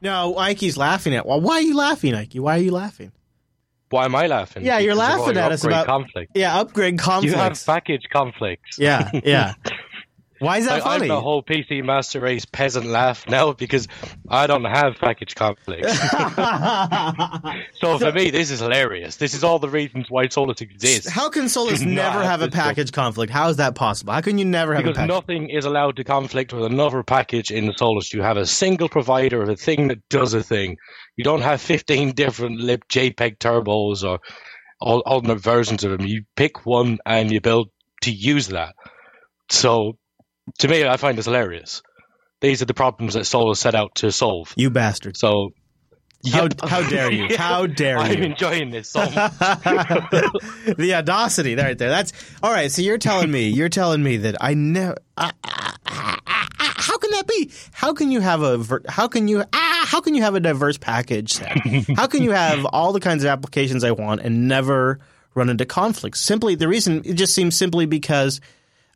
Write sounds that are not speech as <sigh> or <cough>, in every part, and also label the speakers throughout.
Speaker 1: No, Ike's laughing at. Well, why are you laughing, Ike? Why are you laughing?
Speaker 2: Why am I laughing?
Speaker 1: Yeah, you're
Speaker 2: Because
Speaker 1: laughing at us about-
Speaker 2: conflict.
Speaker 1: Yeah, upgrade conflicts.
Speaker 2: You have package conflicts.
Speaker 1: yeah, yeah. <laughs> Why is that
Speaker 2: Like, I'm
Speaker 1: funny?
Speaker 2: the whole PC Master Race peasant laugh now because I don't have package conflicts. <laughs> so for me, this is hilarious. This is all the reasons why Solus exists.
Speaker 1: How can Solus <laughs> never have a
Speaker 2: this stuff.
Speaker 1: package conflict? How is that possible? How can you never have
Speaker 2: Because
Speaker 1: a package?
Speaker 2: Because nothing is allowed to conflict with another package in Solus. You have a single provider of a thing that does a thing. You don't have 15 different libjpeg turbos or all alternate versions of them. You pick one and you build to use that. So, to me, I find this hilarious. These are the problems that Solus set out to solve.
Speaker 1: You bastard.
Speaker 2: So,
Speaker 1: How, how dare you? <laughs> How dare you?
Speaker 2: I'm enjoying this so much. <laughs>
Speaker 1: the audacity right there. That's all right. So you're telling me, you're telling me that I never. how can that be? How can you have a? How can you? Ah, how can you have a diverse package set? how can you have all the kinds of applications I want and never run into conflicts? Simply, the reason it just seems simply because.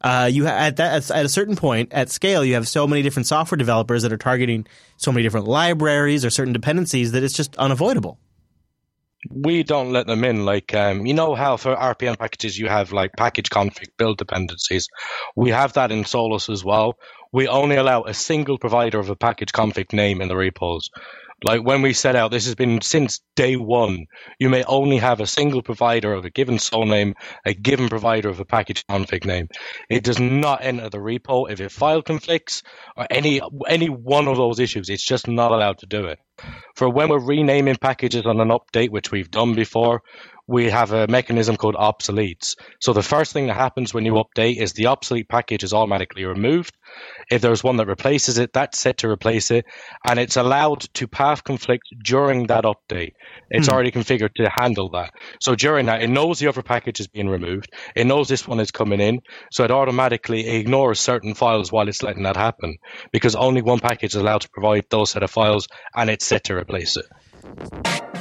Speaker 1: Uh, you ha- at that at a certain point at scale, you have so many different software developers that are targeting so many different libraries or certain dependencies that it's just unavoidable.
Speaker 2: we don't let them in. Like, um, you know how for RPM packages you have like package config build dependencies. We have that in Solus as well. We only allow a single provider of a package config name in the repos. Like when we set out, this has been since day one. You may only have a single provider of a given soname, a given provider of a package config name. It does not enter the repo if it file conflicts or any any one of those issues. It's just not allowed to do it for when we're renaming packages on an update, which we've done before, we have a mechanism called obsoletes. So the first thing that happens when you update is the obsolete package is automatically removed. If there's one that replaces it, that's set to replace it, and it's allowed to path conflict during that update. It's hmm. already configured to handle that. So during that, it knows the other package is being removed. It knows this one is coming in, so it automatically ignores certain files while it's letting that happen, because only one package is allowed to provide those set of files, and it's set to replace it.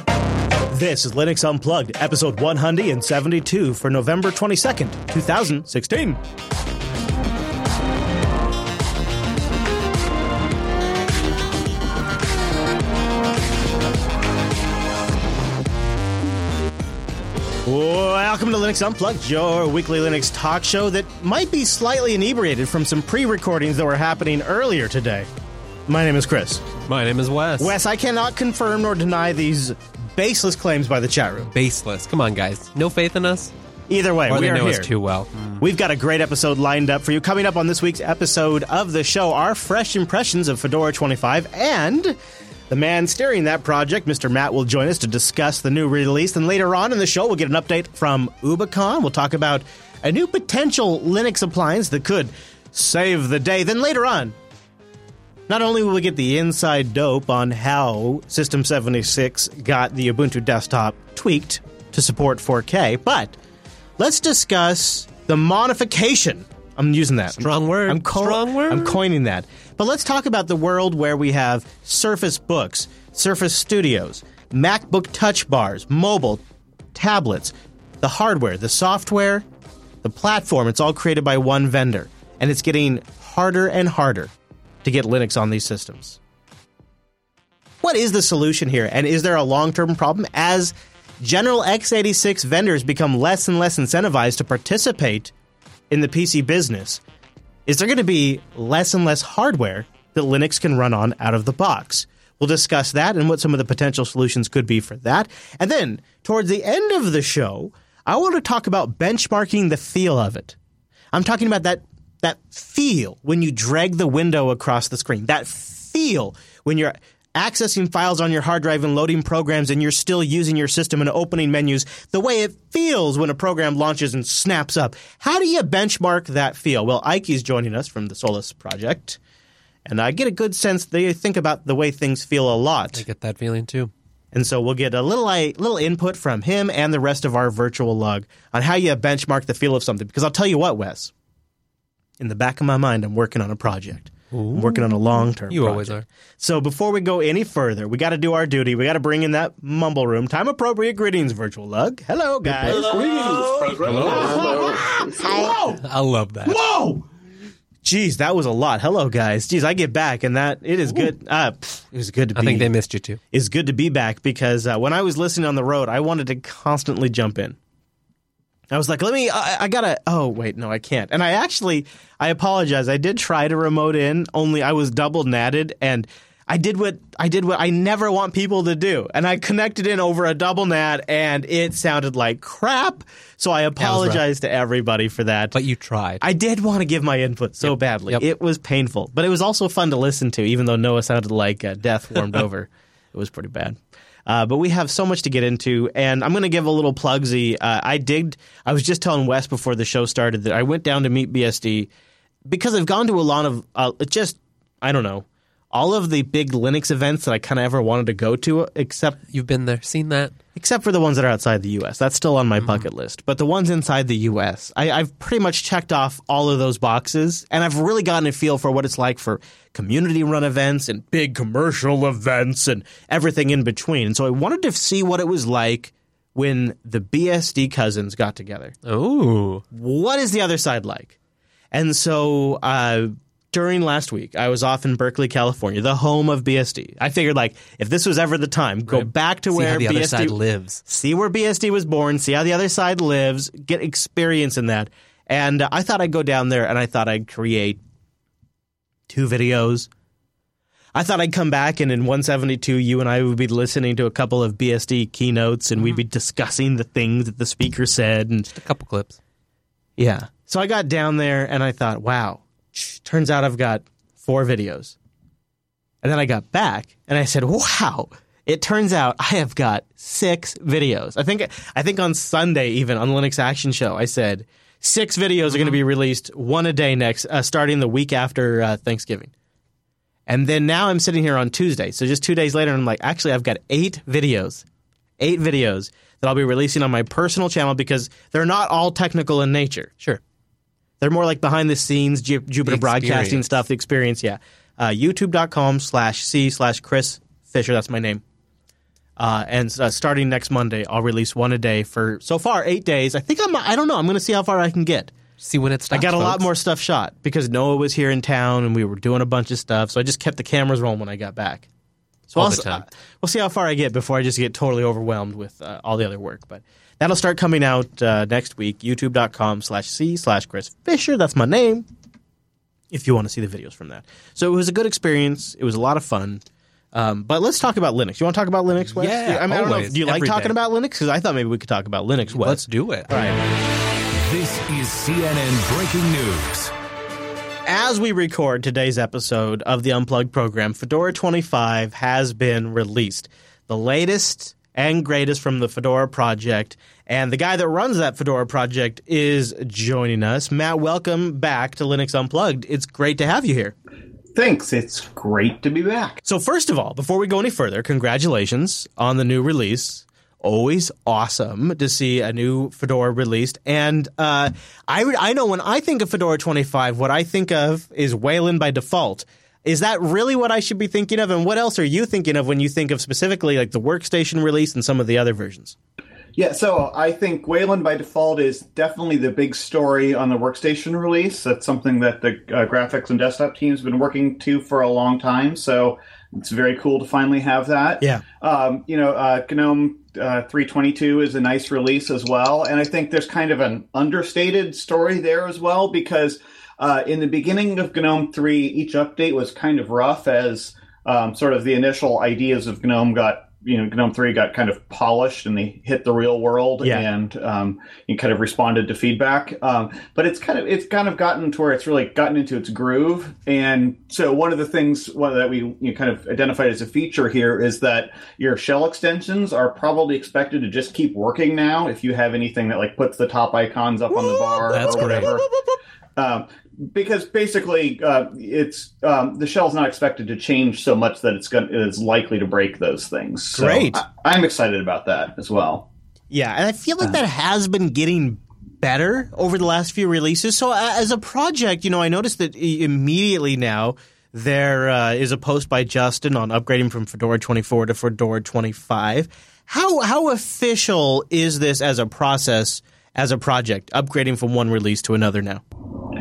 Speaker 1: This is Linux Unplugged, episode 172 for November 22nd, 2016. Welcome to Linux Unplugged, your weekly Linux talk show that might be slightly inebriated from some pre recordings that were happening earlier today. My name is Chris.
Speaker 3: My name is Wes.
Speaker 1: Wes, I cannot confirm nor deny these baseless claims by the chat room.
Speaker 3: Baseless. Come on, guys. No faith in us?
Speaker 1: Either way,
Speaker 3: Or
Speaker 1: we
Speaker 3: they
Speaker 1: are
Speaker 3: know
Speaker 1: here.
Speaker 3: us too well. Mm.
Speaker 1: We've got a great episode lined up for you. Coming up on this week's episode of the show, our fresh impressions of Fedora 25 and the man steering that project, Mr. Matt, will join us to discuss the new release. And later on in the show, we'll get an update from UbuCon. We'll talk about a new potential Linux appliance that could save the day. Then later on, not only will we get the inside dope on how System 76 got the Ubuntu desktop tweaked to support 4K, but let's discuss the modification. I'm using that.
Speaker 3: Strong word.
Speaker 1: I'm co-
Speaker 3: Strong word.
Speaker 1: I'm coining that. But let's talk about the world where we have Surface Books, Surface Studios, MacBook Touch Bars, mobile, tablets, the hardware, the software, the platform. It's all created by one vendor, and it's getting harder and harder to get Linux on these systems. What is the solution here? And is there a long term problem as general x86 vendors become less and less incentivized to participate in the PC business? Is there going to be less and less hardware that Linux can run on out of the box? We'll discuss that and what some of the potential solutions could be for that. And then, towards the end of the show, I want to talk about benchmarking the feel of it. I'm talking about that that feel when you drag the window across the screen. That feel when you're accessing files on your hard drive and loading programs and you're still using your system and opening menus. The way it feels when a program launches and snaps up. How do you benchmark that feel? Well, Ike's joining us from the Solus project. And I get a good sense they think about the way things feel a lot.
Speaker 3: I get that feeling too.
Speaker 1: And so we'll get a little a little input from him and the rest of our virtual lug on how you benchmark the feel of something. Because I'll tell you what, Wes, in the back of my mind, I'm working on a project. I'm working on a long term.
Speaker 3: You always are.
Speaker 1: So before we go any further, we got to do our duty. We got to bring in that mumble room. Time appropriate greetings, virtual lug. Hello, guys. Hello.
Speaker 3: I love that.
Speaker 1: Whoa! Geez, that was a lot. Hello, guys. Geez, I get back, and that it is good. Uh, pff, it was good to be.
Speaker 3: I think they missed you too.
Speaker 1: It's good to be back because uh, when I was listening on the road, I wanted to constantly jump in. I was like, let me. I, I gotta. Oh wait, no, I can't. And I actually, I apologize. I did try to remote in, only I was double natted, and I did what I did what I never want people to do, and I connected in over a double nat, and it sounded like crap. So I apologize to everybody for that.
Speaker 3: But you tried.
Speaker 1: I did want to give my input so badly.
Speaker 3: Yep.
Speaker 1: It was painful, but it was also fun to listen to, even though Noah sounded like uh, death warmed <laughs> over. It was pretty bad. Uh, but we have so much to get into, and I'm going to give a little plugsy. Uh, I digged. I was just telling Wes before the show started that I went down to MeetBSD because I've gone to a lot of uh, just I don't know all of the big Linux events that I kind of ever wanted to go to, except
Speaker 3: You've been there, seen that.
Speaker 1: except for the ones that are outside the U.S. That's still on my bucket list. But the ones inside the U.S., I, I've pretty much checked off all of those boxes, and I've really gotten a feel for what it's like for community-run events and big commercial events and everything in between. And so I wanted to see what it was like when the BSD cousins got together
Speaker 3: Oh,
Speaker 1: what is the other side like? And so uh, during last week, I was off in Berkeley, California, the home of BSD. I figured, like, if this was ever the time, go back to
Speaker 3: see
Speaker 1: where
Speaker 3: the
Speaker 1: BSD
Speaker 3: other side lives.
Speaker 1: see where BSD was born, see how the other side lives, get experience in that. And uh, I thought I'd go down there and I thought I'd create two videos. I thought I'd come back and in 172, you and I would be listening to a couple of BSD keynotes and we'd be discussing the things that the speaker said. And just
Speaker 3: A couple clips.
Speaker 1: yeah. So I got down there and I thought, wow, turns out I've got four videos. And then I got back and I said, wow, it turns out I have got six videos. I think, I think on Sunday, even on the Linux Action Show, I said six videos are going to be released, one a day next, uh, starting the week after uh, Thanksgiving. And then now I'm sitting here on Tuesday. So just two days later, I'm like, actually, I've got eight videos, eight videos that I'll be releasing on my personal channel because they're not all technical in nature.
Speaker 3: Sure.
Speaker 1: They're more like behind the scenes Ju- Jupiter broadcasting stuff, the experience. Yeah. Uh, YouTube.com slash C slash Chris Fisher. That's my name. Uh, and uh, starting next Monday, I'll release one a day for so far eight days. I think I'm, I don't know. I'm going to see how far I can get.
Speaker 3: See when it
Speaker 1: I got a lot more stuff shot because Noah was here in town and we were doing a bunch of stuff. So I just kept the cameras rolling when I got back. So
Speaker 3: All
Speaker 1: I'll
Speaker 3: the time.
Speaker 1: uh, we'll see how far I get before I just get totally overwhelmed with uh, all the other work. But that'll start coming out uh, next week. YouTube.com slash C slash Chris Fisher. That's my name. If you want to see the videos from that. So it was a good experience. It was a lot of fun. Um, but let's talk about Linux. You want to talk about Linux, Wes?
Speaker 3: Yeah,
Speaker 1: I, mean, I don't know.
Speaker 3: always,
Speaker 1: Do you like talking
Speaker 3: day.
Speaker 1: about Linux? Because I thought maybe we could talk about Linux, Wes.
Speaker 3: Let's do it.
Speaker 1: All right.
Speaker 4: This is CNN Breaking News.
Speaker 1: As we record today's episode of the Unplugged program, Fedora 25 has been released. The latest and greatest from the Fedora project. And the guy that runs that Fedora project is joining us. Matt, welcome back to Linux Unplugged. It's great to have you here.
Speaker 5: Thanks. It's great to be back.
Speaker 1: So, first of all, before we go any further, congratulations on the new release. Always awesome to see a new Fedora released. And uh, I, I know when I think of Fedora 25, what I think of is Wayland by default. Is that really what I should be thinking of? And what else are you thinking of when you think of specifically like the workstation release and some of the other versions?
Speaker 5: Yeah, so I think Wayland by default is definitely the big story on the workstation release. That's something that the uh, graphics and desktop team's been working to for a long time. So it's very cool to finally have that.
Speaker 1: Yeah.
Speaker 5: Um, you know, uh, GNOME uh, 322 is a nice release as well. And I think there's kind of an understated story there as well because uh, in the beginning of GNOME 3, each update was kind of rough as um, sort of the initial ideas of GNOME got, you know, GNOME 3 got kind of polished and they hit the real world
Speaker 1: Yeah.
Speaker 5: and um, you kind of responded to feedback. Um, but it's kind of it's kind of gotten to where it's really gotten into its groove. And so one of the things one that we you know, kind of identified as a feature here is that your shell extensions are probably expected to just keep working now. If you have anything that like puts the top icons up on the bar
Speaker 1: That's
Speaker 5: or
Speaker 1: great.
Speaker 5: whatever. Um, because basically, uh, it's um, the shell's not expected to change so much that it's going it is likely to break those things. So
Speaker 1: Great.
Speaker 5: I, I'm excited about that as well.
Speaker 1: Yeah, and I feel like that has been getting better over the last few releases. So uh, as a project, you know, I noticed that immediately now there uh, is a post by Justin on upgrading from Fedora 24 to Fedora 25. How how official is this as a process as a project, upgrading from one release to another now?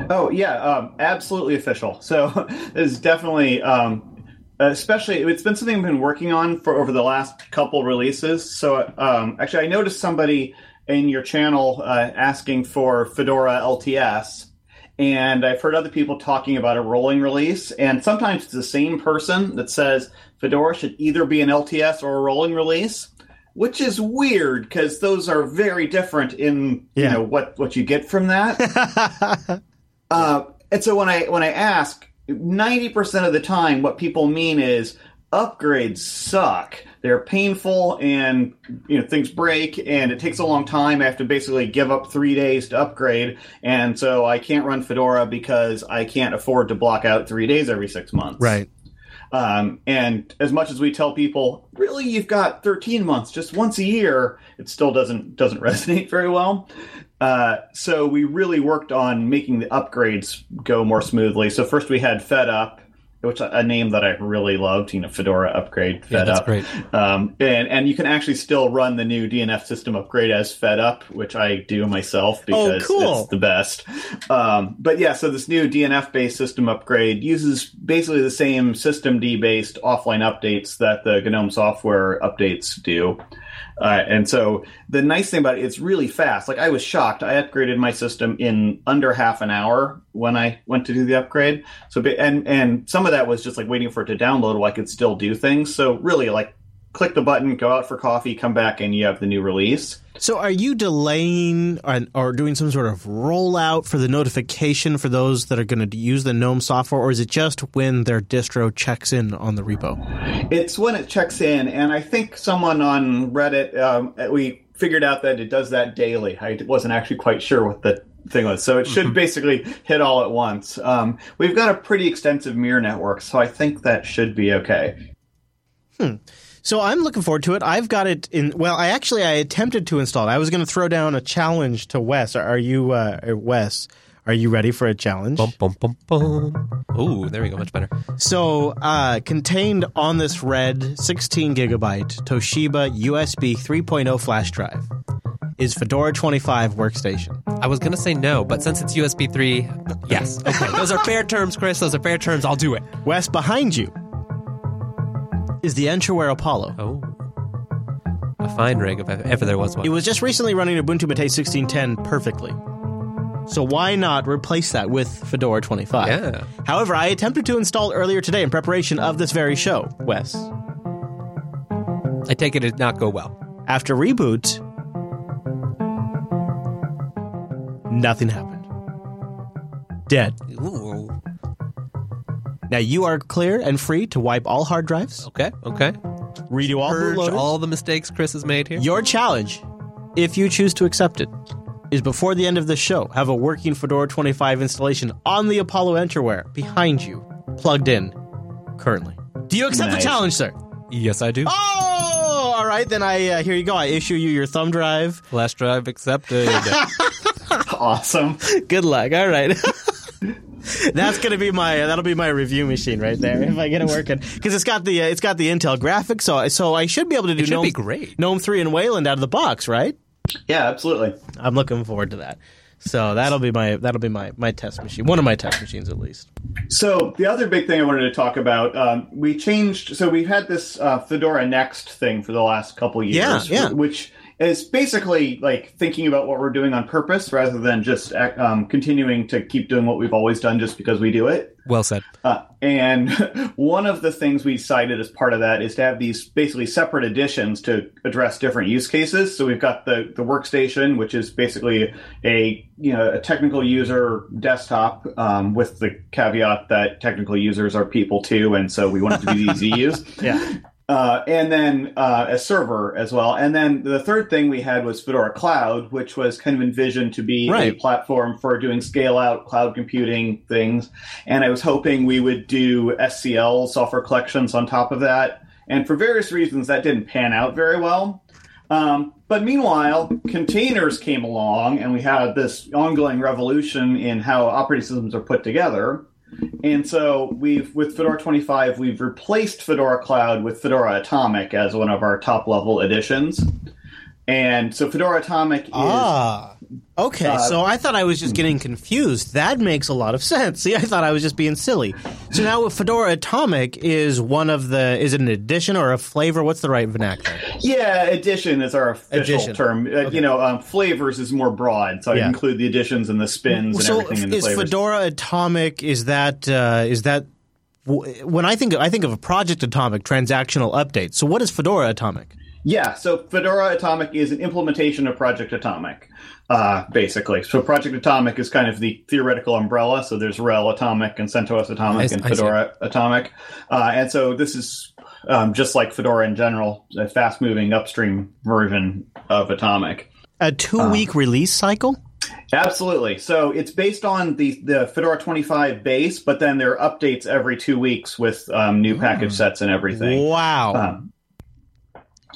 Speaker 5: Oh yeah, um, absolutely official. So <laughs> it's definitely, um, especially it's been something I've been working on for over the last couple releases. So um, actually, I noticed somebody in your channel uh, asking for Fedora LTS, and I've heard other people talking about a rolling release. And sometimes it's the same person that says Fedora should either be an LTS or a rolling release. Which is weird because those are very different in you know what what you get from that. <laughs> Uh, and so when I when I ask, ninety percent of the time, what people mean is upgrades suck. They're painful, and you know things break, and it takes a long time. I have to basically give up three days to upgrade, and so I can't run Fedora because I can't afford to block out three days every six months.
Speaker 1: Right.
Speaker 5: Um, and as much as we tell people, really, you've got 13 months, just once a year, it still doesn't doesn't <laughs> resonate very well. Uh, so we really worked on making the upgrades go more smoothly. So first we had Fed Up, which a name that I really loved, you know, Fedora upgrade, Fed
Speaker 3: Yeah, that's
Speaker 5: Up.
Speaker 3: great.
Speaker 5: Um, and and you can actually still run the new DNF system upgrade as Fed Up, which I do myself because
Speaker 1: Oh, cool.
Speaker 5: it's the best. Um, but yeah, so this new DNF based system upgrade uses basically the same systemd based offline updates that the GNOME software updates do. Uh, and so the nice thing about it, it's really fast. Like I was shocked. I upgraded my system in under half an hour when I went to do the upgrade. So and and some of that was just like waiting for it to download while I could still do things. So really, like click the button, go out for coffee, come back, and you have the new release.
Speaker 1: So, are you delaying or, or doing some sort of rollout for the notification for those that are going to use the GNOME software, or is it just when their distro checks in on the repo?
Speaker 5: It's when it checks in, and I think someone on Reddit um, we figured out that it does that daily. I wasn't actually quite sure what the thing was, so it should basically hit all at once. Um, we've got a pretty extensive mirror network, so I think that should be okay.
Speaker 1: So I'm looking forward to it. I've got it in. Well, I actually I attempted to install it. I was going to throw down a challenge to Wes. Are you, uh, Wes? Are you ready for a challenge?
Speaker 3: Bum, bum, bum, bum. Ooh, there we go. Much better.
Speaker 1: So, uh, contained on this red 16 gigabyte Toshiba USB 3.0 flash drive is Fedora 25 workstation.
Speaker 3: I was going to say no, but since it's USB 3, yes. Okay. Those are fair terms, Chris. Those are fair terms. I'll do it.
Speaker 1: Wes, behind you is the Entroware Apollo.
Speaker 3: Oh. A fine rig, if ever there was one.
Speaker 1: It was just recently running Ubuntu Mate 16.10 perfectly. So why not replace that with Fedora 25?
Speaker 3: Yeah.
Speaker 1: However, I attempted to install earlier today in preparation of this very show, Wes.
Speaker 3: I take it it did not go well.
Speaker 1: After reboot, nothing happened. Dead.
Speaker 3: Ooh.
Speaker 1: Now you are clear and free to wipe all hard drives,
Speaker 3: Okay, okay.
Speaker 1: redo all
Speaker 3: Purge
Speaker 1: bootloaders.
Speaker 3: all the mistakes Chris has made here.
Speaker 1: Your challenge, if you choose to accept it, is before the end of the show, have a working Fedora 25 installation on the Apollo Entroware behind you, plugged in currently. Do you accept
Speaker 5: Nice.
Speaker 1: the challenge, sir?
Speaker 3: yes, I do.
Speaker 1: Oh, all right. Then I uh, here you go. I issue you your thumb drive.
Speaker 3: Flash drive accepted. <laughs>
Speaker 5: Awesome.
Speaker 1: Good luck. All right. <laughs> <laughs> That's gonna be my that'll be my review machine right there if I get it working because it's got the uh, it's got the Intel graphics so so I should be able to do
Speaker 3: should
Speaker 1: Gnome,
Speaker 3: be great.
Speaker 1: Gnome three and Wayland out of the box right
Speaker 5: Yeah, absolutely.
Speaker 1: I'm looking forward to that so that'll be my that'll be my my test machine one of my test machines at least
Speaker 5: So the other big thing I wanted to talk about, um, we changed. So we've had this uh, Fedora Next thing for the last couple years,
Speaker 1: Yeah, yeah.
Speaker 5: which is basically like thinking about what we're doing on purpose rather than just um, continuing to keep doing what we've always done just because we do it.
Speaker 3: well said.
Speaker 5: Uh, and <laughs> one of the things we decided as part of that is to have these basically separate editions to address different use cases. So we've got the, the workstation, which is basically a you know a technical user desktop um, with the caveat that technical users are people too, and so we want it to be easy to use. <laughs>
Speaker 1: yeah
Speaker 5: Uh, and then uh, a server as well. And then the third thing we had was Fedora Cloud, which was kind of envisioned to be a platform for doing scale out cloud computing things. And I was hoping we would do SCL software collections on top of that. And for various reasons, that didn't pan out very well. Um, but meanwhile, containers came along, and we had this ongoing revolution in how operating systems are put together. And so we've with Fedora 25, we've replaced Fedora Cloud with Fedora Atomic as one of our top level editions. And so Fedora Atomic is
Speaker 1: Ah, okay.
Speaker 5: Uh,
Speaker 1: so I thought I was just getting confused. That makes a lot of sense. See, I thought I was just being silly. So now Fedora Atomic is one of the. Is it an edition or a flavor? What's the right vernacular?
Speaker 5: yeah, edition is our official
Speaker 1: Edition.
Speaker 5: term. Uh, You know, um, flavors is more broad, so I
Speaker 1: Yeah.
Speaker 5: include the editions and the spins and
Speaker 1: so
Speaker 5: everything in the
Speaker 1: is
Speaker 5: flavors.
Speaker 1: Fedora Atomic? Is that uh, is that w- when I think I think of a Project Atomic transactional update. So what is Fedora Atomic?
Speaker 5: Yeah, so Fedora Atomic is an implementation of Project Atomic, uh, basically. So Project Atomic is kind of the theoretical umbrella. So there's RHEL Atomic and CentOS Atomic
Speaker 3: I-
Speaker 5: and
Speaker 3: I see.
Speaker 5: Fedora Atomic. Uh, and so this is um, just like Fedora in general, a fast moving upstream version of Atomic.
Speaker 1: A two week release cycle?
Speaker 5: Absolutely. So it's based on the, the Fedora 25 base, but then there are updates every two weeks with um, new package sets and everything.
Speaker 1: Wow.
Speaker 5: Um,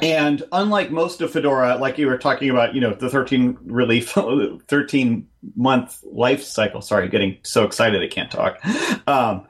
Speaker 5: and unlike most of Fedora, like you were talking about, you know, the 13 relief, <laughs> 13 month life cycle. Sorry, getting so excited I can't talk. Um,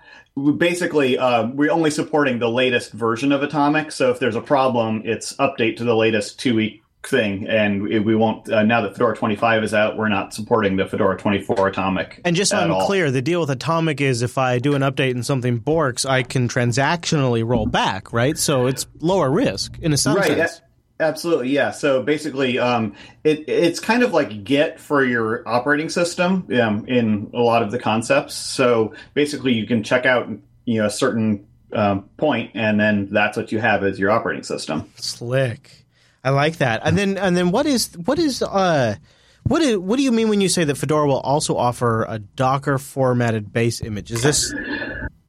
Speaker 5: basically, uh, we're only supporting the latest version of Atomic. So if there's a problem, it's update to the latest two week thing. And we won't, uh, now that Fedora 25 is out, we're not supporting the Fedora 24 Atomic.
Speaker 1: And just so I'm
Speaker 5: all.
Speaker 1: clear, the deal with Atomic is if I do an update and something borks, I can transactionally roll back, right? So it's lower risk in a some
Speaker 5: right
Speaker 1: sense.
Speaker 5: absolutely yeah so basically um, it, it's kind of like git for your operating system um, in a lot of the concepts so basically you can check out you know a certain um, point and then that's what you have as your operating system
Speaker 1: Slick. I like that. And then and then what is what is uh what is, what do you mean when you say that Fedora will also offer a Docker formatted base image? Is this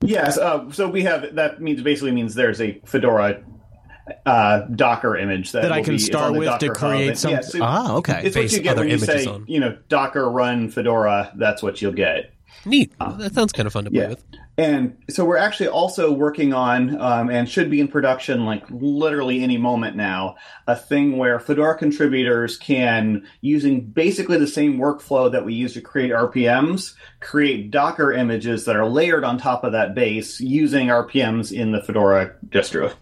Speaker 5: yes uh, so we have that means basically means there's a fedora uh, Docker image that,
Speaker 1: That I can
Speaker 5: be-
Speaker 1: start with to
Speaker 5: Docker Hub.
Speaker 1: create some-
Speaker 5: yeah, so
Speaker 1: Ah, okay.
Speaker 5: It's what you get when you say,
Speaker 3: on.
Speaker 5: you know, Docker run Fedora. That's what you'll get.
Speaker 3: Neat. that sounds kind of fun to play with.
Speaker 5: And so we're actually also working on, um, and should be in production like literally any moment now, a thing where Fedora contributors can, using basically the same workflow that we use to create RPMs, create Docker images that are layered on top of that base using RPMs in the Fedora distro.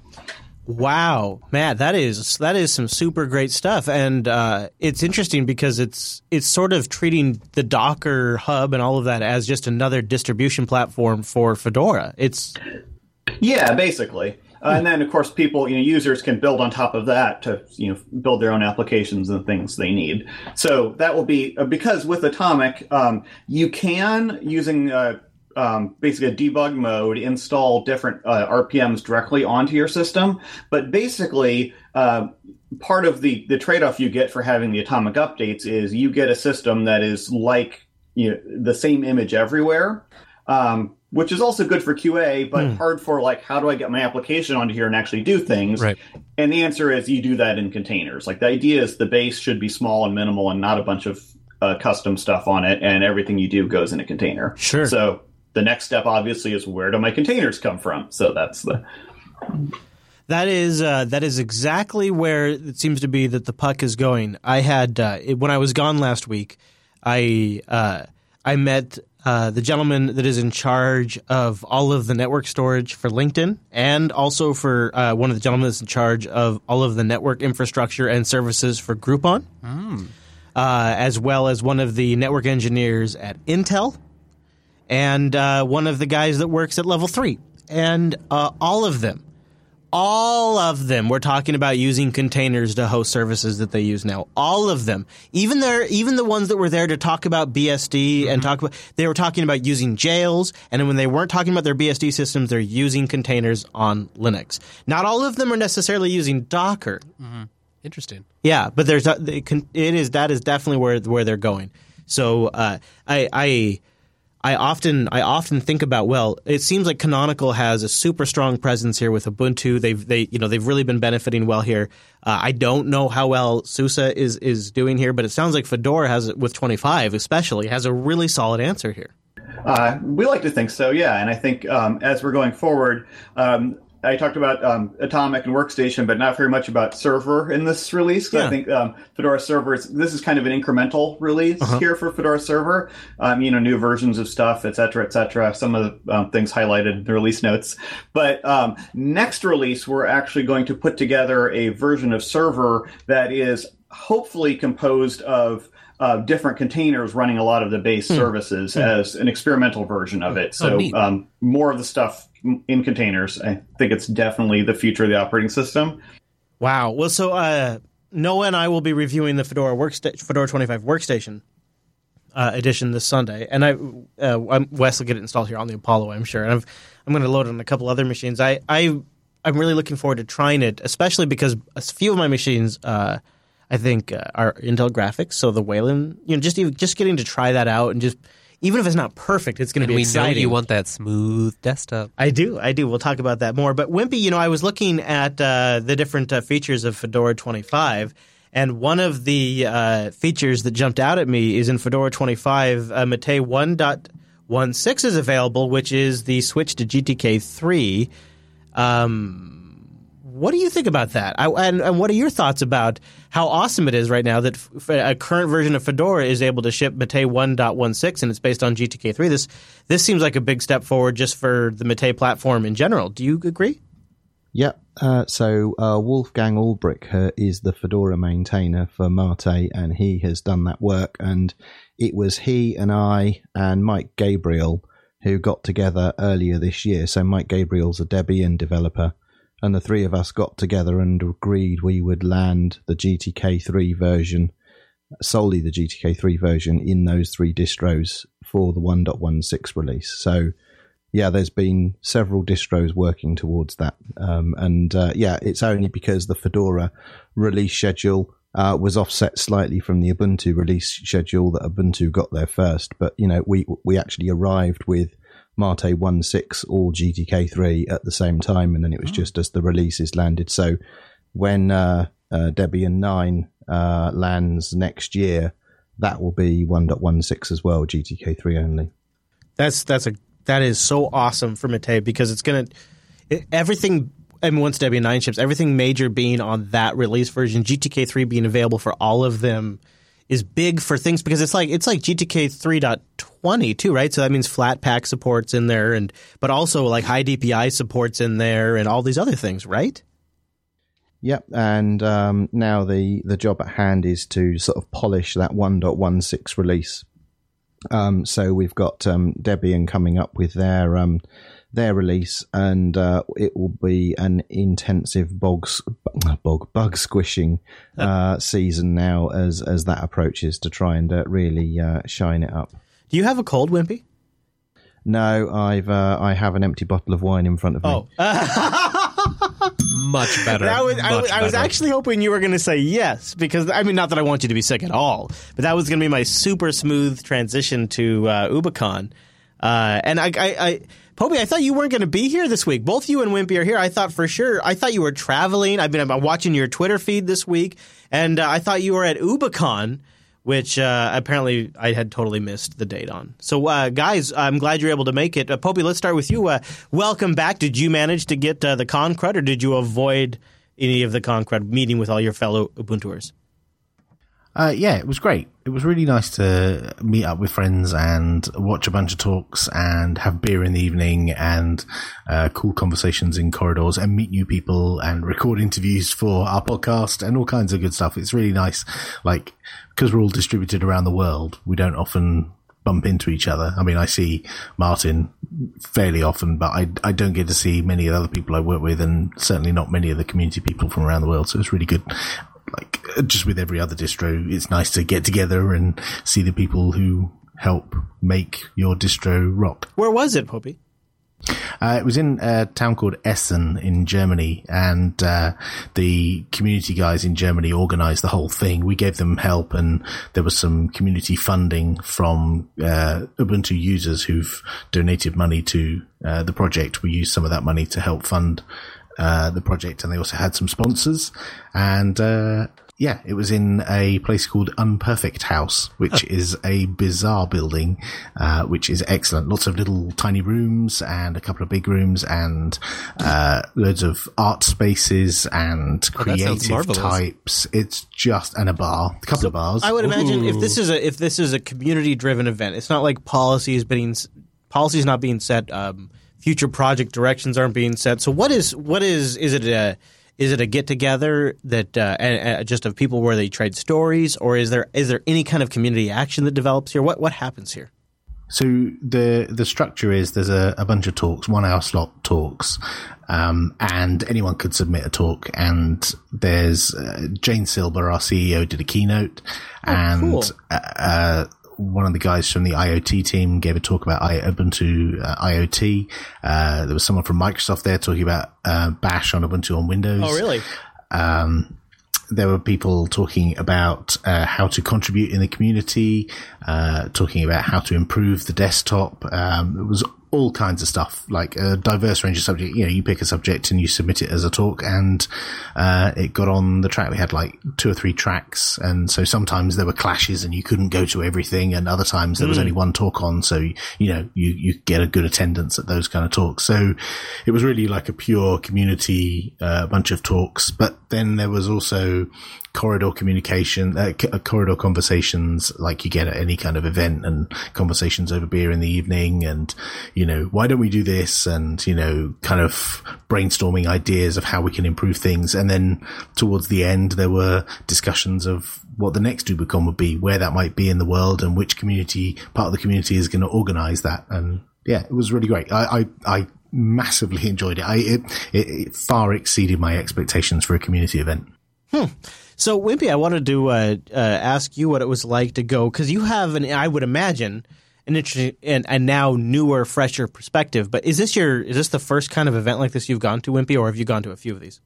Speaker 1: Wow, Matt, that is that is some super great stuff, and uh, it's interesting because it's it's sort of treating the Docker hub and all of that as just another distribution platform for Fedora. It's
Speaker 5: Yeah, basically. Uh, and then, of course, people, you know, users can build on top of that to, you know, build their own applications and things they need. So that will be uh, because with Atomic, um, you can using uh, um, basically a debug mode install different uh, RPMs directly onto your system. But basically, uh, part of the the trade off you get for having the Atomic updates is you get a system that is like you know, the same image everywhere. Um, which is also good for QA, but hard for like, how do I get my application onto here and actually do things?
Speaker 3: Right.
Speaker 5: And the answer is you do that in containers. Like the idea is the base should be small and minimal and not a bunch of uh, custom stuff on it, and everything you do goes in a container.
Speaker 1: Sure.
Speaker 5: So the next step, obviously, is where do my containers come from? So that's the
Speaker 1: That is uh, that is exactly where it seems to be that the puck is going. I had uh, it, when I was gone last week, I uh, I met uh, the gentleman that is in charge of all of the network storage for LinkedIn, and also for uh, one of the gentlemen that's in charge of all of the network infrastructure and services for Groupon, uh, as well as one of the network engineers at Intel and uh, one of the guys that works at level three. And uh, all of them, all of them were talking about using containers to host services that they use now. All of them, even there, even the ones that were there to talk about BSD and talk about, they were talking about using jails. And when they weren't talking about their BSD systems, they're using containers on Linux. Not all of them are necessarily using Docker.
Speaker 3: Interesting.
Speaker 1: Yeah, but there's a- it is that is definitely where where they're going. So uh, I I I often I often think about well, it seems like Canonical has a super strong presence here with Ubuntu. They've they you know they've really been benefiting well here. Uh, I don't know how well SUSE is is doing here, but it sounds like Fedora has with 25 especially has a really solid answer here.
Speaker 5: Uh, we like to think so, yeah. And I think um, as we're going forward, um, I talked about um, Atomic and Workstation, but not very much about Server in this release.
Speaker 1: Yeah.
Speaker 5: I think um, Fedora Server, is, this is kind of an incremental release here for Fedora Server. Um, you know, new versions of stuff, et cetera, et cetera. Some of the um, things highlighted in the release notes. But um, next release, we're actually going to put together a version of Server that is hopefully composed of uh, different containers running a lot of the base services as an experimental version of it.
Speaker 3: Oh,
Speaker 5: So
Speaker 3: neat.
Speaker 5: um, more of the stuff in containers. I think it's definitely the future of the operating system.
Speaker 1: Wow. Well, so uh, Noah and I will be reviewing the Fedora worksta- Fedora 25 workstation uh, edition this Sunday, and I uh, Wes will get it installed here on the Apollo, I'm sure. And I've, I'm going to load it on a couple other machines. I I I'm really looking forward to trying it, especially because a few of my machines. Uh, I think uh, are Intel graphics, so the Wayland, you know, just even just getting to try that out and just even if it's not perfect, it's going to be
Speaker 3: we
Speaker 1: exciting.
Speaker 3: know you want that smooth desktop.
Speaker 1: I do, I do. We'll talk about that more. But Wimpy, you know, I was looking at uh, the different uh, features of Fedora 25, and one of the uh, features that jumped out at me is in Fedora 25, uh, Mate 1.16 is available, which is the switch to GTK 3. Um, what do you think about that? I, and, and what are your thoughts about how awesome it is right now that f- a current version of Fedora is able to ship Mate 1.16 and it's based on GTK3? This this seems like a big step forward just for the Mate platform in general. Do you agree?
Speaker 6: Yep. Uh, so uh, Wolfgang Ulbrich uh, is the Fedora maintainer for Mate, and he has done that work. And it was he and I and Mike Gabriel who got together earlier this year. So Mike Gabriel's a Debian developer, and the three of us got together and agreed we would land the GTK3 version, solely the GTK3 version, in those three distros for the 1.16 release. So yeah, there's been several distros working towards that, um, and uh, yeah, it's only because the Fedora release schedule uh, was offset slightly from the Ubuntu release schedule that Ubuntu got there first. But you know, we we actually arrived with Mate 1.6 or GTK3 at the same time, and then it was just as the releases landed. So when uh, uh, Debian 9 uh, lands next year, that will be 1.16 as well, GTK3 only.
Speaker 1: That's that's a that is so awesome for Mate because it's gonna it, everything. I mean, once Debian nine ships, everything major being on that release version, GTK three being available for all of them is big for things because it's like it's like GTK 3.20 too, right? So that means Flatpak supports in there, and but also like high DPI supports in there, and all these other things, right?
Speaker 6: Yep, and um, now the the job at hand is to sort of polish that 1.16 release. Um, so we've got um, Debian coming up with their um, their release, and uh, it will be an intensive bog s- bog bug squishing <laughs> uh, season now as as that approaches to try and uh, really uh, shine it up.
Speaker 1: Do you have a cold, Wimpy?
Speaker 6: No, I've uh, I have an empty bottle of wine in front of me.
Speaker 1: Oh, <laughs>
Speaker 3: Much better.
Speaker 1: I was, I,
Speaker 3: much
Speaker 1: was, I was actually hoping you were going to say yes because I mean, not that I want you to be sick at all, but that was going to be my super smooth transition to uh, UbuCon. Uh, and I, I, I, Popey, I thought you weren't going to be here this week. Both you and Wimpy are here. I thought for sure. I thought you were traveling. I've been watching your Twitter feed this week, and uh, I thought you were at UbuCon. Which uh, apparently I had totally missed the date on. So, uh, guys, I'm glad you're able to make it. Uh, Popey, let's start with you. Uh, welcome back. Did you manage to get uh, the con crud, or did you avoid any of the con crud meeting with all your fellow Ubuntuers?
Speaker 7: Uh, yeah, it was great. It was really nice to meet up with friends and watch a bunch of talks and have beer in the evening and uh, cool conversations in corridors and meet new people and record <laughs> interviews for our podcast and all kinds of good stuff. It's really nice. Like, because we're all distributed around the world, we don't often bump into each other. I mean, I see Martin fairly often, but I, I don't get to see many of the other people I work with and certainly not many of the community people from around the world. So it's really good like just with every other distro, it's nice to get together and see the people who help make your distro rock.
Speaker 1: Where was it, Popey?
Speaker 7: Uh, it was in a town called Essen in Germany, and uh, the community guys in Germany organized the whole thing. We gave them help, and there was some community funding from uh, Ubuntu users who've donated money to uh, the project. We used some of that money to help fund uh, the project, and they also had some sponsors. And uh, yeah, it was in a place called Unperfect House, which is a bizarre building, uh, which is excellent. Lots of little tiny rooms and a couple of big rooms and uh, loads of art spaces and
Speaker 3: Oh, that sounds
Speaker 7: creative
Speaker 3: marvelous.
Speaker 7: types. It's just and a bar, a couple of bars.
Speaker 1: I would imagine if this is a if this is a community driven event, it's not like policies being policies not being set, um, future project directions aren't being set. So what is what is is it a Is it a get together that uh, and, uh, just of people where they trade stories, or is there is there any kind of community action that develops here? What what happens here?
Speaker 7: So the the structure is there's a, a bunch of talks, one hour slot talks, um, and anyone could submit a talk. And there's uh, Jane Silber, our CEO, did a keynote, and
Speaker 1: cool.
Speaker 7: uh, uh, one of the guys from the IoT team gave a talk about I- Ubuntu uh, IoT. Uh, there was someone from Microsoft there talking about uh, Bash on Ubuntu on Windows.
Speaker 1: Oh, really?
Speaker 7: Um, there were people talking about uh, how to contribute in the community, uh, talking about how to improve the desktop. Um, it was all kinds of stuff, like a diverse range of subject. You know, you pick a subject and you submit it as a talk, and uh, it got on the track. We had like two or three tracks, and so sometimes there were clashes, and you couldn't go to everything, and other times there was only one talk on. So you know, you you get a good attendance at those kind of talks. So it was really like a pure community uh, bunch of talks. But then there was also corridor communication, uh, c- uh, corridor conversations like you get at any kind of event and conversations over beer in the evening. And, you know, why don't we do this? And, you know, kind of brainstorming ideas of how we can improve things. And then towards the end, there were discussions of what the next UbuCon would be, where that might be in the world and which community, part of the community is going to organize that. And yeah, it was really great. I, I, I massively <laughs> enjoyed it. I, it, it, it far exceeded my expectations for a community event.
Speaker 1: So, Wimpy, I wanted to uh, uh, ask you what it was like to go because you have an, I would imagine, an interesting and a now newer, fresher perspective. But is this your is this the first kind of event like this you've gone to, Wimpy, or have you gone to a few of these?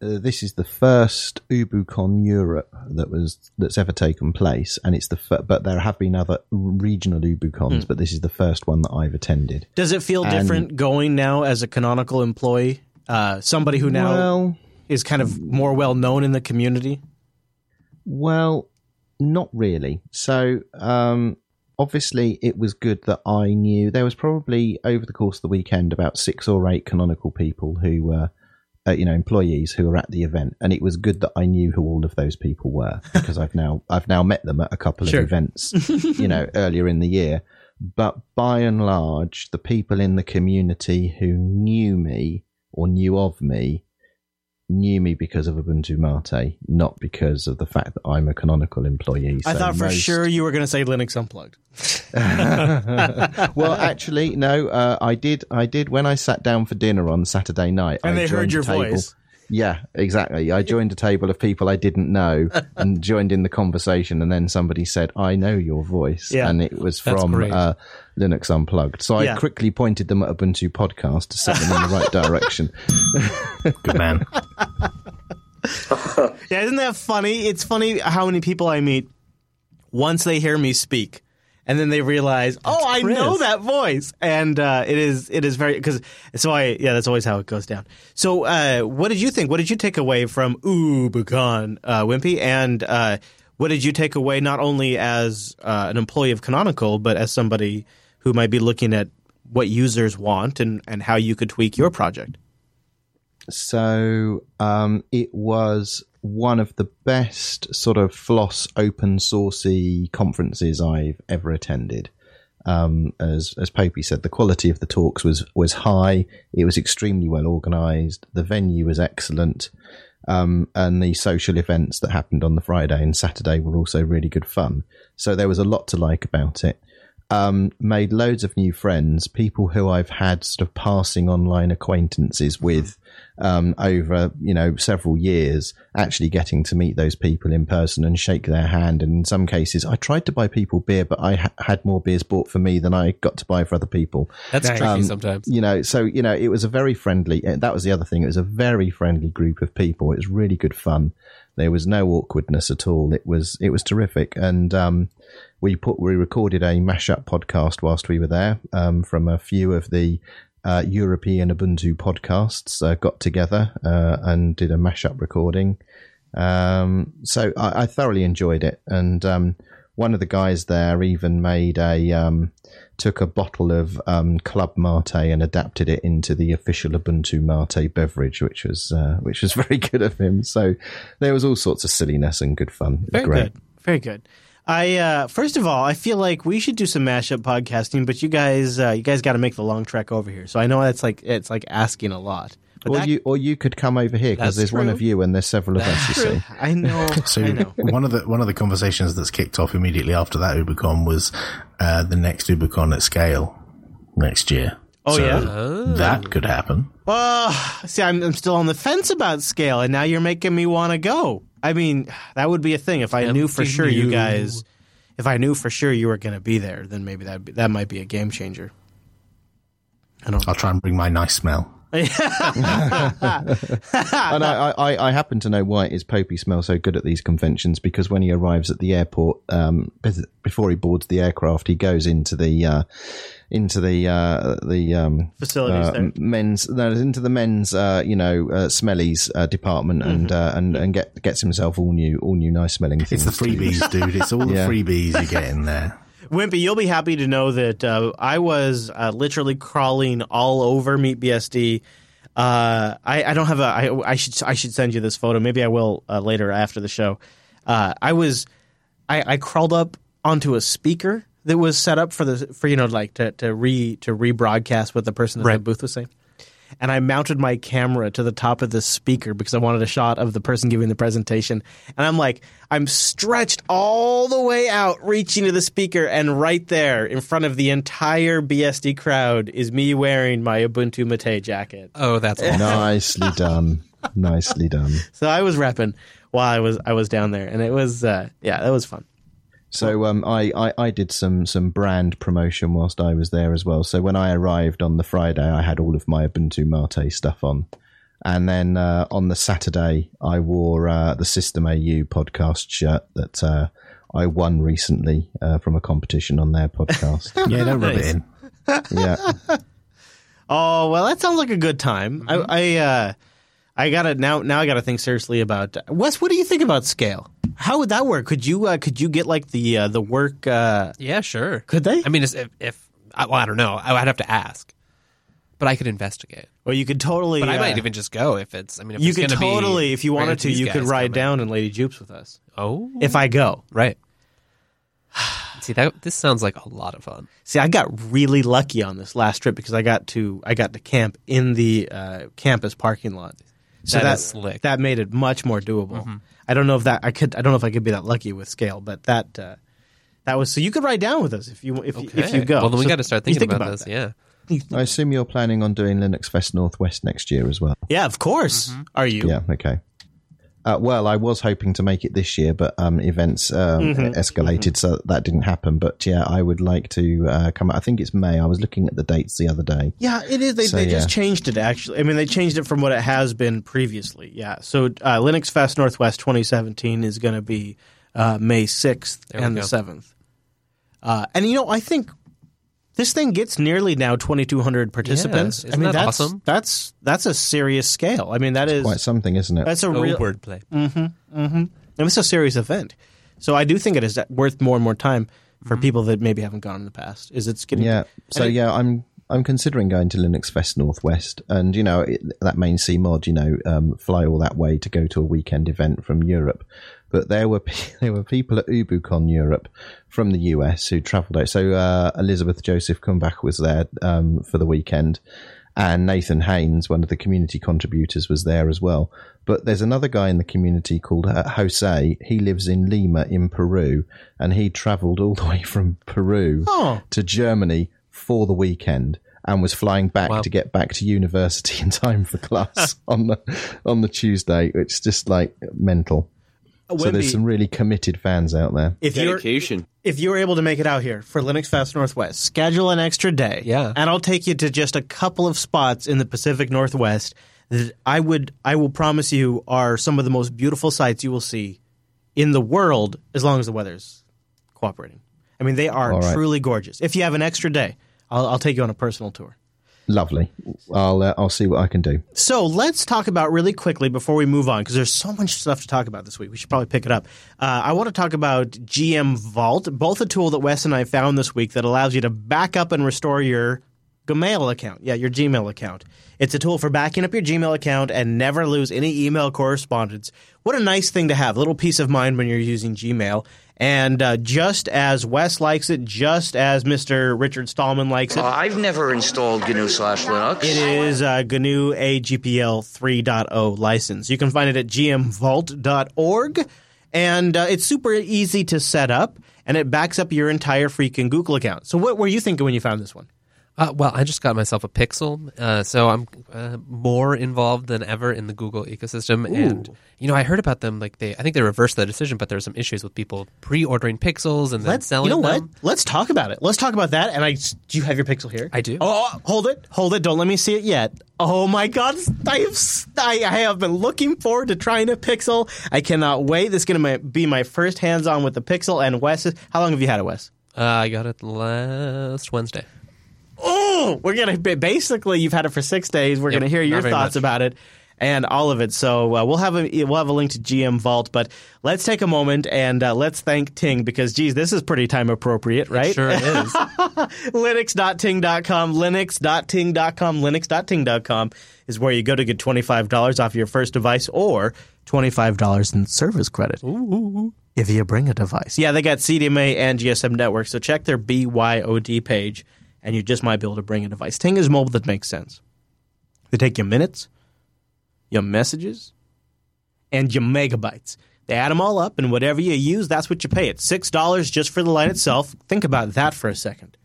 Speaker 6: Uh, this is the first UbuCon Europe that was that's ever taken place, and it's the fir- but there have been other regional UbuCons, but this is the first one that I've attended.
Speaker 1: Does it feel
Speaker 6: And-
Speaker 1: different going now as a canonical employee, uh, somebody who now
Speaker 6: Well,
Speaker 1: is kind of more well known in the community?
Speaker 6: Well, not really. So, um, obviously, it was good that I knew there was probably over the course of the weekend about six or eight canonical people who were, uh, you know, employees who were at the event, and it was good that I knew who all of those people were <laughs> because I've now I've now met them at a couple
Speaker 1: Sure.
Speaker 6: of events, <laughs> you know, earlier in the year. But by and large, the people in the community who knew me or knew of me knew me because of Ubuntu Mate, not because of the fact that I'm a canonical employee.
Speaker 1: I
Speaker 6: So
Speaker 1: thought for
Speaker 6: most-
Speaker 1: sure you were going to say Linux Unplugged. <laughs>
Speaker 6: well, actually, no. Uh, I did. I did when I sat down for dinner on Saturday night.
Speaker 1: And
Speaker 6: I
Speaker 1: they heard your
Speaker 6: table-
Speaker 1: voice.
Speaker 6: Yeah, exactly. I joined a table of people I didn't know <laughs> and joined in the conversation, and then somebody said, "I know your voice,"
Speaker 1: Yeah.
Speaker 6: and it was from uh, Linux Unplugged. So
Speaker 1: Yeah.
Speaker 6: I quickly pointed them at Ubuntu podcast to set them in the right direction. <laughs>
Speaker 7: Good man. <laughs>
Speaker 1: Yeah, isn't that funny? It's funny how many people I meet once they hear me speak, and then they realize, oh, I
Speaker 3: Chris.
Speaker 1: know that voice, and uh, it is it is very because so I yeah that's always how it goes down. So uh, what did you think? What did you take away from Ubucon, uh, Wimpy, and uh, what did you take away not only as uh, an employee of Canonical, but as somebody who might be looking at what users want and and how you could tweak your project?
Speaker 6: So um, it was one of the best sort of floss open sourcey conferences I've ever attended. Um, as as Popey said, the quality of the talks was was high. It was extremely well organised. The venue was excellent, um, and the social events that happened on the Friday and Saturday were also really good fun. So there was a lot to like about it um, made loads of new friends, people who I've had sort of passing online acquaintances with um, over, you know, several years, actually getting to meet those people in person and shake their hand. And in some cases, I tried to buy people beer, but I ha- had more beers bought for me than I got to buy for other people.
Speaker 3: That's tricky
Speaker 6: Um,
Speaker 3: sometimes.
Speaker 6: You know, so, you know, it was a very friendly, uh, that was the other thing. It was a very friendly group of people. It was really good fun. There was no awkwardness at all. It was, it was terrific. And, um, we put we recorded a mashup podcast whilst we were there um, from a few of the uh, European Ubuntu podcasts uh, got together uh, and did a mashup recording. Um, so I, I thoroughly enjoyed it, and um, one of the guys there even made a um, took a bottle of um, Club Mate and adapted it into the official Ubuntu Mate beverage, which was uh, which was <laughs> very good of him. So there was all sorts of silliness and good fun.
Speaker 1: Very
Speaker 6: great.
Speaker 1: good. Very good. I uh, first of all, I feel like we should do some mashup podcasting, but you guys, uh, you guys got to make the long trek over here. So I know that's like it's like asking a lot, but But
Speaker 6: or
Speaker 1: that-
Speaker 6: you or you could come over here because
Speaker 3: That's
Speaker 6: there's one of you and there's several of us. You see.
Speaker 1: I know. <laughs>
Speaker 7: So
Speaker 1: I know. <laughs>
Speaker 7: one of the one of the conversations that's kicked off immediately after that Ubercon was uh, the next Ubercon at scale next year.
Speaker 1: Oh,
Speaker 7: So
Speaker 1: yeah?
Speaker 7: that could happen.
Speaker 1: Oh, see, I'm, I'm still on the fence about scale, and now you're making me want to go. I mean, that would be a thing if I knew for sure you
Speaker 3: you.
Speaker 1: guys. If I knew for sure you were going to be there, then maybe that that might be a game changer. I don't.
Speaker 7: I'll try and bring my nice smell.
Speaker 6: And I, I, I happen to know why is Popey smell so good at these conventions because when he arrives at the airport, um, before he boards the aircraft, he goes into the uh, into the uh, the um,
Speaker 1: Facilities
Speaker 6: uh,
Speaker 1: there.
Speaker 6: men's no, into the men's uh, you know uh, smellies uh, department and uh, and and get gets himself all new all new nice smelling things.
Speaker 7: It's the freebies, dude. It's all the <laughs>
Speaker 6: Yeah.
Speaker 7: freebies you get in there.
Speaker 1: Wimpy, you'll be happy to know that uh, I was uh, literally crawling all over MeetBSD. Uh, I, I don't have a. I, I should I should send you this photo. Maybe I will uh, later after the show. Uh, I was I, I crawled up onto a speaker that was set up for the for you know like to to re to rebroadcast what the person at the booth was saying. And I mounted my camera to the top of the speaker because I wanted a shot of the person giving the presentation. And I'm like, I'm stretched all the way out, reaching to the speaker, and right there in front of the entire BSD crowd is me wearing my Ubuntu Mate jacket.
Speaker 3: Oh, that's <laughs> awesome.
Speaker 6: Nicely done, nicely done.
Speaker 1: So I was repping while I was I was down there, and it was uh, yeah, that was fun.
Speaker 6: So um, I, I, I did some some brand promotion whilst I was there as well. So when I arrived on the Friday, I had all of my Ubuntu Mate stuff on, and then uh, on the Saturday, I wore uh, the System AU podcast shirt that uh, I won recently uh, from a competition on their podcast. <laughs>
Speaker 7: Yeah, don't rub it in.
Speaker 6: yeah, <laughs>
Speaker 1: Oh well, that sounds like a good time. I I, uh, I gotta now now I gotta think seriously about Wes. What do you think about scale? How would that work? Could you uh, could you get like the uh, the work? Uh,
Speaker 3: Yeah, sure.
Speaker 1: could they?
Speaker 3: I mean, if, if I, well, I don't know, I- I'd have to ask, but I could investigate.
Speaker 1: Well, you could totally.
Speaker 3: But I
Speaker 1: uh,
Speaker 3: might even just go if it's. I mean, if
Speaker 1: You
Speaker 3: it's
Speaker 1: could
Speaker 3: gonna be
Speaker 1: totally, if you wanted to, you could ride
Speaker 3: coming.
Speaker 1: down in Lady Jupes with us.
Speaker 3: Oh,
Speaker 1: If I go,
Speaker 3: right. See that this sounds like a lot of fun.
Speaker 1: see, I got really lucky on this last trip because I got to I got to camp in the uh, campus parking lot. So
Speaker 3: That
Speaker 1: that
Speaker 3: is slick.
Speaker 1: that made it much more doable.
Speaker 3: Mm-hmm.
Speaker 1: I don't know if that I could. I don't know if I could be that lucky with scale, but that uh, that was so you could ride down with us if you if you, if you go.
Speaker 3: Well, then we
Speaker 1: So
Speaker 3: got to start thinking
Speaker 1: think
Speaker 3: about, this.
Speaker 1: that.
Speaker 3: Yeah.
Speaker 6: I assume you're planning on doing LinuxFest Northwest next year as well.
Speaker 1: Yeah, of course.
Speaker 3: Mm-hmm.
Speaker 1: Are you?
Speaker 6: Yeah, okay. Uh, well, I was hoping to make it this year, but um, events um,
Speaker 1: Mm-hmm.
Speaker 6: escalated, so that didn't happen. But yeah, I would like to uh, come. I think it's May. I was looking at the dates the other day.
Speaker 1: Yeah, it is. They,
Speaker 6: So,
Speaker 1: they just changed it. Actually, I mean, they changed it from what it has been previously. Yeah. So uh, LinuxFest Northwest 2017 is going to be uh, May 6th
Speaker 3: There
Speaker 1: and the 7th. Uh, and you know, I think this thing gets nearly now 2,200 participants.
Speaker 3: isn't
Speaker 1: I mean,
Speaker 3: that
Speaker 1: that's
Speaker 3: awesome?
Speaker 1: that's that's a serious scale. I mean, that is
Speaker 6: Quite something, isn't it?
Speaker 1: that's a
Speaker 3: Oh,
Speaker 1: real
Speaker 3: wordplay. Mm-hmm, mm-hmm.
Speaker 1: and it's a serious event. So I do think it is worth more and more time for mm-hmm. people that maybe haven't gone in the past. Is it's getting
Speaker 6: Yeah. So
Speaker 1: it-
Speaker 6: yeah, I'm I'm considering going to LinuxFest Northwest, and you know it, that main C mod, you know, um, fly all that way to go to a weekend event from Europe. But there were <laughs> there were people at UbuCon Europe from the US who travelled out. So uh, Elizabeth Joseph Krumbach was there um, for the weekend, and Nathan Haines, one of the community contributors, was there as well. But there's another guy in the community called uh, Jose. He lives in Lima in Peru, and he travelled all <laughs> the way from Peru
Speaker 1: Oh.
Speaker 6: to Germany for the weekend and was flying back
Speaker 3: Wow.
Speaker 6: to get back to university <laughs> in time for class on the on the Tuesday. It's just like mental. Uh,
Speaker 1: so
Speaker 6: there's some really committed fans out there.
Speaker 1: if you're
Speaker 8: Dedication.
Speaker 1: if you're able to make it out here for LinuxFest Northwest, schedule an extra day.
Speaker 3: Yeah.
Speaker 1: And I'll take you to just a couple of spots in the Pacific Northwest that I would I will promise you are some of the most beautiful sights you will see in the world as long as the weather's cooperating. I mean, they are
Speaker 6: All right.
Speaker 1: truly gorgeous. If you have an extra day, I'll, I'll take you on a personal tour.
Speaker 6: Lovely. I'll uh, I'll see what I can do.
Speaker 1: So let's talk about really quickly before we move on because there's so much stuff to talk about this week. We should probably pick it up. Uh, I want to talk about Gmvault, both a tool that Wes and I found this week that allows you to back up and restore your Gmail account. Yeah, your Gmail account. It's a tool for backing up your Gmail account and never lose any email correspondence. What a nice thing to have. A little peace of mind when you're using Gmail. And uh, just as Wes likes it, just as Mr. Richard Stallman likes it,
Speaker 8: Uh, I've never installed GNU slash Linux.
Speaker 1: it is uh, GNU AGPL 3.0 license. You can find it at gmvault.org, and uh, it's super easy to set up, and it backs up your entire freaking Google account. So, what were you thinking when you found this one?
Speaker 3: Uh, well, I just got myself a Pixel, uh, so I'm uh, more involved than ever in the Google ecosystem. And you know, I heard about them. Like they, I think they reversed the decision, but there were some issues with people pre-ordering Pixels and then
Speaker 1: Let's,
Speaker 3: selling
Speaker 1: you know
Speaker 3: them.
Speaker 1: what? Let's talk about it. Let's talk about that. And I, do you have your Pixel here?
Speaker 3: I do.
Speaker 1: Oh, oh, hold it, hold it. Don't let me see it yet. Oh my God, I have, I I have been looking forward to trying a Pixel. I cannot wait. This is going to be my first hands-on with the Pixel. And Wes, how long have you had it, Wes?
Speaker 3: Uh, I got it last Wednesday.
Speaker 1: Oh, we're gonna basically you've had it for six days. We're
Speaker 3: Yep,
Speaker 1: gonna hear your thoughts
Speaker 3: much.
Speaker 1: about it and all of it. So uh, we'll have a we'll have a link to Gmvault, but let's take a moment and uh, let's thank Ting because geez, this is pretty time appropriate, right?
Speaker 3: Sure <laughs> is.
Speaker 1: Linux.ting.com, Linux.ting.com, Linux.ting.com is where you go to get twenty five dollars off your first device or twenty five dollars in service credit. If you bring a device. Yeah, they got CDMA and GSM network, so check their BYOD page and you just might be able to bring a device. Ting is mobile that makes sense. They take your minutes, your messages, and your megabytes. They add them all up, and whatever you use, that's what you pay. It's $6 just for the line itself. Think about that for a second.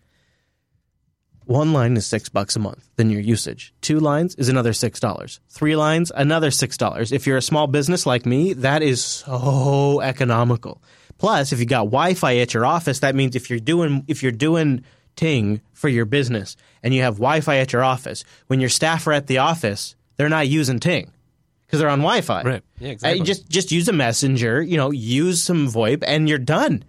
Speaker 1: One line is six bucks a month, then your usage. Two lines is another six dollars. Three lines, another six dollars. If you're a small business like me, that is so economical. Plus, if you got Wi-Fi at your office, that means if you're doing if you're doing Ting for your business and you have Wi-Fi at your office, when your staff are at the office, they're not using Ting because they're on Wi-Fi.
Speaker 3: Right. Yeah,
Speaker 1: Uh,
Speaker 3: exactly.
Speaker 1: you just just use a messenger, you know, use some VoIP, and you're done.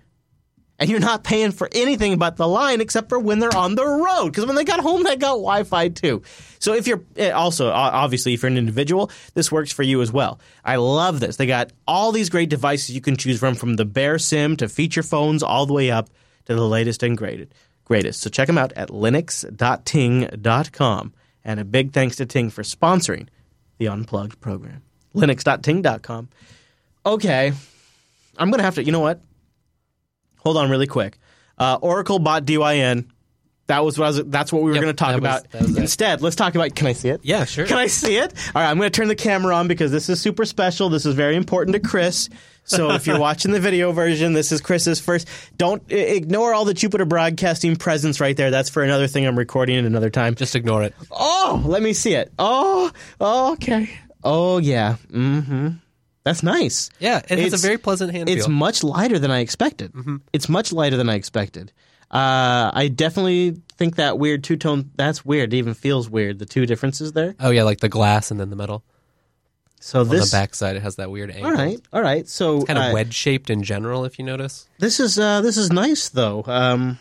Speaker 1: And you're not paying for anything but the line except for when they're on the road. Because when they got home, they got Wi Fi too. So if you're eh, also, obviously, if you're an individual, this works for you as well. I love this. They got all these great devices you can choose from, from the bare SIM to feature phones, all the way up to the latest and greatest. Greatest. So check them out at linux.ting.com. And a big thanks to Ting for sponsoring the Unplugged program. Linux.ting.com. Okay. I'm going to have to, you know what? Hold on really quick. Uh, Oracle bought DYN. That was what I was, that's what we were
Speaker 3: Yep,
Speaker 1: going to talk
Speaker 3: was-
Speaker 1: about.
Speaker 3: that it.
Speaker 1: Instead, let's talk about. Can I see it?
Speaker 3: Yeah, sure.
Speaker 1: Can I see it? All right, I'm going to turn the camera on because this is super special. This is very important to Chris. So if you're <laughs> watching the video version, this is Chris's first. Don't ignore all the Jupiter Broadcasting presence right there. That's for another thing I'm recording at another time.
Speaker 3: Just ignore it.
Speaker 1: Oh, let me see it. Oh, oh, okay. Oh, yeah. Mm-hmm. That's nice.
Speaker 3: Yeah, it has
Speaker 1: It's-
Speaker 3: a very pleasant hand
Speaker 1: It's
Speaker 3: feel.
Speaker 1: much lighter than I expected. It's much lighter than I expected. Uh, I definitely think that weird two tone. That's weird. It even feels weird. The two differences there.
Speaker 3: oh yeah, like the glass and then the metal.
Speaker 1: So
Speaker 3: On
Speaker 1: this.
Speaker 3: the backside, it has that weird angle.
Speaker 1: All right. All right. So
Speaker 3: Kind of
Speaker 1: uh,
Speaker 3: wedge shaped in general, if you notice.
Speaker 1: This is uh, this is nice though. Um,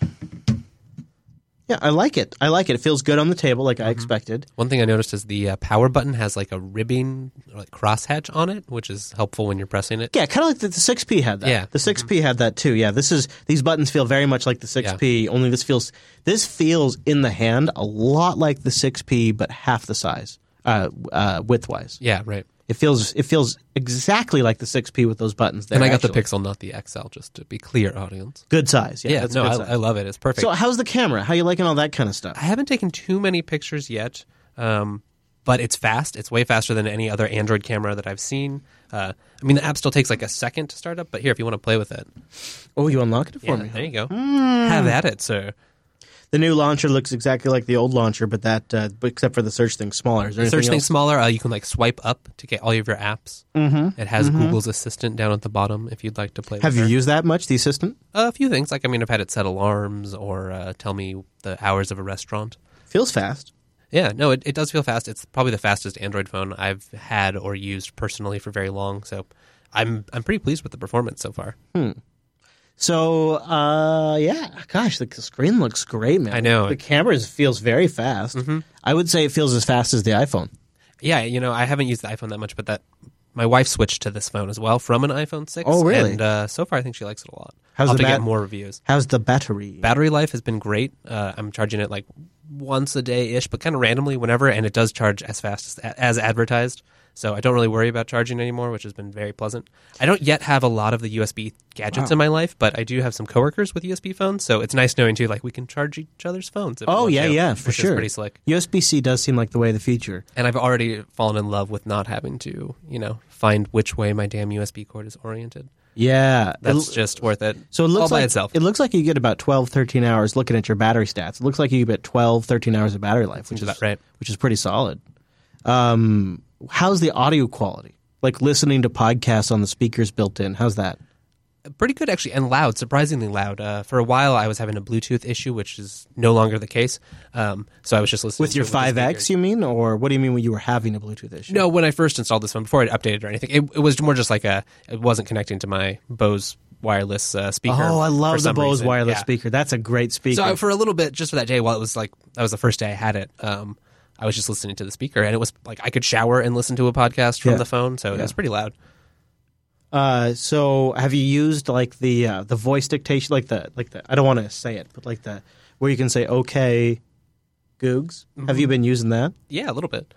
Speaker 1: yeah, I like it. I like it. It feels good on the table, like I expected.
Speaker 3: One thing I noticed is the uh, power button has like a ribbing, or like crosshatch on it, which is helpful when you're pressing it.
Speaker 1: Yeah, kind of like the, the 6P had that.
Speaker 3: Yeah.
Speaker 1: the 6P had that too. Yeah, this is these buttons feel very much like the 6P. Only this feels this feels in the hand a lot like the 6P, but half the size, uh, uh, width wise.
Speaker 3: Yeah, right.
Speaker 1: It feels it feels exactly like the 6P with those buttons. There,
Speaker 3: and I got the. Pixel, not the XL, just to be clear, audience.
Speaker 1: Good size. Yeah,
Speaker 3: Yeah,
Speaker 1: that's
Speaker 3: no,
Speaker 1: good
Speaker 3: I,
Speaker 1: size.
Speaker 3: I love it. It's perfect.
Speaker 1: So, how's the camera? How you liking all that kind of stuff?
Speaker 3: I haven't taken too many pictures yet, um, but it's fast. It's way faster than any other Android camera that I've seen. Uh, I mean, the app still takes like a second to start up, but here, if you want to play with it,
Speaker 1: Oh, you unlock it for
Speaker 3: yeah,
Speaker 1: me.
Speaker 3: there you go.
Speaker 1: Hmm.
Speaker 3: Have at it, sir.
Speaker 1: The new launcher looks exactly like the old launcher, but that uh, but except for the search thing smaller. Is there
Speaker 3: The search thing
Speaker 1: else?
Speaker 3: smaller. Uh, you can like swipe up to get all of your apps. Mm-hmm. It has Google's Assistant down at the bottom if you'd like to play.
Speaker 1: Have
Speaker 3: with
Speaker 1: you
Speaker 3: her.
Speaker 1: used that much? The assistant
Speaker 3: a few things? Like I mean, I've had it set alarms or uh, tell me the hours of a restaurant.
Speaker 1: feels fast.
Speaker 3: Yeah, no, it, it does feel fast. It's probably the fastest Android phone I've had or used personally for very long. So I'm I'm pretty pleased with the performance so far.
Speaker 1: So, uh, yeah, gosh, the screen looks great, man.
Speaker 3: I know.
Speaker 1: the camera is- feels very fast. I would say it feels as fast as the iPhone.
Speaker 3: Yeah, you know, I haven't used the iPhone that much, but that my wife switched to this phone as well from an iPhone 6.
Speaker 1: Oh, really?
Speaker 3: And uh, so far, I think she likes it a lot.
Speaker 1: How's
Speaker 3: I'll
Speaker 1: the bat-
Speaker 3: get more reviews.
Speaker 1: How's the battery?
Speaker 3: Battery life has been great. Uh, I'm charging it like once a day ish, but kind of randomly whenever, and it does charge as fast as, as advertised. So I don't really worry about charging anymore, which has been very pleasant. I don't yet have a lot of the USB gadgets in my life, but I do have some coworkers with USB phones, so it's nice knowing too, like we can charge each other's phones. If
Speaker 1: Oh yeah,
Speaker 3: to,
Speaker 1: yeah, for sure.
Speaker 3: pretty slick.
Speaker 1: USB C does seem like the way of the future.
Speaker 3: And I've already fallen in love with not having to, you know, find which way my damn USB cord is oriented.
Speaker 1: Yeah,
Speaker 3: That's just worth it.
Speaker 1: so it looks
Speaker 3: all by
Speaker 1: like
Speaker 3: itself.
Speaker 1: it looks like you get about 12, 13 hours looking at your battery stats. It looks like you get 12, 13 hours of battery life, which is
Speaker 3: right.
Speaker 1: which is pretty solid. Um, how's the audio quality? Like listening to podcasts on the speakers built in. How's that?
Speaker 3: Pretty good actually and loud surprisingly loud uh, for a while i was having a bluetooth issue which is no longer the case um, so i was just listening
Speaker 1: With your
Speaker 3: it the
Speaker 1: 5X, you mean, or what do you mean when you were having a Bluetooth issue?
Speaker 3: no when i first installed this one before it updated or anything it, it was more just like a it wasn't connecting to my bose wireless uh, speaker
Speaker 1: Oh, I love the Bose
Speaker 3: reason.
Speaker 1: wireless
Speaker 3: Yeah.
Speaker 1: speaker. That's a great speaker.
Speaker 3: so for a little bit just for that day while it was like that was the first day i had it um, i was just listening to the speaker and it was like i could shower and listen to a podcast from
Speaker 1: Yeah.
Speaker 3: the phone so it was pretty loud
Speaker 1: Uh, so have you used like the uh, the voice dictation, like the like the I don't want to say it, but like the where you can say okay, Googs? Have
Speaker 3: Mm-hmm.
Speaker 1: you been using that?
Speaker 3: yeah a little bit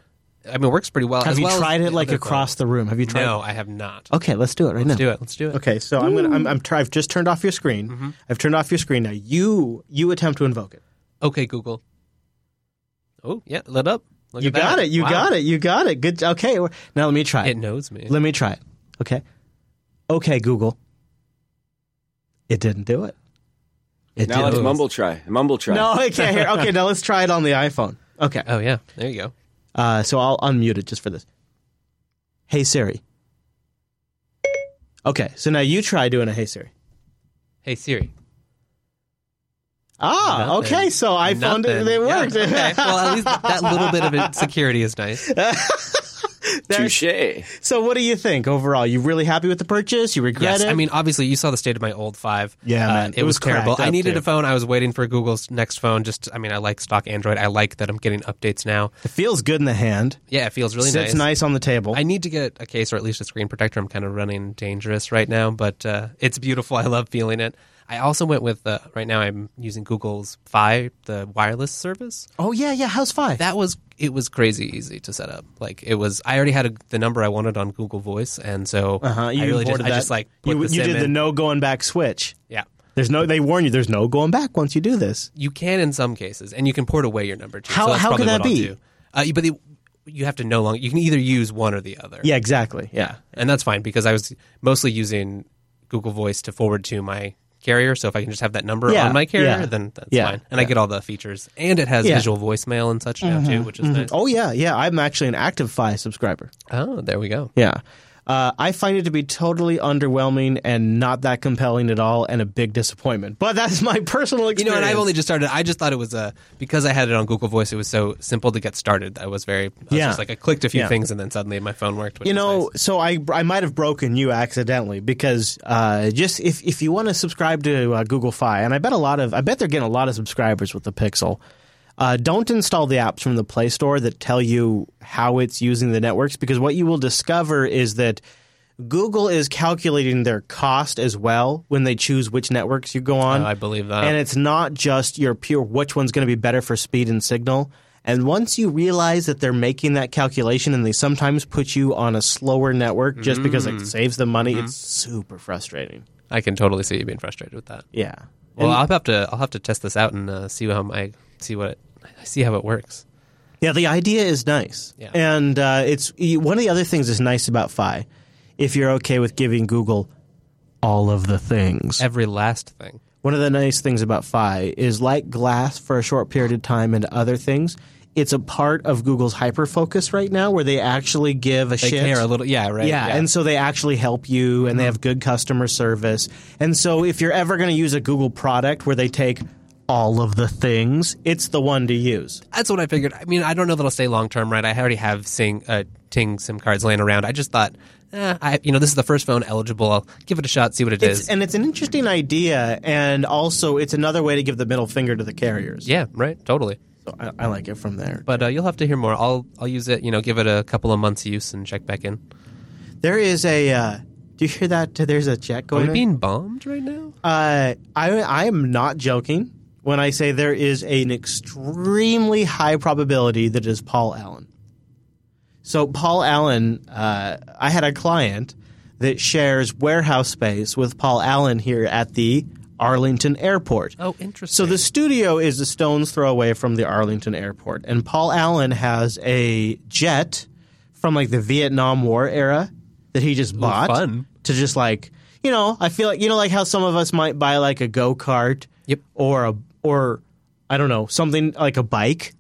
Speaker 3: i mean it works pretty well
Speaker 1: Have you
Speaker 3: well
Speaker 1: tried it like across
Speaker 3: phone.
Speaker 1: the room? Have you tried?
Speaker 3: no i have not
Speaker 1: Okay, let's do it right now.
Speaker 3: let's do it let's do it
Speaker 1: Okay, so I'm gonna I'm, I'm try, I've just turned off your screen.
Speaker 3: Mm-hmm.
Speaker 1: I've turned off your screen now. You you attempt to invoke it.
Speaker 3: Okay, Google. Oh, yeah, lit up. Look
Speaker 1: you
Speaker 3: at that.
Speaker 1: got it. You
Speaker 3: Wow.
Speaker 1: got it. You got it. Good. Okay. Now let me try
Speaker 3: It
Speaker 1: it.
Speaker 3: knows me.
Speaker 1: Let me try it. Okay. Okay, Google. It didn't do it. It
Speaker 9: Now let's mumble try. Mumble try.
Speaker 1: No, I can't hear. Okay, <laughs> now let's try it on the iPhone. Okay.
Speaker 3: Oh yeah, there you go.
Speaker 1: Uh, so I'll unmute it just for this. Hey Siri. Okay, so now you try doing a Hey Siri.
Speaker 3: Hey Siri.
Speaker 1: Ah,
Speaker 3: Nothing.
Speaker 1: okay. So I
Speaker 3: found
Speaker 1: it, it
Speaker 3: Yeah,
Speaker 1: worked.
Speaker 3: okay. Well, at least <laughs> that little bit of it- security is nice. <laughs> <laughs>
Speaker 9: Touche.
Speaker 1: so what do you think overall? You really happy with the purchase? You regret
Speaker 3: Yes,
Speaker 1: it?
Speaker 3: I mean, obviously, you saw the state of my old five.
Speaker 1: Yeah,
Speaker 3: Uh,
Speaker 1: man.
Speaker 3: it,
Speaker 1: It
Speaker 3: was,
Speaker 1: was
Speaker 3: terrible. I needed
Speaker 1: too.
Speaker 3: a phone. I was waiting for Google's next phone. Just, I mean, I like stock Android. I like that I'm getting updates now.
Speaker 1: it feels good in the hand.
Speaker 3: Yeah, it feels really
Speaker 1: Sits
Speaker 3: nice.
Speaker 1: nice on the table.
Speaker 3: I need to get a case or at least a screen protector. I'm kind of running dangerous right now, but uh, it's beautiful. I love feeling it. I also went with uh, right now. I'm using Google's Fi, the wireless service.
Speaker 1: oh yeah, yeah. How's five?
Speaker 3: That was it was crazy easy to set up. Like it was. I already had a, the number I wanted on Google Voice, and so
Speaker 1: uh-huh. You
Speaker 3: I really just,
Speaker 1: imported
Speaker 3: I just like
Speaker 1: you,
Speaker 3: the
Speaker 1: you did the no going back switch.
Speaker 3: Yeah,
Speaker 1: There's no. They warn you. There's no going back once you do this.
Speaker 3: you can in some cases, and you can port away your number too.
Speaker 1: How-
Speaker 3: so
Speaker 1: how could that be?
Speaker 3: Uh, but the, you have to no longer. You can either use one or the other.
Speaker 1: Yeah, exactly. Yeah.
Speaker 3: and that's fine because I was mostly using Google Voice to forward to my carrier. So if I can just have that number
Speaker 1: Yeah,
Speaker 3: on my carrier,
Speaker 1: yeah,
Speaker 3: then that's
Speaker 1: yeah,
Speaker 3: fine. And I get all the features, and it has visual voicemail and such now too, mm-hmm. which is mm-hmm. nice.
Speaker 1: Oh yeah, yeah. I'm actually an active Fi subscriber.
Speaker 3: Oh, there we go.
Speaker 1: Yeah. Uh, I find it to be totally underwhelming and not that compelling at all, and a big disappointment. But that's my personal experience.
Speaker 3: You know, and I've only just started. I just thought it was a because I had it on Google Voice. It was so simple to get started. I was very. I was
Speaker 1: Yeah.
Speaker 3: just like I clicked a few
Speaker 1: Yeah.
Speaker 3: things and then suddenly my phone worked.
Speaker 1: You know,
Speaker 3: nice.
Speaker 1: so I I might have broken you accidentally because uh, just if if you want to subscribe to uh, Google Fi, and I bet a lot of I bet they're getting a lot of subscribers with the Pixel. Uh, don't install the apps from the Play Store that tell you how it's using the networks because what you will discover is that Google is calculating their cost as well when they choose which networks you go on.
Speaker 3: Oh, I believe that.
Speaker 1: And it's not just your pure which one's going to be better for speed and signal. And once you realize that they're making that calculation and they sometimes put you on a slower network just because
Speaker 3: Mm.
Speaker 1: it saves them money,
Speaker 3: Mm-hmm.
Speaker 1: it's super frustrating.
Speaker 3: I can totally see you being frustrated with that.
Speaker 1: Yeah.
Speaker 3: Well,
Speaker 1: And-
Speaker 3: I'll have to I'll have to test this out and uh, see how I see what it, see how it works.
Speaker 1: Yeah, the idea is nice,
Speaker 3: Yeah.
Speaker 1: and uh, it's one of the other things that's nice about Fi. If you're okay with giving Google all of the things,
Speaker 3: Every last thing.
Speaker 1: one of the nice things about Fi is like Glass for a short period of time and other things. It's a part of Google's hyper focus right now, where they actually give a
Speaker 3: They
Speaker 1: shit.
Speaker 3: care a little. Yeah, right.
Speaker 1: Yeah, and so they actually help you and they
Speaker 3: Mm-hmm.
Speaker 1: have good customer service. And so if you're ever going to use a Google product where they take all of the things, it's the one to use.
Speaker 3: that's what I figured. I mean, I don't know that I'll stay long term, right? I already have Sing, uh, Ting SIM cards laying around. I just thought, eh, I, you know, this is the first phone eligible. I'll give it a shot, see what it is.
Speaker 1: It's, and it's an interesting idea, and also it's another way to give the middle finger to the carriers.
Speaker 3: yeah, right. Totally.
Speaker 1: So I, I like it from there.
Speaker 3: But uh, you'll have to hear more. I'll I'll use it. You know, give it a couple of months use and check back in.
Speaker 1: There is a. Uh, do you hear that? There's a jet
Speaker 3: Are
Speaker 1: going.
Speaker 3: we
Speaker 1: on.
Speaker 3: being bombed right now?
Speaker 1: Uh, I I am not joking when I say there is an extremely high probability that it is Paul Allen. So Paul Allen, uh, I had a client that shares warehouse space with Paul Allen here at the Arlington Airport.
Speaker 3: Oh, interesting.
Speaker 1: So the studio is a stone's throw away from the Arlington Airport, and Paul Allen has a jet from like the Vietnam War era that he just bought
Speaker 3: fun.
Speaker 1: to just like you know. I feel like you know like how some of us might buy like a go kart,
Speaker 3: Yep.
Speaker 1: or a or I don't know something like a bike,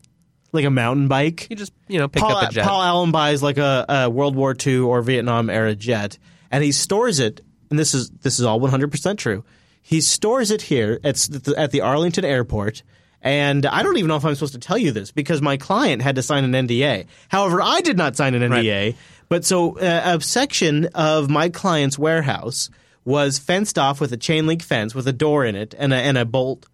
Speaker 1: like a mountain bike.
Speaker 3: you just you know pick
Speaker 1: Paul,
Speaker 3: up a jet.
Speaker 1: Paul Allen buys like a, a World War II or Vietnam era jet, and he stores it. And this is this is all 100 percent true. He stores it here at the, at the Arlington Airport. And I don't even know if I'm supposed to tell you this because my client had to sign an NDA. However, I did not sign an NDA. But so uh, a section of my client's warehouse was fenced off with a chain link fence with a door in it and a, and a bolt.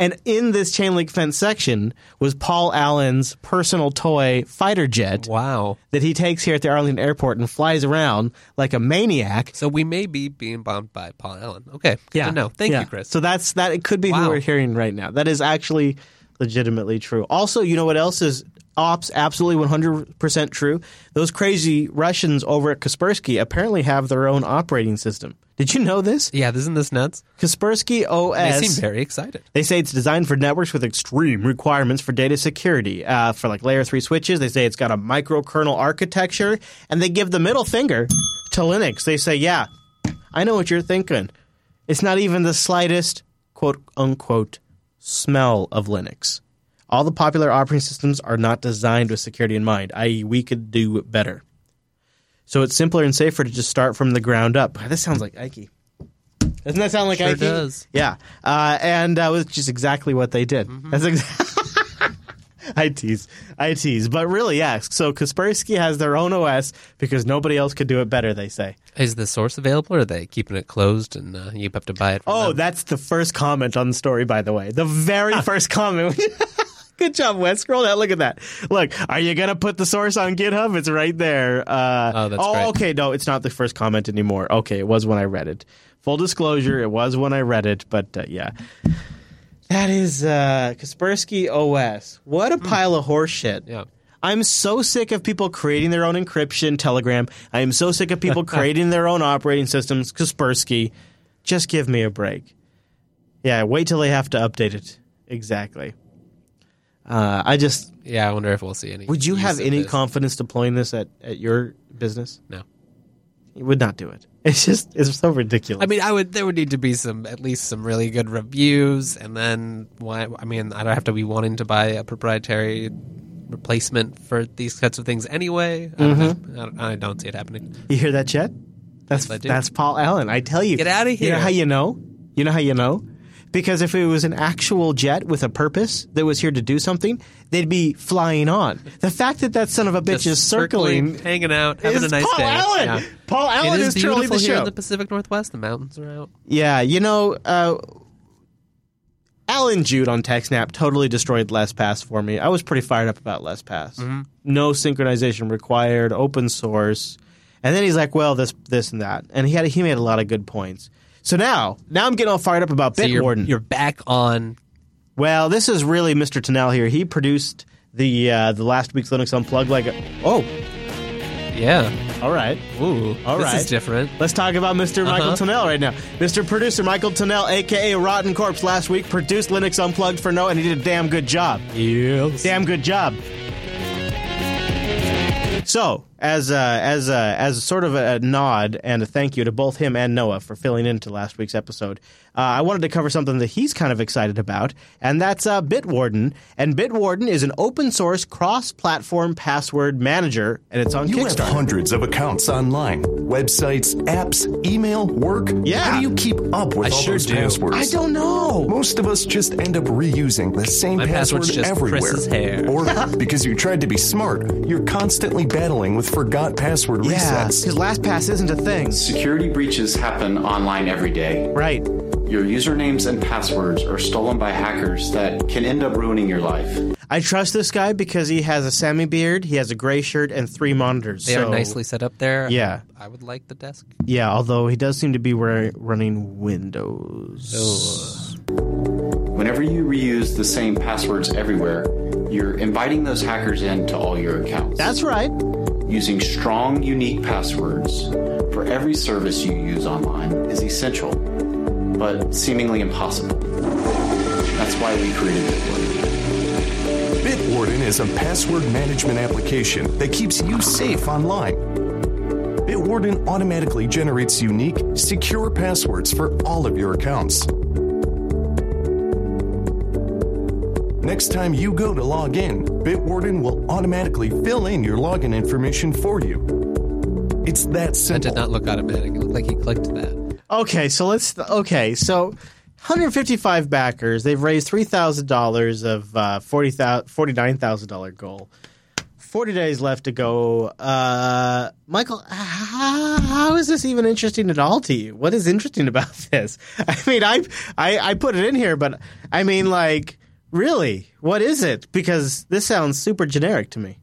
Speaker 1: And in this chain link fence section was Paul Allen's personal toy fighter jet
Speaker 3: wow.
Speaker 1: that he takes here at the Arlington airport and flies around like a maniac.
Speaker 3: So we may be being bombed by Paul Allen. Okay. Good to know. Thank
Speaker 1: Yeah.
Speaker 3: you, Chris.
Speaker 1: So that's that. It could be who we're hearing right now. That is actually legitimately true. Also, you know what else is ops absolutely 100% true? Those crazy Russians over at Kaspersky apparently have their own operating system. Did you know this?
Speaker 3: yeah, isn't this nuts?
Speaker 1: Kaspersky OS.
Speaker 3: They seem very excited.
Speaker 1: They say it's designed for networks with extreme requirements for data security. Uh, for like layer three switches, they say it's got a microkernel architecture, and they give the middle finger to Linux. They say, "Yeah, I know what you're thinking. It's not even the slightest quote unquote smell of Linux. All the popular operating systems are not designed with security in mind. I.e., we could do better. So it's simpler and safer to just start from the ground up. This sounds like Ike. Doesn't that sound like
Speaker 3: Sure
Speaker 1: Ike?
Speaker 3: does.
Speaker 1: Yeah, uh, and that was just exactly what they did.
Speaker 3: Mm-hmm.
Speaker 1: That's exactly. <laughs> I tease, I tease, but really, yeah. So Kaspersky has their own OS because nobody else could do it better. They say.
Speaker 3: Is the source available, or are they keeping it closed and uh, you have to buy it? From
Speaker 1: Oh,
Speaker 3: them?
Speaker 1: that's the first comment on the story, by the way. The very first comment. <laughs> Good job, Wes. Scroll down. Look at that. Look, are you gonna put the source on GitHub? It's right there. Uh,
Speaker 3: Oh, that's
Speaker 1: oh,
Speaker 3: great.
Speaker 1: okay. No, it's not the first comment anymore. Okay, it was when I read it. Full disclosure, it was when I read it, but uh, yeah. That is uh, Kaspersky OS. What a pile of horseshit.
Speaker 3: Yeah.
Speaker 1: I'm so sick of people creating their own encryption, Telegram. I am so sick of people <laughs> creating their own operating systems, Kaspersky. Just give me a break. Yeah, wait till they have to update it. Exactly. Uh, I just
Speaker 3: Yeah, I wonder if we'll see any.
Speaker 1: would you have any
Speaker 3: this.
Speaker 1: confidence deploying this at, at your business?
Speaker 3: No.
Speaker 1: You would not do it. <laughs> It's just it's so ridiculous.
Speaker 3: I mean, I would. There would need to be some, at least some really good reviews, and then why? I mean, I don't have to be wanting to buy a proprietary replacement for these kinds of things anyway. I don't,
Speaker 1: Mm-hmm.
Speaker 3: know. I don't, I don't see it happening.
Speaker 1: You hear that, Chet? That's
Speaker 3: Yes,
Speaker 1: that's Paul Allen. I tell you.
Speaker 3: Get out
Speaker 1: of
Speaker 3: here.
Speaker 1: You know how you know? You know how you know? Because if it was an actual jet with a purpose that was here to do something, they'd be flying on. The fact that that son of a bitch
Speaker 3: Just
Speaker 1: is circling,
Speaker 3: hanging out, having a nice
Speaker 1: Paul
Speaker 3: day.
Speaker 1: Allen.
Speaker 3: Yeah.
Speaker 1: Paul Allen
Speaker 3: it
Speaker 1: is,
Speaker 3: is
Speaker 1: truly the
Speaker 3: here
Speaker 1: show.
Speaker 3: in the Pacific Northwest. The mountains are out.
Speaker 1: Yeah, you know, uh, Allan Jude on TechSnap totally destroyed LessPass for me. I was pretty fired up about LessPass.
Speaker 3: Mm-hmm.
Speaker 1: No synchronization required, open source. And then he's like, "Well, this, this, and that," and he had he made a lot of good points. So now, now I'm getting all fired up about
Speaker 3: So you're,
Speaker 1: Bitwarden.
Speaker 3: you're back on.
Speaker 1: well, this is really Mr. Tennant here. He produced the uh, the last week's Linux Unplugged. Like, oh,
Speaker 3: Yeah.
Speaker 1: all right.
Speaker 3: Ooh.
Speaker 1: All
Speaker 3: this
Speaker 1: right.
Speaker 3: is different.
Speaker 1: Let's talk about Mr. Michael
Speaker 3: Uh-huh.
Speaker 1: Tennant right now. Mr. Producer Michael Tennant, aka Rotten Corpse, last week produced Linux Unplugged for No, and he did a damn good job.
Speaker 3: Yes.
Speaker 1: Damn good job. So, as a, as a, as sort of a nod and a thank you to both him and Noah for filling into last week's episode, uh, I wanted to cover something that he's kind of excited about, and that's uh, Bitwarden. And Bitwarden is an open source cross-platform password manager, and it's on
Speaker 9: You have hundreds of accounts online, websites, apps, email, work.
Speaker 1: Yeah.
Speaker 9: How do you keep up with
Speaker 3: I
Speaker 9: all
Speaker 3: sure
Speaker 9: those
Speaker 3: do.
Speaker 9: passwords?
Speaker 1: I don't know.
Speaker 9: Most of us just end up reusing the same
Speaker 3: My
Speaker 9: password
Speaker 3: password's just
Speaker 9: everywhere.
Speaker 3: Chris's hair.
Speaker 9: Or <laughs> because you tried to be smart, you're constantly battling with forgot password
Speaker 1: Yeah,
Speaker 9: resets.
Speaker 1: because LastPass isn't a thing.
Speaker 10: Security breaches happen online every day.
Speaker 1: Right.
Speaker 10: Your usernames and passwords are stolen by hackers that can end up ruining your life.
Speaker 1: I trust this guy because he has a semi beard, he has a gray shirt, and three monitors.
Speaker 3: They
Speaker 1: so,
Speaker 3: are nicely set up there.
Speaker 1: Yeah.
Speaker 3: I would like the desk.
Speaker 1: Yeah, although he does seem to be wearing, running Windows.
Speaker 10: Whenever you reuse the same passwords everywhere, you're inviting those hackers into all your accounts.
Speaker 1: That's right.
Speaker 10: Using strong, unique passwords for every service you use online is essential, but seemingly impossible. That's why we created Bitwarden.
Speaker 9: Bitwarden is a password management application that keeps you safe online. Bitwarden automatically generates unique, secure passwords for all of your accounts. Next time you go to log in, Bitwarden will automatically fill in your login information for you. It's that simple.
Speaker 3: That
Speaker 9: simple.
Speaker 3: did not look automatic. It looked like he clicked that.
Speaker 1: Okay, so let's. Okay, so 155 backers. They've raised three thousand dollars of uh, forty forty-nine thousand dollar goal. Forty days left to go. Uh, Michael, how, how is this even interesting at all to you? What is interesting <laughs> about this? I mean, I, I I put it in here, but I mean, like, really, what is it? Because this sounds super generic to me.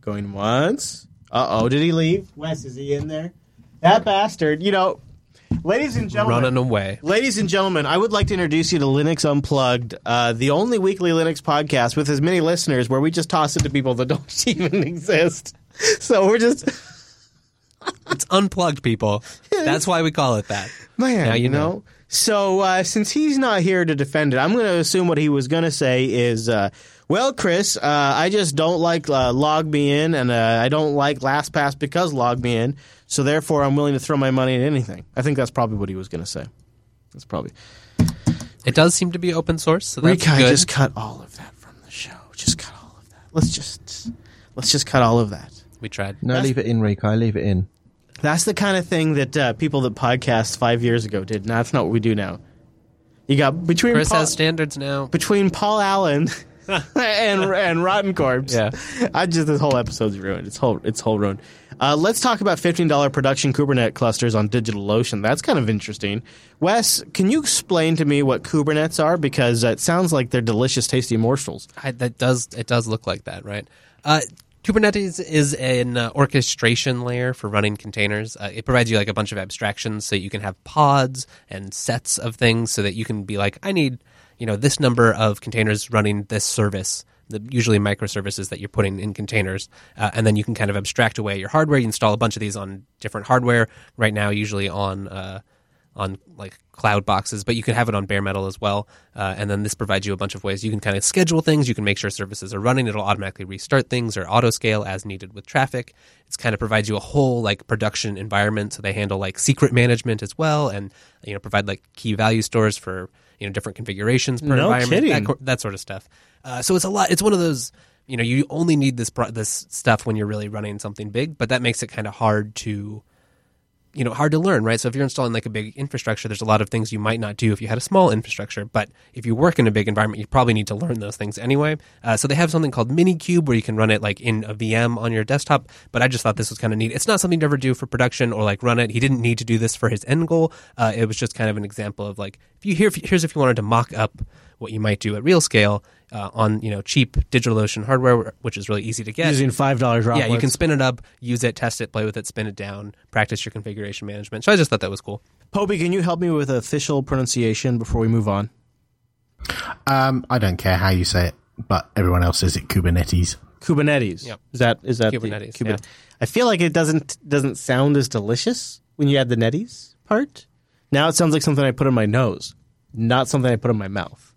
Speaker 1: Going once. Uh oh, did he leave? Wes, is he in there? That bastard. You know, ladies and gentlemen.
Speaker 3: Running away.
Speaker 1: Ladies and gentlemen, I would like to introduce you to Linux Unplugged, uh, the only weekly Linux podcast with as many listeners where we just toss it to people that don't <laughs> even exist. So we're just,
Speaker 3: It's unplugged, people. <laughs> That's why we call it that.
Speaker 1: man,
Speaker 3: Now
Speaker 1: you know.
Speaker 3: know.
Speaker 1: So uh, since he's not here to defend it, I'm going to assume what he was going to say is, uh, well, Chris, uh, I just don't like uh, LogMeIn, and uh, I don't like LastPass because LogMeIn. So therefore, I'm willing to throw my money at anything. I think that's probably what he was going to say. That's probably.
Speaker 3: It does seem to be open source, so that's
Speaker 1: Rika,
Speaker 3: good.
Speaker 1: just cut all of that from the show. Just cut all of that. Let's just let's just cut all of that.
Speaker 3: we tried.
Speaker 6: No, leave it in, Rico. Leave it in.
Speaker 1: That's the kind of thing that uh, people that podcast five years ago did. Now that's not what we do now. You got between
Speaker 3: Chris
Speaker 1: Paul,
Speaker 3: has standards now.
Speaker 1: between Paul Allen <laughs> <laughs> and and Rotten Corpse.
Speaker 3: Yeah.
Speaker 1: I just this whole episode's ruined. It's whole it's whole ruined. Uh, let's talk about fifteen dollar production Kubernetes clusters on DigitalOcean. That's kind of interesting. Wes, can you explain to me what Kubernetes are? Because it sounds like they're delicious, tasty morsels.
Speaker 3: I, that does it does look like that, right? Uh, Kubernetes is an uh, orchestration layer for running containers. Uh, it provides you like a bunch of abstractions, so you can have pods and sets of things, so that you can be like, I need you know this number of containers running this service. The, usually microservices that you're putting in containers, uh, and then you can kind of abstract away your hardware. You install a bunch of these on different hardware. Right now, usually on uh, on like cloud boxes, but you can have it on bare metal as well. Uh, and then this provides you a bunch of ways you can kind of schedule things. You can make sure services are running. It'll automatically restart things or auto scale as needed with traffic. It's kind of provides you a whole like production environment. So they handle like secret management as well, and you know provide like key value stores for you know different configurations per
Speaker 1: No
Speaker 3: environment,
Speaker 1: kidding.
Speaker 3: That, that sort of stuff. Uh, so it's a lot. It's one of those. You know, you only need this pro- this stuff when you're really running something big, but that makes it kind of hard to you know hard to learn right? So if you're installing like a big infrastructure there's a lot of things you might not do if you had a small infrastructure. But if you work in a big environment you probably need to learn those things anyway. Uh, so they have something called minikube where you can run it like in a vm on your desktop. But i just thought this was kind of neat. It's not something to ever do for production or like run it. He didn't need to do this for his end goal. Uh, it was just kind of an example of like if you here here's if you wanted to mock up what you might do at real scale uh, on you know cheap DigitalOcean hardware, which is really easy to get.
Speaker 1: Using five dollar droplets.
Speaker 3: Yeah, you can spin it up, use it, test it, play with it, spin it down, practice your configuration management. So I just thought that was cool.
Speaker 1: Popey, can you help me with official pronunciation before we move on?
Speaker 7: Um, I don't care how you say it, but everyone else says it Kubernetes.
Speaker 1: Kubernetes.
Speaker 3: Yep.
Speaker 1: Is that is that the-
Speaker 3: Kubernetes, yeah.
Speaker 1: I feel like it doesn't doesn't sound as delicious when you add the netties part. Now it sounds like something I put in my nose, not something I put in my mouth.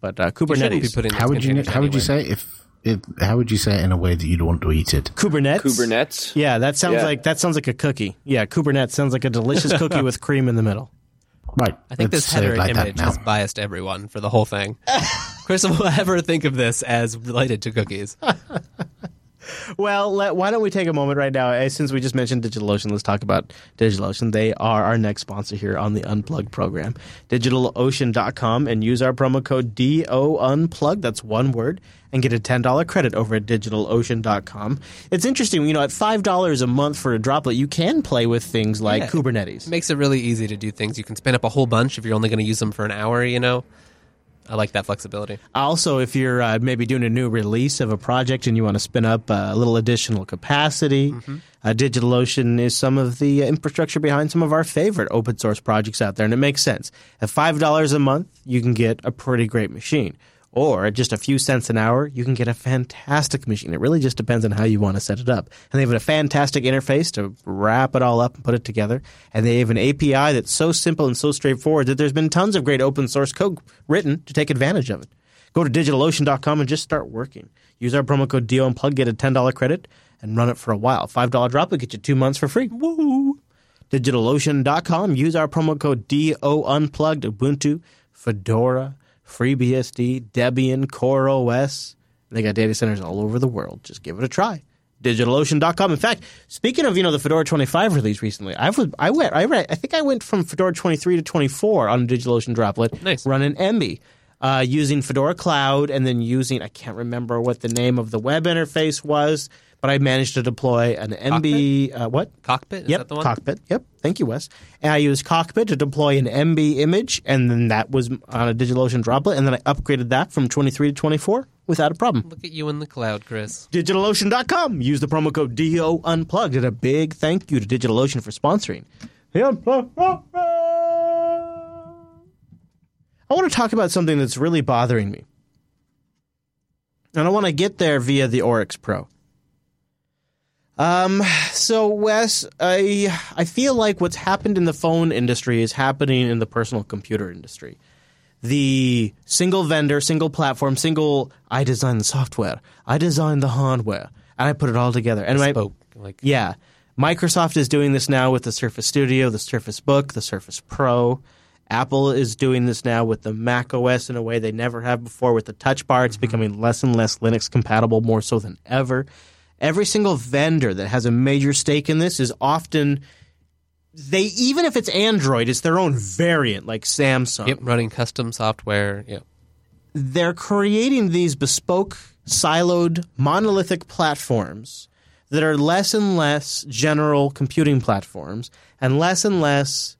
Speaker 1: But uh,
Speaker 3: You be
Speaker 1: Kubernetes.
Speaker 3: putting
Speaker 7: How would you
Speaker 3: containers
Speaker 7: How would you say if, if How would you say it in a way that you'd want to eat it?
Speaker 1: Kubernetes.
Speaker 11: Kubernetes.
Speaker 1: Yeah, that sounds
Speaker 11: Yeah.
Speaker 1: like that sounds like a cookie. Yeah, Kubernetes sounds like a delicious <laughs> cookie with cream in the middle.
Speaker 7: Right.
Speaker 3: I think
Speaker 7: let's
Speaker 3: this
Speaker 7: say
Speaker 3: header
Speaker 7: like
Speaker 3: image has biased everyone for the whole thing. <laughs> Chris will ever think of this as related to cookies. <laughs>
Speaker 1: Well, let, why don't we take a moment right now? eh, Since we just mentioned DigitalOcean, let's talk about DigitalOcean. They are our next sponsor here on the Unplugged program. DigitalOcean.com and use our promo code DO Unplugged. That's one word. And get a $10 credit over at DigitalOcean.com. It's interesting, you know, at $5 a month for a droplet, you can play with things like
Speaker 3: Yeah.
Speaker 1: Kubernetes.
Speaker 3: It makes it really easy to do things. You can spin up a whole bunch if you're only going to use them for an hour, you know. I like that flexibility.
Speaker 1: Also, if you're uh, maybe doing a new release of a project and you want to spin up uh, a little additional capacity,
Speaker 3: Mm-hmm.
Speaker 1: uh, DigitalOcean is some of the uh, infrastructure behind some of our favorite open source projects out there, and it makes sense. At $5 a month, you can get a pretty great machine. Or at just a few cents an hour, you can get a fantastic machine. It really just depends on how you want to set it up. And they have a fantastic interface to wrap it all up and put it together. And they have an API that's so simple and so straightforward that there's been tons of great open source code written to take advantage of it. Go to digitalocean.com and just start working. Use our promo code DO Unplugged, get a $10 credit, and run it for a while. $5 drop will get you two months for free. Woo! DigitalOcean.com. Use our promo code DO Unplugged, Ubuntu, Fedora, FreeBSD, Debian, CoreOS. They got data centers all over the world. Just give it a try. DigitalOcean.com. In fact, speaking of you know the Fedora 25 release recently, I was I went I read I think I went from Fedora 23 to 24 on DigitalOcean Droplet,
Speaker 3: Nice.
Speaker 1: running Emby, uh, using Fedora Cloud, and then using I can't remember what the name of the web interface was, but I managed to deploy an Emby uh, what
Speaker 3: Cockpit? Is
Speaker 1: yep,
Speaker 3: that the one?
Speaker 1: Cockpit. Yep. Thank you, Wes. And I used Cockpit to deploy an Emby image, and then that was on a DigitalOcean droplet, and then I upgraded that from 23 to 24 without a problem.
Speaker 3: Look at you in the cloud, Chris.
Speaker 1: DigitalOcean.com. Use the promo code DO Unplugged. And a big thank you to DigitalOcean for sponsoring. The Unplugged I want to talk about something that's really bothering me. And I want to get there via the Oryx Pro. Um, so Wes, I I feel like what's happened in the phone industry is happening in the personal computer industry. The single vendor, single platform, single I design the software, I design the hardware, and I put it all together. And my,
Speaker 3: Spoke like
Speaker 1: yeah, Microsoft is doing this now with the Surface Studio, the Surface Book, the Surface Pro. Apple is doing this now with the Mac OS in a way they never have before with the Touch Bar. It's becoming less and less Linux compatible, more so than ever. Every single vendor that has a major stake in this is often they even if it's Android, it's their own variant, like Samsung
Speaker 3: yep, running custom software. Yep.
Speaker 1: they're creating these bespoke, siloed, monolithic platforms that are less and less general computing platforms and less and less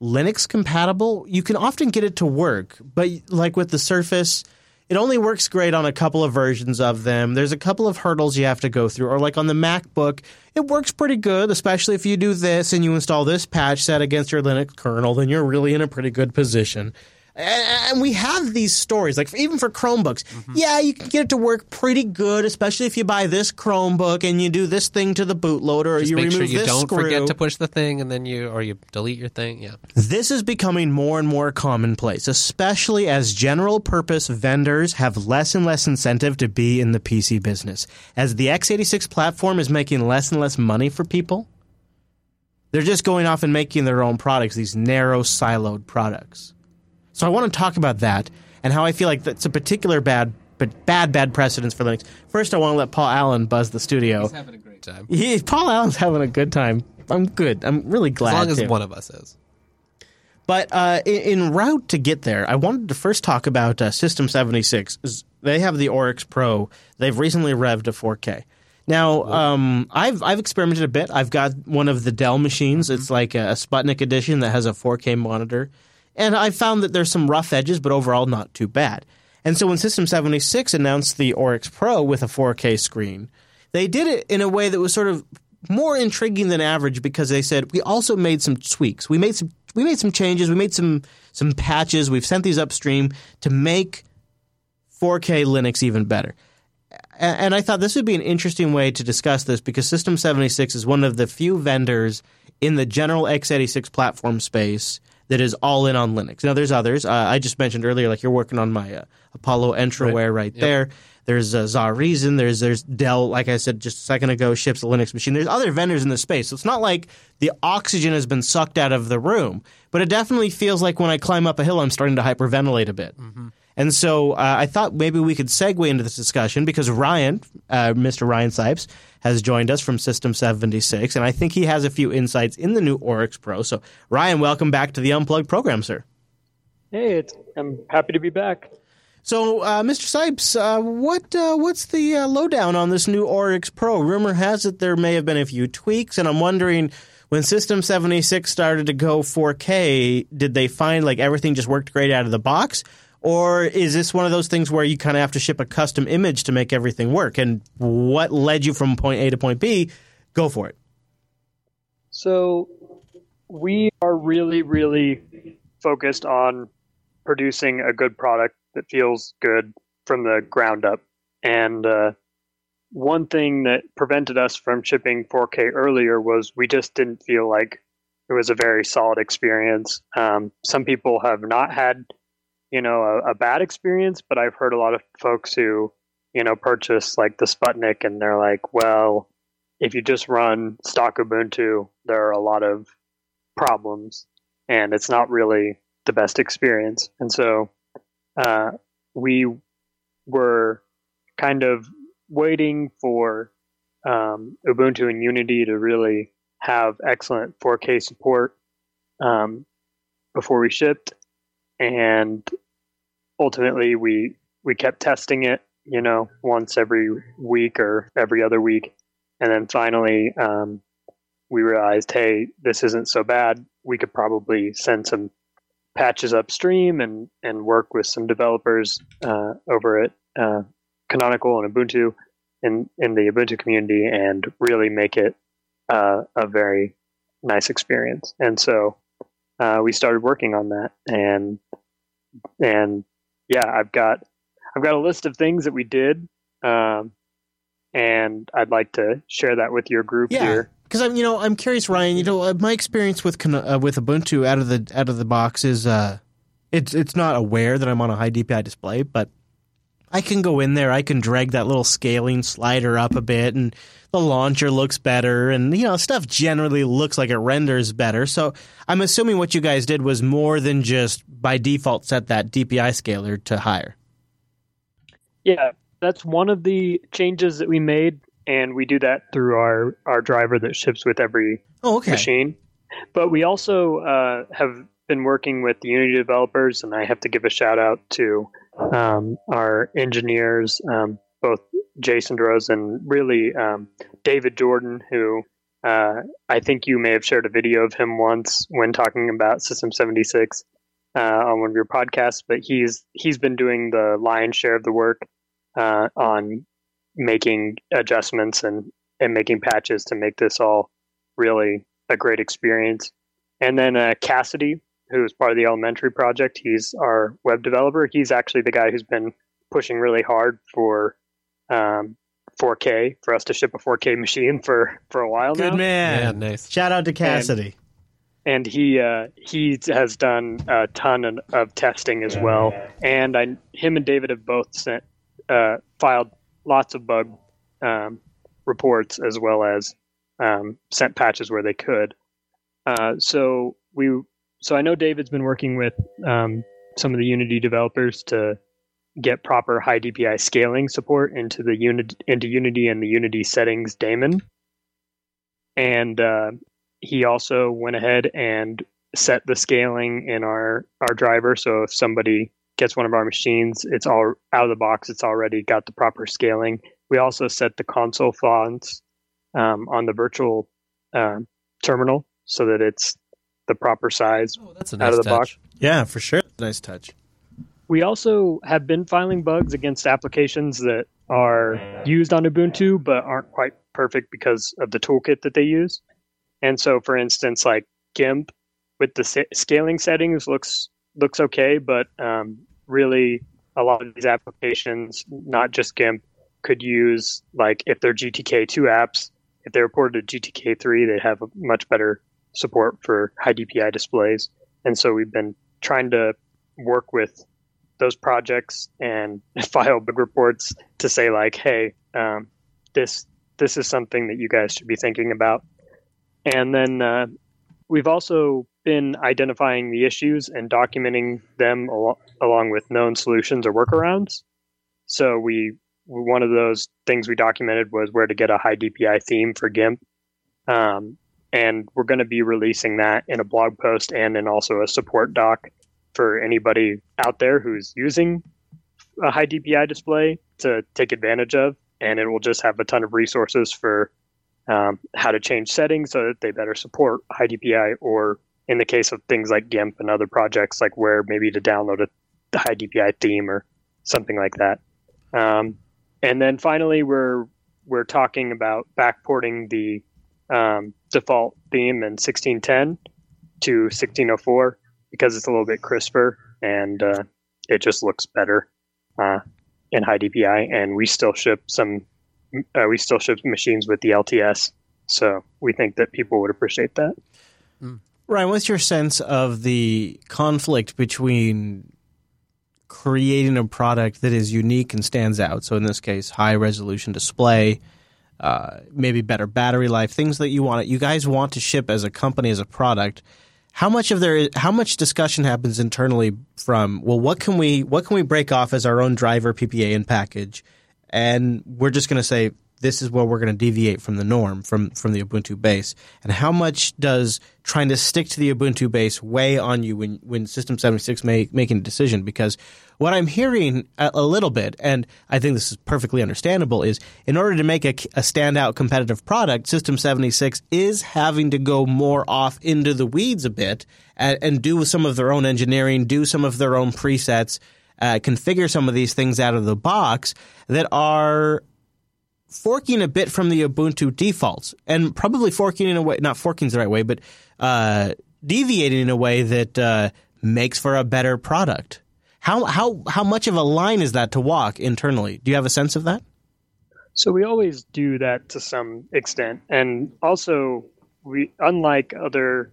Speaker 1: Linux compatible. You can often get it to work, but like with the Surface, it only works great on a couple of versions of them. There's a couple of hurdles you have to go through. Or like on the MacBook, it works pretty good, especially if you do this and you install this patch set against your Linux kernel, then you're really in a pretty good position. And we have these stories, like even for Chromebooks. Mm-hmm. Yeah, you can get it to work pretty good, especially if you buy this Chromebook and you do this thing to the bootloader, or
Speaker 3: Just
Speaker 1: you
Speaker 3: make
Speaker 1: remove
Speaker 3: sure you
Speaker 1: this
Speaker 3: don't
Speaker 1: screw.
Speaker 3: forget to push the thing, and then you or you delete your thing. Yeah.
Speaker 1: This is becoming more and more commonplace, especially as general purpose vendors have less and less incentive to be in the PC business. As the x86 platform is making less and less money for people, they're just going off and making their own products, these narrow, siloed products. So I want to talk about that and how I feel like that's a particular bad, but bad, bad precedence for Linux. First, I want to let Paul Allen buzz the studio.
Speaker 3: He's having a great time.
Speaker 1: He, Paul Allen's having a good time. I'm good. I'm really glad.
Speaker 3: As long as
Speaker 1: to.
Speaker 3: one of us is.
Speaker 1: But uh, in, in route to get there, I wanted to first talk about uh, System 76. They have the Oryx Pro. They've recently revved to 4K. Now, um, I've I've experimented a bit. I've got one of the Dell machines. It's like a, Sputnik edition that has a 4K monitor, and I found that there's some rough edges, but overall not too bad. And so when System 76 announced the Oryx Pro with a 4K screen, they did it in a way that was sort of more intriguing than average because they said we also made some tweaks. We made some we made some changes. We made some some patches. We've sent these upstream to make 4K Linux even better. And I thought this would be an interesting way to discuss this because System 76 is one of the few vendors in the general x86 platform space that is all in on Linux. Now, there's others. Uh, I just mentioned earlier, like you're working on my uh, Apollo Entroware right, there. There's uh, ZaReason. There's there's Dell. Like I said just a second ago, ships a Linux machine. There's other vendors in the space. So it's not like the oxygen has been sucked out of the room, but it definitely feels like when I climb up a hill, I'm starting to hyperventilate a bit. And so uh, I thought maybe we could segue into this discussion because Ryan, uh, Mr. Ryan Sipes, has joined us from System 76, and I think he has a few insights in the new Oryx Pro. So, Ryan, welcome back to the Unplugged program, sir.
Speaker 11: Hey, it's, I'm happy to be back.
Speaker 1: So, uh, Mr. Sipes, uh, what uh, what's the uh, lowdown on this new Oryx Pro? Rumor has it there may have been a few tweaks, and I'm wondering when System 76 started to go 4K, did they find like everything just worked great out of the box? Or is this one of those things where you kind of have to ship a custom image to make everything work? And what led you from point A to point B? Go for it.
Speaker 11: So we are really, really focused on producing a good product that feels good from the ground up. And uh, one thing that prevented us from shipping 4K earlier was we just didn't feel like it was a very solid experience. Um, some people have not had, you know, a, a, bad experience, but I've heard a lot of folks who, you know, purchase like the Sputnik and they're like, well, if you just run stock Ubuntu, there are a lot of problems and it's not really the best experience. And so uh, we were kind of waiting for um, Ubuntu and Unity to really have excellent 4K support um, before we shipped, and ultimately we we kept testing it, you know, once every week or every other week, and then finally um, we realized, hey, this isn't so bad. We could probably send some patches upstream and and work with some developers uh, over at uh, Canonical and Ubuntu in in the Ubuntu community and really make it uh, a very nice experience. And so uh, we started working on that, and and yeah, I've got I've got a list of things that we did, um, and I'd like to share that with your group
Speaker 1: yeah.
Speaker 11: here.
Speaker 1: Because I'm, you know, I'm curious, Ryan. You know, uh, my experience with uh, with Ubuntu out of the out of the box is, uh, it's it's not aware that I'm on a high DPI display, but I can go in there, I can drag that little scaling slider up a bit, and the launcher looks better, and you know stuff generally looks like it renders better. So I'm assuming what you guys did was more than just by default set that DPI scaler to higher.
Speaker 11: Yeah, that's one of the changes that we made, and we do that through our our driver that ships with every
Speaker 1: oh, okay.
Speaker 11: machine. But we also uh, have been working with the Unity developers, and I have to give a shout out to um, our engineers, um, both Jason DeRose and really um, David Jordan, who uh, I think you may have shared a video of him once when talking about System 76 uh, on one of your podcasts. But he's he's been doing the lion's share of the work uh, on making adjustments and and making patches to make this all really a great experience. And then uh, Cassidy, who's part of the elementary project. He's our web developer. He's actually the guy who's been pushing really hard for um, 4K for us to ship a 4K machine for for a while now.
Speaker 1: Good
Speaker 11: now.
Speaker 1: man.
Speaker 3: Yeah, nice.
Speaker 1: Shout out to Cassidy.
Speaker 11: And, and he uh, he has done a ton of, of, testing as well. And I, him and David have both sent uh, filed lots of bug um, reports as well as um, sent patches where they could. Uh, so we so I know David's been working with um, some of the Unity developers to get proper high DPI scaling support into the unit into Unity and the Unity settings daemon. And uh, he also went ahead and set the scaling in our our driver. So if somebody gets one of our machines, it's all out of the box. It's already got the proper scaling. We also set the console fonts um, on the virtual uh, terminal so that it's the proper size
Speaker 3: oh, that's a nice
Speaker 11: out of the
Speaker 3: touch.
Speaker 11: box.
Speaker 1: Yeah, for sure. Nice touch.
Speaker 11: We also have been filing bugs against applications that are used on Ubuntu but aren't quite perfect because of the toolkit that they use. And so, for instance, like GIMP with the scaling settings looks looks okay, but um, really a lot of these applications, not just GIMP, could use like if they're GTK2 apps, if they reported to GTK3, they'd have a much better support for high DPI displays. And so we've been trying to work with those projects and <laughs> file big reports to say like, hey, um, this this is something that you guys should be thinking about. And then uh, we've also been identifying the issues and documenting them al- along with known solutions or workarounds. So we one of those things we documented was where to get a high DPI theme for GIMP. Um, and we're going to be releasing that in a blog post and in also a support doc for anybody out there who's using a high DPI display to take advantage of. And it will just have a ton of resources for um, how to change settings so that they better support high DPI, or in the case of things like GIMP and other projects, like where maybe to download a high DPI theme or something like that. Um, and then finally, we're we're talking about backporting the um, default theme in 1610 to 1604 because it's a little bit crisper and uh, it just looks better uh, in high DPI. And we still ship some, uh, we still ship machines with the LTS, so we think that people would appreciate that.
Speaker 1: Ryan, what's your sense of the conflict between creating a product that is unique and stands out? So, in this case, high resolution display, uh, maybe better battery life, things that you want. You guys want to ship as a company as a product. How much of there? How much discussion happens internally from? Well, what can we what can we break off as our own driver PPA and package, and we're just going to say this is where we're going to deviate from the norm from from the Ubuntu base. And how much does trying to stick to the Ubuntu base weigh on you when when System 76 make, making a decision? Because what I'm hearing a, a, little bit, and I think this is perfectly understandable, is in order to make a, a standout competitive product, System 76 is having to go more off into the weeds a bit and, and do some of their own engineering, do some of their own presets. Uh, configure some of these things out of the box that are forking a bit from the Ubuntu defaults and probably forking in a way, not forking is the right way, but uh, deviating in a way that uh, makes for a better product. How, how, how much of a line is that to walk internally? Do you have a sense of that?
Speaker 11: So we always do that to some extent. And also, we unlike other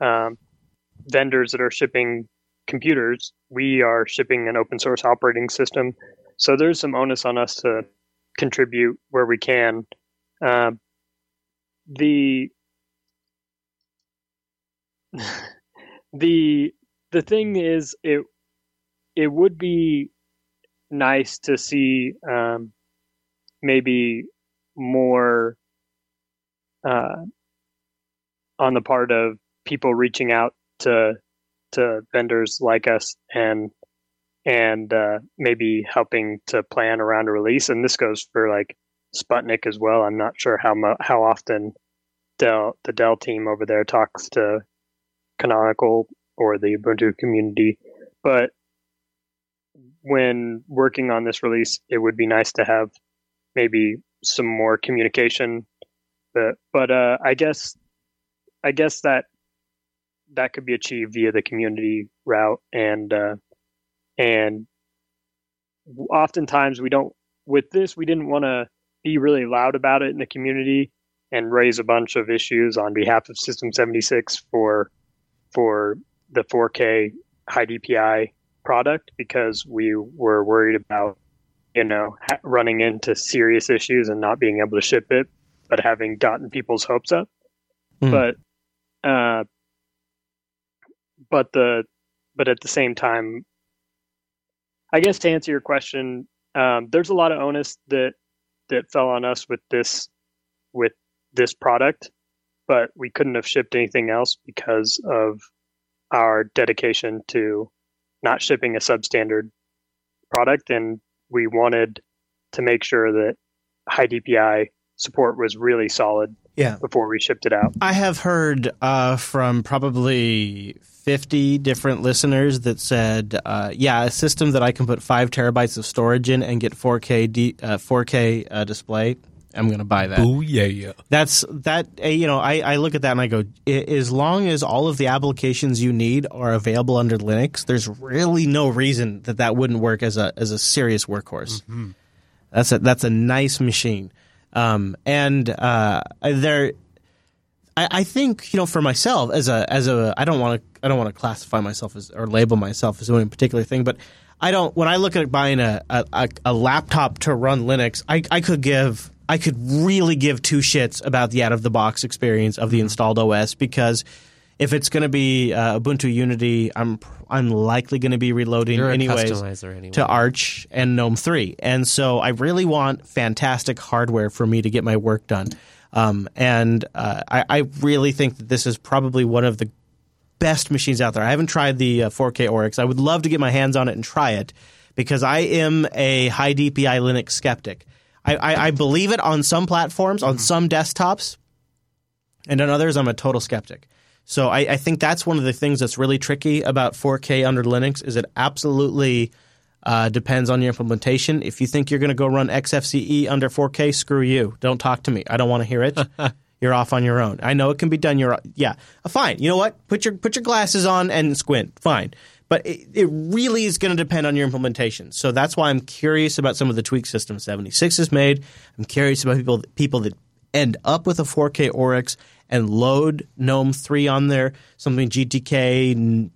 Speaker 11: um, vendors that are shipping computers, we are shipping an open source operating system. So there's some onus on us to contribute where we can. Uh, the <laughs> the the thing is, it it would be nice to see um, maybe more uh, on the part of people reaching out to to vendors like us and and uh, maybe helping to plan around a release. And this goes for like Sputnik as well. I'm not sure how mo- how often Dell the Dell team over there talks to Canonical or the Ubuntu community, but when working on this release, it would be nice to have maybe some more communication. But but uh, I guess I guess that that could be achieved via the community route and uh, and oftentimes we don't with this we didn't want to be really loud about it in the community and raise a bunch of issues on behalf of system 76 for for the 4k high dpi product because we were worried about you know ha- running into serious issues and not being able to ship it but having gotten people's hopes up mm. but uh but the but at the same time I guess to answer your question, um, there's a lot of onus that that fell on us with this with this product, but we couldn't have shipped anything else because of our dedication to not shipping a substandard product, and we wanted to make sure that high DPI support was really solid
Speaker 1: yeah.
Speaker 11: before we shipped it out.
Speaker 1: I have heard uh, from probably 50 different listeners that said, uh, yeah, a system that I can put five terabytes of storage in and get 4K D, uh, 4K uh, display. I'm going to buy that.
Speaker 3: Oh yeah, yeah.
Speaker 1: That's that. Uh, you know, I, I look at that and I go, as long as all of the applications you need are available under Linux, there's really no reason that that wouldn't work as a as a serious workhorse. Mm-hmm. That's a that's a nice machine. Um, and uh, there, I, I, think you know for myself as a as a I don't want to I don't want to classify myself as or label myself as doing a particular thing, but I don't when I look at buying a a, a laptop to run Linux, I, I could give I could really give two shits about the out of the box experience of the installed OS because if it's going to be uh, Ubuntu Unity, I'm I'm likely going to be reloading anyways
Speaker 3: anyway.
Speaker 1: to Arch and GNOME 3. And so I really want fantastic hardware for me to get my work done. Um, and uh, I, I, really think that this is probably one of the best machines out there. I haven't tried the uh, 4K Oryx. I would love to get my hands on it and try it because I am a high DPI Linux skeptic. I, I, I believe it on some platforms, on some desktops, and on others, I'm a total skeptic. So I, I think that's one of the things that's really tricky about 4K under Linux is it absolutely uh, depends on your implementation. If you think you're going to go run XFCE under 4K, screw you. Don't talk to me. I don't want to hear it. <laughs> you're off on your own. I know it can be done. You're yeah, uh, fine. You know what? Put your put your glasses on and squint. Fine. But it, it really is going to depend on your implementation. So that's why I'm curious about some of the tweak System 76 has made. I'm curious about people people that end up with a 4K Oryx and load GNOME 3 on there, something GTK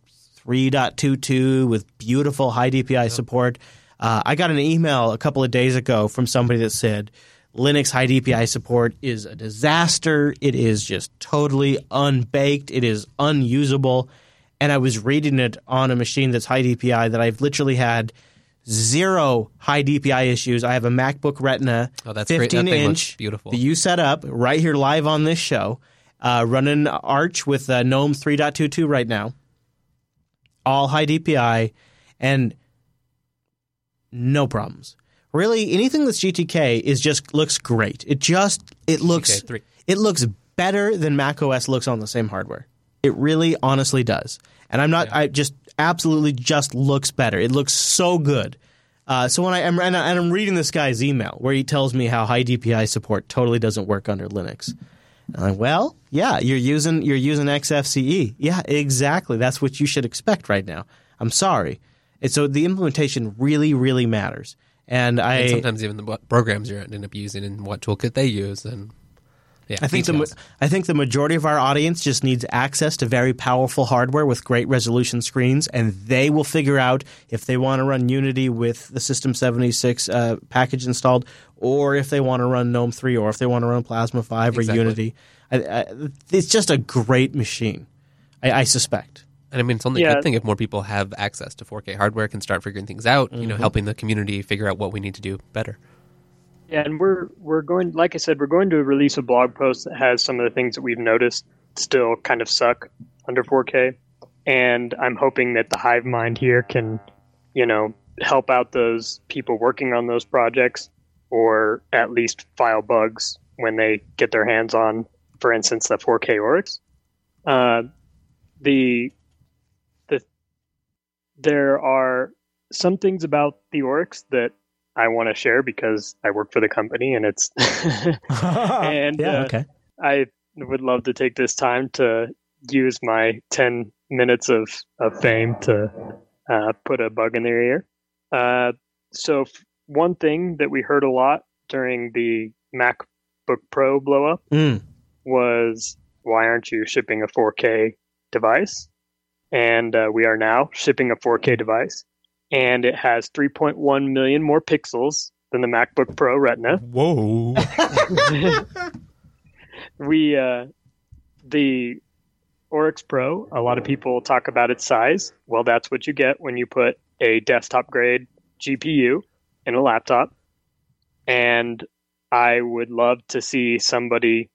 Speaker 1: 3.22 with beautiful high DPI support. Uh, I got an email a couple of days ago from somebody that said Linux high DPI support is a disaster. It is just totally unbaked. It is unusable. And I was reading it on a machine that's high DPI that I've literally had zero high DPI issues. I have a MacBook Retina,
Speaker 3: Oh, that's
Speaker 1: 15
Speaker 3: great. That
Speaker 1: inch,
Speaker 3: beautiful.
Speaker 1: that you set up right here live on this show, uh, running Arch with uh, GNOME 3.22 right now, all high DPI, and no problems. Really, anything that's GTK is just looks great. It just it looks
Speaker 3: GTK3.
Speaker 1: it looks better than Mac OS looks on the same hardware. It really, honestly does. And I'm not. I just absolutely just looks better. It looks so good. Uh, so when I am and, I- and I'm reading this guy's email where he tells me how high DPI support totally doesn't work under Linux. I'm like, well, yeah, you're using you're using XFCE. Yeah, exactly. That's what you should expect right now. I'm sorry. And so the implementation really, really matters. And I
Speaker 3: and sometimes even the programs you end up using and what toolkit they use and yeah,
Speaker 1: I think the
Speaker 3: details.
Speaker 1: ma- I think the majority of our audience just needs access to very powerful hardware with great resolution screens, and they will figure out if they want to run Unity with the System 76 uh, package installed, or if they want to run GNOME 3, or if they want to run Plasma 5 or Unity. I, I, it's just a great machine, I, I suspect.
Speaker 3: And I mean, it's only a good thing if more people have access to 4K hardware, can start figuring things out. You know,
Speaker 1: Mhm.
Speaker 3: helping the community figure out what we need to do better.
Speaker 11: Yeah, and we're we're going like I said, we're going to release a blog post that has some of the things that we've noticed still kind of suck under 4K. And I'm hoping that the hive mind here can, you know, help out those people working on those projects or at least file bugs when they get their hands on, for instance, the 4K Oryx. Uh, the the there are some things about the Oryx that I want to share because I work for the company and it's <laughs> <laughs> and
Speaker 1: yeah,
Speaker 11: uh,
Speaker 1: okay.
Speaker 11: I would love to take this time to use my 10 minutes of, of fame to uh, put a bug in their ear. Uh, so, f- one thing that we heard a lot during the MacBook Pro blow up
Speaker 1: Mm.
Speaker 11: was why aren't you shipping a 4K device? And uh, we are now shipping a 4K device, and it has 3.1 million more pixels than the MacBook Pro Retina.
Speaker 3: Whoa! <laughs> <laughs>
Speaker 11: we uh, the Oryx Pro. A lot of people talk about its size. Well, that's what you get when you put a desktop grade GPU in a laptop. And I would love to see somebody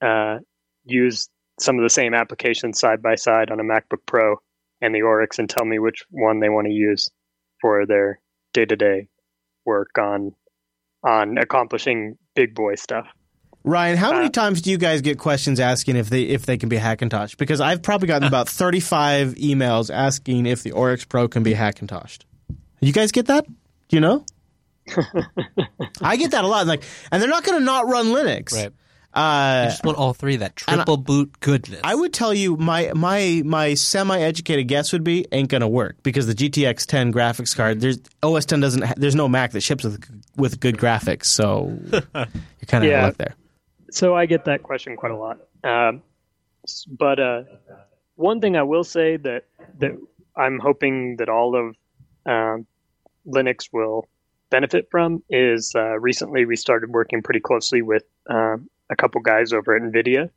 Speaker 11: uh, use some of the same applications side by side on a MacBook Pro and the Oryx and tell me which one they want to use for their day to day work on on accomplishing big boy stuff.
Speaker 1: Ryan, how many
Speaker 11: Uh,
Speaker 1: times do you guys get questions asking if they if they can be Hackintoshed? Because I've probably gotten about <laughs> thirty five emails asking if the Oryx Pro can be Hackintoshed. You guys get that? Do you know? <laughs> I get that a lot. Like, and they're not going to not run Linux.
Speaker 3: Right.
Speaker 1: Uh,
Speaker 3: I just want all three. That triple boot goodness.
Speaker 1: I would tell you my my my semi educated guess would be ain't gonna work because the GTX 10 graphics card there's OS 10 doesn't ha- there's no Mac that ships with with good graphics so <laughs> you're kind of
Speaker 11: Yeah.
Speaker 1: out luck there.
Speaker 11: So I get that question quite a lot. Um, but uh, one thing I will say that that I'm hoping that all of um, Linux will benefit from is uh, recently we started working pretty closely with um, a couple guys over at NVIDIA,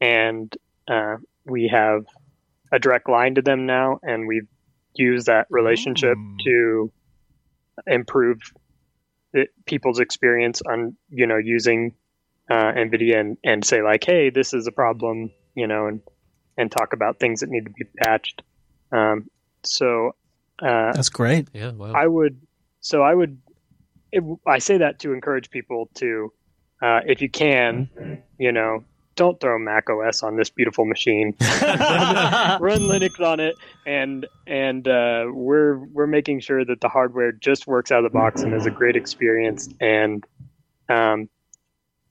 Speaker 11: and uh, we have a direct line to them now, and we've used that relationship to improve it, people's experience on you know using uh, NVIDIA and, and say like, hey, this is a problem, you know, and and talk about things that need to be patched. Um, so uh,
Speaker 1: That's great.
Speaker 3: yeah. Wow.
Speaker 11: I would, so I would it, I say that to encourage people to, uh, if you can, you know, don't throw Mac OS on this beautiful machine. run, <laughs> <laughs> run Linux on it, and and uh, we're we're making sure that the hardware just works out of the box and is a great experience. And um,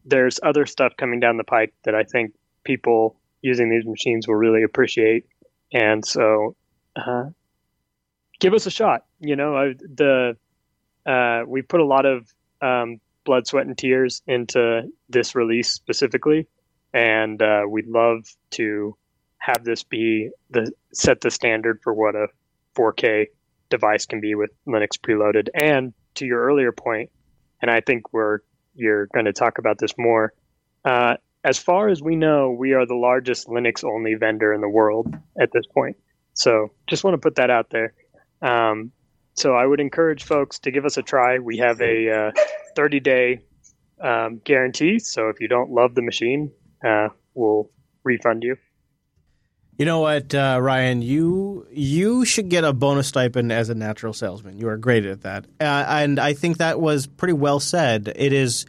Speaker 11: there's other stuff coming down the pike that I think people using these machines will really appreciate. And so, uh, give us a shot. You know, I, the uh, we put a lot of um, blood, sweat, and tears into this release specifically, and uh, we'd love to have this be the set the standard for what a 4K device can be with Linux preloaded. And to your earlier point, and I think we're you're going to talk about this more. Uh, as far as we know, we are the largest Linux only vendor in the world at this point. So just want to put that out there. Um, so I would encourage folks to give us a try. We have a uh, 30 day um, guarantee. So if you don't love the machine, uh, we'll refund you.
Speaker 1: You know what, uh, Ryan? You you should get a bonus stipend as a natural salesman. You are great at that, uh, and I think that was pretty well said. It is.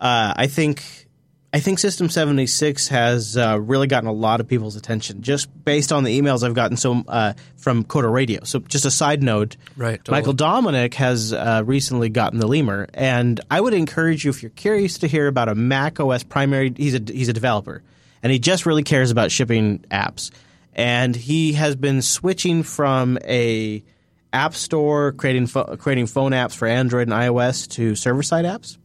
Speaker 1: Uh, I think I think System seventy six has uh, really gotten a lot of people's attention just based on the emails I've gotten so uh, from Coder Radio. So, just a side note,
Speaker 3: Right, totally.
Speaker 1: Michael Dominick has uh, recently gotten the lemur, and I would encourage you if you're curious to hear about a Mac OS primary. He's a he's a developer, and he just really cares about shipping apps. And he has been switching from a app store creating pho- creating phone apps for Android and iOS to server side apps.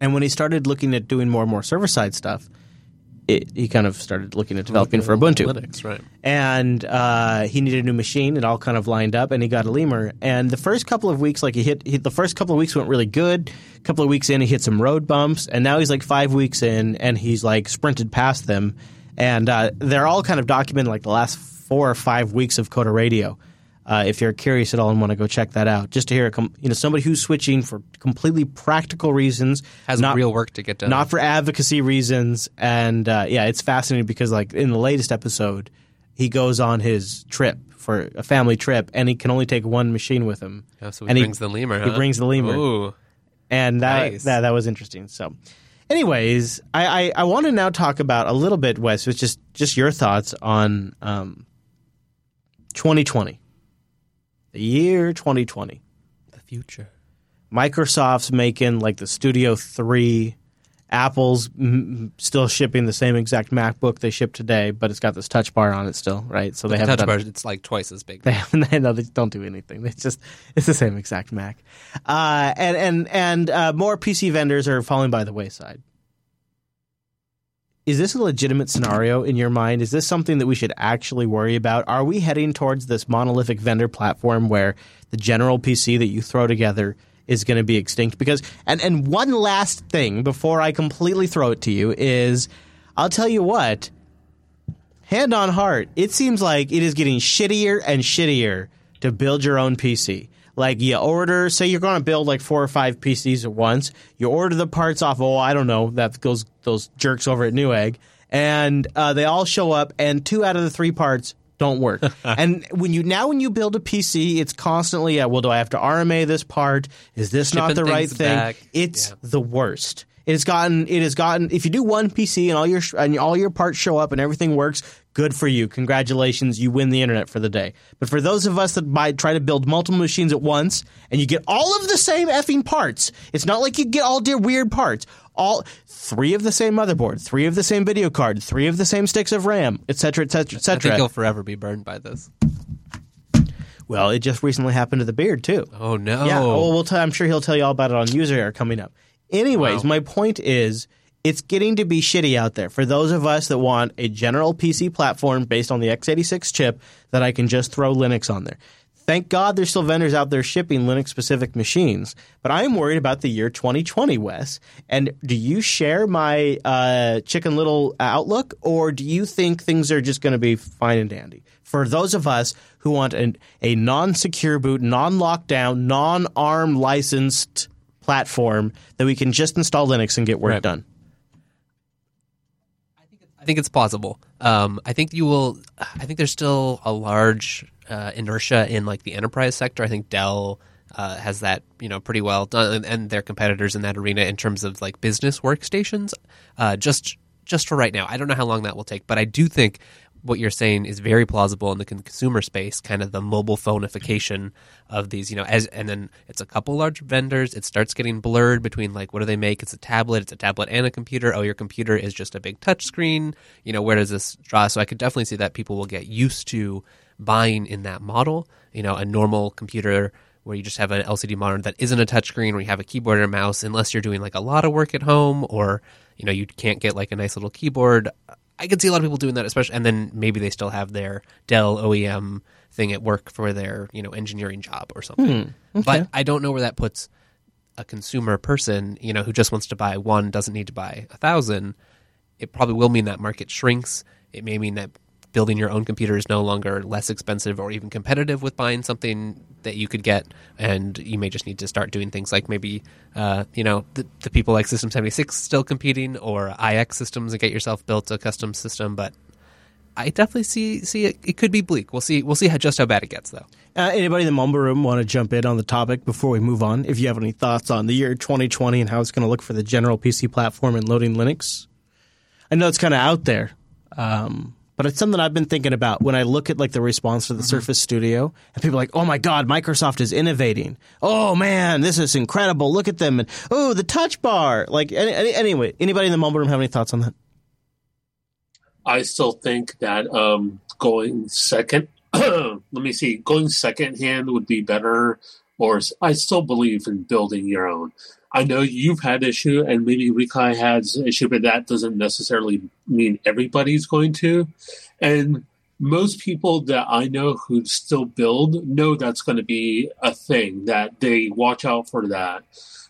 Speaker 1: And when he started looking at doing more and more server side stuff, it, he kind of started looking at developing for Ubuntu.
Speaker 3: Linux, right?
Speaker 1: And uh, he needed a new machine. It all kind of lined up, and he got a lemur. And the first couple of weeks, like he hit, he, the first couple of weeks went really good. A couple of weeks in, he hit some road bumps, and now he's like five weeks in, and he's like sprinted past them. And uh, they're all kind of documented like the last four or five weeks of Coder Radio. Uh, if you're curious at all and want to go check that out, just to hear, a com- you know, somebody who's switching for completely practical reasons,
Speaker 3: Has
Speaker 1: not
Speaker 3: real work to get done.
Speaker 1: not for advocacy reasons. And uh, yeah, it's fascinating because like in the latest episode, he goes on his trip for a family trip, and he can only take one machine with him.
Speaker 3: Oh, so he
Speaker 1: and
Speaker 3: brings the lemur,
Speaker 1: He brings the lemur,
Speaker 3: Ooh.
Speaker 1: and that,
Speaker 3: Nice.
Speaker 1: that that was interesting. So, anyways, I, I I want to now talk about a little bit, Wes, with just just your thoughts on um, 2020, the year 2020.
Speaker 3: The future.
Speaker 1: Microsoft's making like the Studio 3. Apple's mm, still shipping the same exact MacBook they ship today, but it's got this touch bar on it still, right? So
Speaker 3: But
Speaker 1: they
Speaker 3: the
Speaker 1: haven't
Speaker 3: touch bar, it's like twice as big. <laughs>
Speaker 1: They haven't. They, no, they don't do anything. It's just it's the same exact Mac. Uh, and and and uh, more PC vendors are falling by the wayside. Is this a legitimate scenario in your mind? Is this something that we should actually worry about? Are we heading towards this monolithic vendor platform where the general PC that you throw together is going to be extinct? Because and and one last thing before I completely throw it to you is, I'll tell you what. Hand on heart, it seems like it is getting shittier and shittier to build your own PC. Like you order, say you're going to build like four or five PCs at once. You order the parts off. Oh, I don't know that goes those jerks over at Newegg, and uh, they all show up, and two out of the three parts don't work. <laughs> and when you now when you build a PC, it's constantly, uh, well, do I have to RMA this part? Is this not the right thing?
Speaker 3: back.
Speaker 1: It's the worst. It has gotten. It has gotten. If you do one PC and all your and all your parts show up and everything works, good for you. Congratulations, you win the internet for the day. But for those of us that buy, try to build multiple machines at once and you get all of the same effing parts, it's not like you get all dear weird parts. All three of the same motherboard, three of the same video card, three of the same sticks of RAM, etc., etc.,
Speaker 3: I think
Speaker 1: etc.
Speaker 3: you'll forever be burned by this.
Speaker 1: Well, it just recently happened to the beard too.
Speaker 3: Oh no!
Speaker 1: Yeah, oh, well, we'll tell, I'm sure he'll tell you all about it on User Error coming up. Anyways,
Speaker 3: Wow.
Speaker 1: my point is it's getting to be shitty out there for those of us that want a general PC platform based on the x86 chip that I can just throw Linux on there. Thank God there's still vendors out there shipping Linux specific machines, but I am worried about the year 2020, Wes. And do you share my uh, Chicken Little outlook, or do you think things are just going to be fine and dandy? For those of us who want an, a non secure boot, non lockdown, non ARM licensed platform that we can just install Linux and get work
Speaker 3: Right.
Speaker 1: done.
Speaker 3: I think it's plausible. Um, I think you will. I think there's still a large uh, inertia in like the enterprise sector. I think Dell uh, has that you know pretty well done, and, and their competitors in that arena in terms of like business workstations. Uh, just just for right now, I don't know how long that will take, but I do think what you're saying is very plausible in the consumer space, kind of the mobile phoneification of these, you know, as and then it's a couple large vendors. It starts getting blurred between like what do they make? It's a tablet, it's a tablet and a computer. Oh, your computer is just a big touch screen. You know, where does this draw? So I could definitely see that people will get used to buying in that model. You know, a normal computer where you just have an LCD monitor that isn't a touchscreen, where you have a keyboard and a mouse, unless you're doing like a lot of work at home or you know you can't get like a nice little keyboard. I could see a lot of people doing that, especially, and then maybe they still have their Dell OEM thing at work for their you know engineering job or something.
Speaker 1: Hmm, okay.
Speaker 3: But I don't know where that puts a consumer person, you know, who just wants to buy one, doesn't need to buy a thousand. It probably will mean that market shrinks. It may mean that building your own computer is no longer less expensive or even competitive with buying something that you could get and you may just need to start doing things like maybe uh, you know the, the people like system 76 still competing or iXsystems and get yourself built a custom system but i definitely see see it, it could be bleak. We'll see we'll see how just how bad it gets though.
Speaker 1: Uh, anybody in the mumble room want to jump in on the topic before we move on? If you have any thoughts on the year 2020 and how it's going to look for the general PC platform and loading Linux, I know it's kind of out there, um, but it's something I've been thinking about when I look at like the response to the Surface Studio, and people are like, "Oh my God, Microsoft is innovating! Oh man, this is incredible! Look at them!" And oh, the Touch Bar. Like any, any, anyway, anybody in the mumble room have any thoughts on that?
Speaker 12: I still think that um, going second, <clears throat> let me see, going second hand would be better. Or I still believe in building your own. I know you've had issue, and maybe Rikai has issue, but that doesn't necessarily mean everybody's going to. And most people that I know who still build know that's going to be a thing that they watch out for that.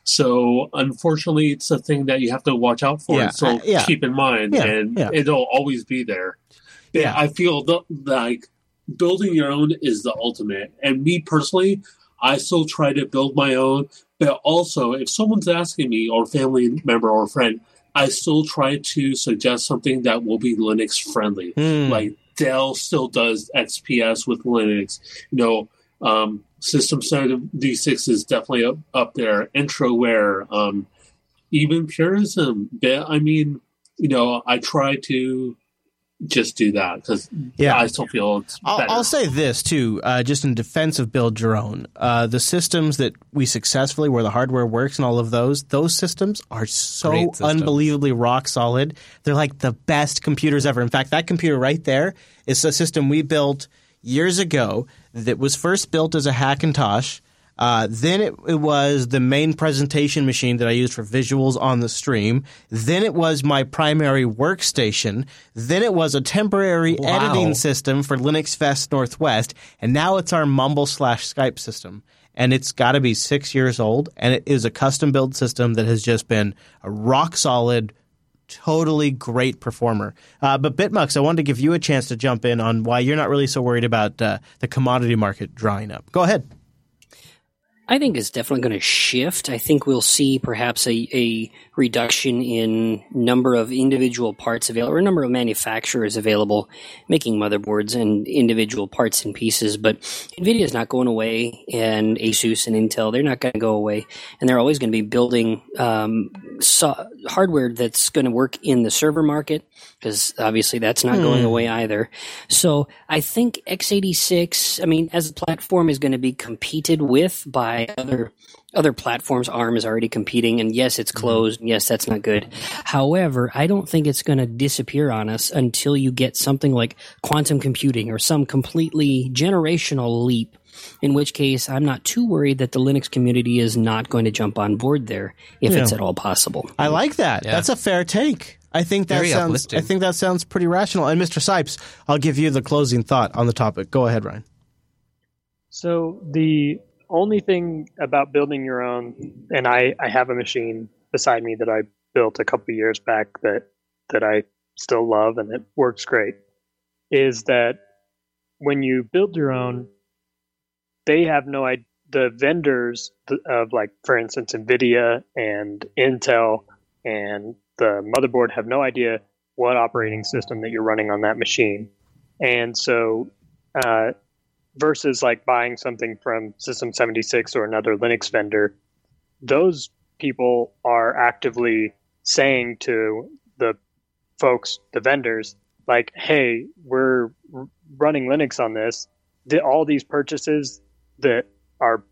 Speaker 12: So unfortunately, it's a thing that you have to watch out for.
Speaker 1: Yeah,
Speaker 12: so
Speaker 1: uh, yeah.
Speaker 12: keep in mind,
Speaker 1: Yeah,
Speaker 12: and it'll always be there. Yeah,
Speaker 1: Yeah.
Speaker 12: I feel th- like building your own is the ultimate. And me personally, I still try to build my own. But also, if someone's asking me, or family member or friend, I still try to suggest something that will be Linux friendly.
Speaker 1: Hmm.
Speaker 12: Like Dell still does XPS with Linux. You know, um, System 76 is definitely up, up there. Entroware, um, even Purism. I mean, you know, I try to just do that because
Speaker 1: Yeah.
Speaker 12: I still feel it's
Speaker 1: I'll. I'll say this too, uh, just in defense of Build Your Own. Uh, the systems that we successfully, where the hardware works and all of those, those systems are so
Speaker 3: systems.
Speaker 1: unbelievably rock solid. They're like the best computers ever. In fact, that computer right there is a system we built years ago that was first built as a Hackintosh. Uh, then it, it was the main presentation machine that I used for visuals on the stream. Then it was my primary workstation. Then it was a temporary
Speaker 3: Wow.
Speaker 1: editing system for LinuxFest Northwest, and now it's our Mumble slash Skype system. And it's got to be six years old, and it is a custom build system that has just been a rock solid, totally great performer. Uh, but Bitmux, I wanted to give you a chance to jump in on why you're not really so worried about uh, the commodity market drying up. Go ahead.
Speaker 13: I think it's definitely going to shift. I think we'll see perhaps a, a reduction in number of individual parts available, or number of manufacturers available making motherboards and individual parts and pieces. But NVIDIA is not going away, and Asus and Intel, they're not going to go away. And they're always going to be building um, so- hardware that's going to work in the server market, because obviously that's not going
Speaker 14: Hmm.
Speaker 13: away either. So I think x86, I mean, as a platform, is going to be competed with by other other platforms. ARM is already competing, and yes, it's mm-hmm. closed. Yes, that's not good. However, I don't think it's going to disappear on us until you get something like quantum computing or some completely generational leap. In which case, I'm not too worried that the Linux community is not going to jump on board there if it's at all possible.
Speaker 1: I like that.
Speaker 13: Yeah.
Speaker 1: That's a fair take. I think that
Speaker 13: Very
Speaker 1: sounds.
Speaker 13: uplifting.
Speaker 1: I think that sounds pretty rational. And Mr. Sipes, I'll give you the closing thought on the topic. Go ahead, Ryan.
Speaker 11: So the only thing about building your own, and I, I have a machine beside me that I built a couple years back that that I still love and it works great, is that when you build your own, they have no idea. The vendors of like, for instance, Nvidia and Intel and the motherboard have no idea what operating system that you're running on that machine, and so uh, versus like buying something from System 76 or another Linux vendor, those people are actively saying to the folks, the vendors, like, hey, we're running Linux on this. The, all these purchases that are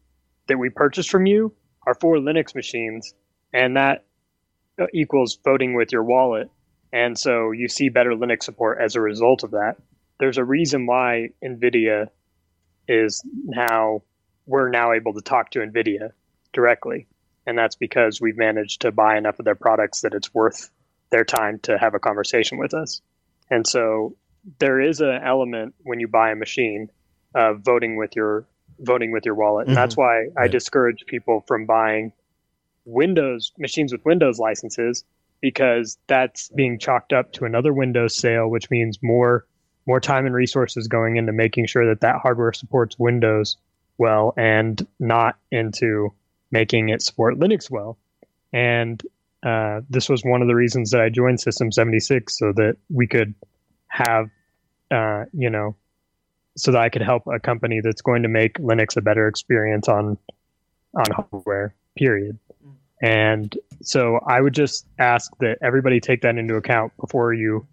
Speaker 11: that we purchased from you are for Linux machines, and that uh, equals voting with your wallet. And so you see better Linux support as a result of that. There's a reason why NVIDIA is now, we're now able to talk to NVIDIA directly. And that's because we've managed to buy enough of their products that it's worth their time to have a conversation with us. And so there is an element when you buy a machine of voting with your voting with your wallet. And mm-hmm.
Speaker 1: that's
Speaker 11: why I discourage people from buying Windows machines with Windows licenses because that's being chalked up to another Windows sale, which means more more time and resources going into making sure that that hardware supports Windows well and not into making it support Linux well. And uh, this was one of the reasons that I joined System 76 so that we could have, uh, you know, so that I could help a company that's going to make Linux a better experience on on hardware. Period. And so I would just ask that everybody take that into account before you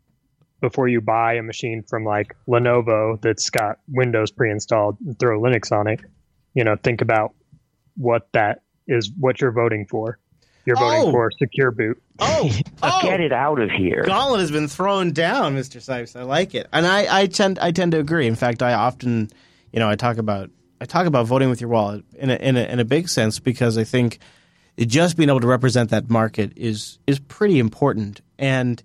Speaker 11: before you buy a machine from like Lenovo that's got Windows pre-installed and throw Linux on it. You know, think about what that is what you're voting for. You're voting
Speaker 1: Oh.
Speaker 11: for secure boot.
Speaker 1: Oh, <laughs> oh.
Speaker 14: Get it out of here.
Speaker 1: Gauntlet has been thrown down, Mr. Sipes. I like it, and I, I tend I tend to agree. In fact, I often, you know, I talk about I talk about voting with your wallet in a, in a, in a big sense because I think just being able to represent that market is is pretty important. And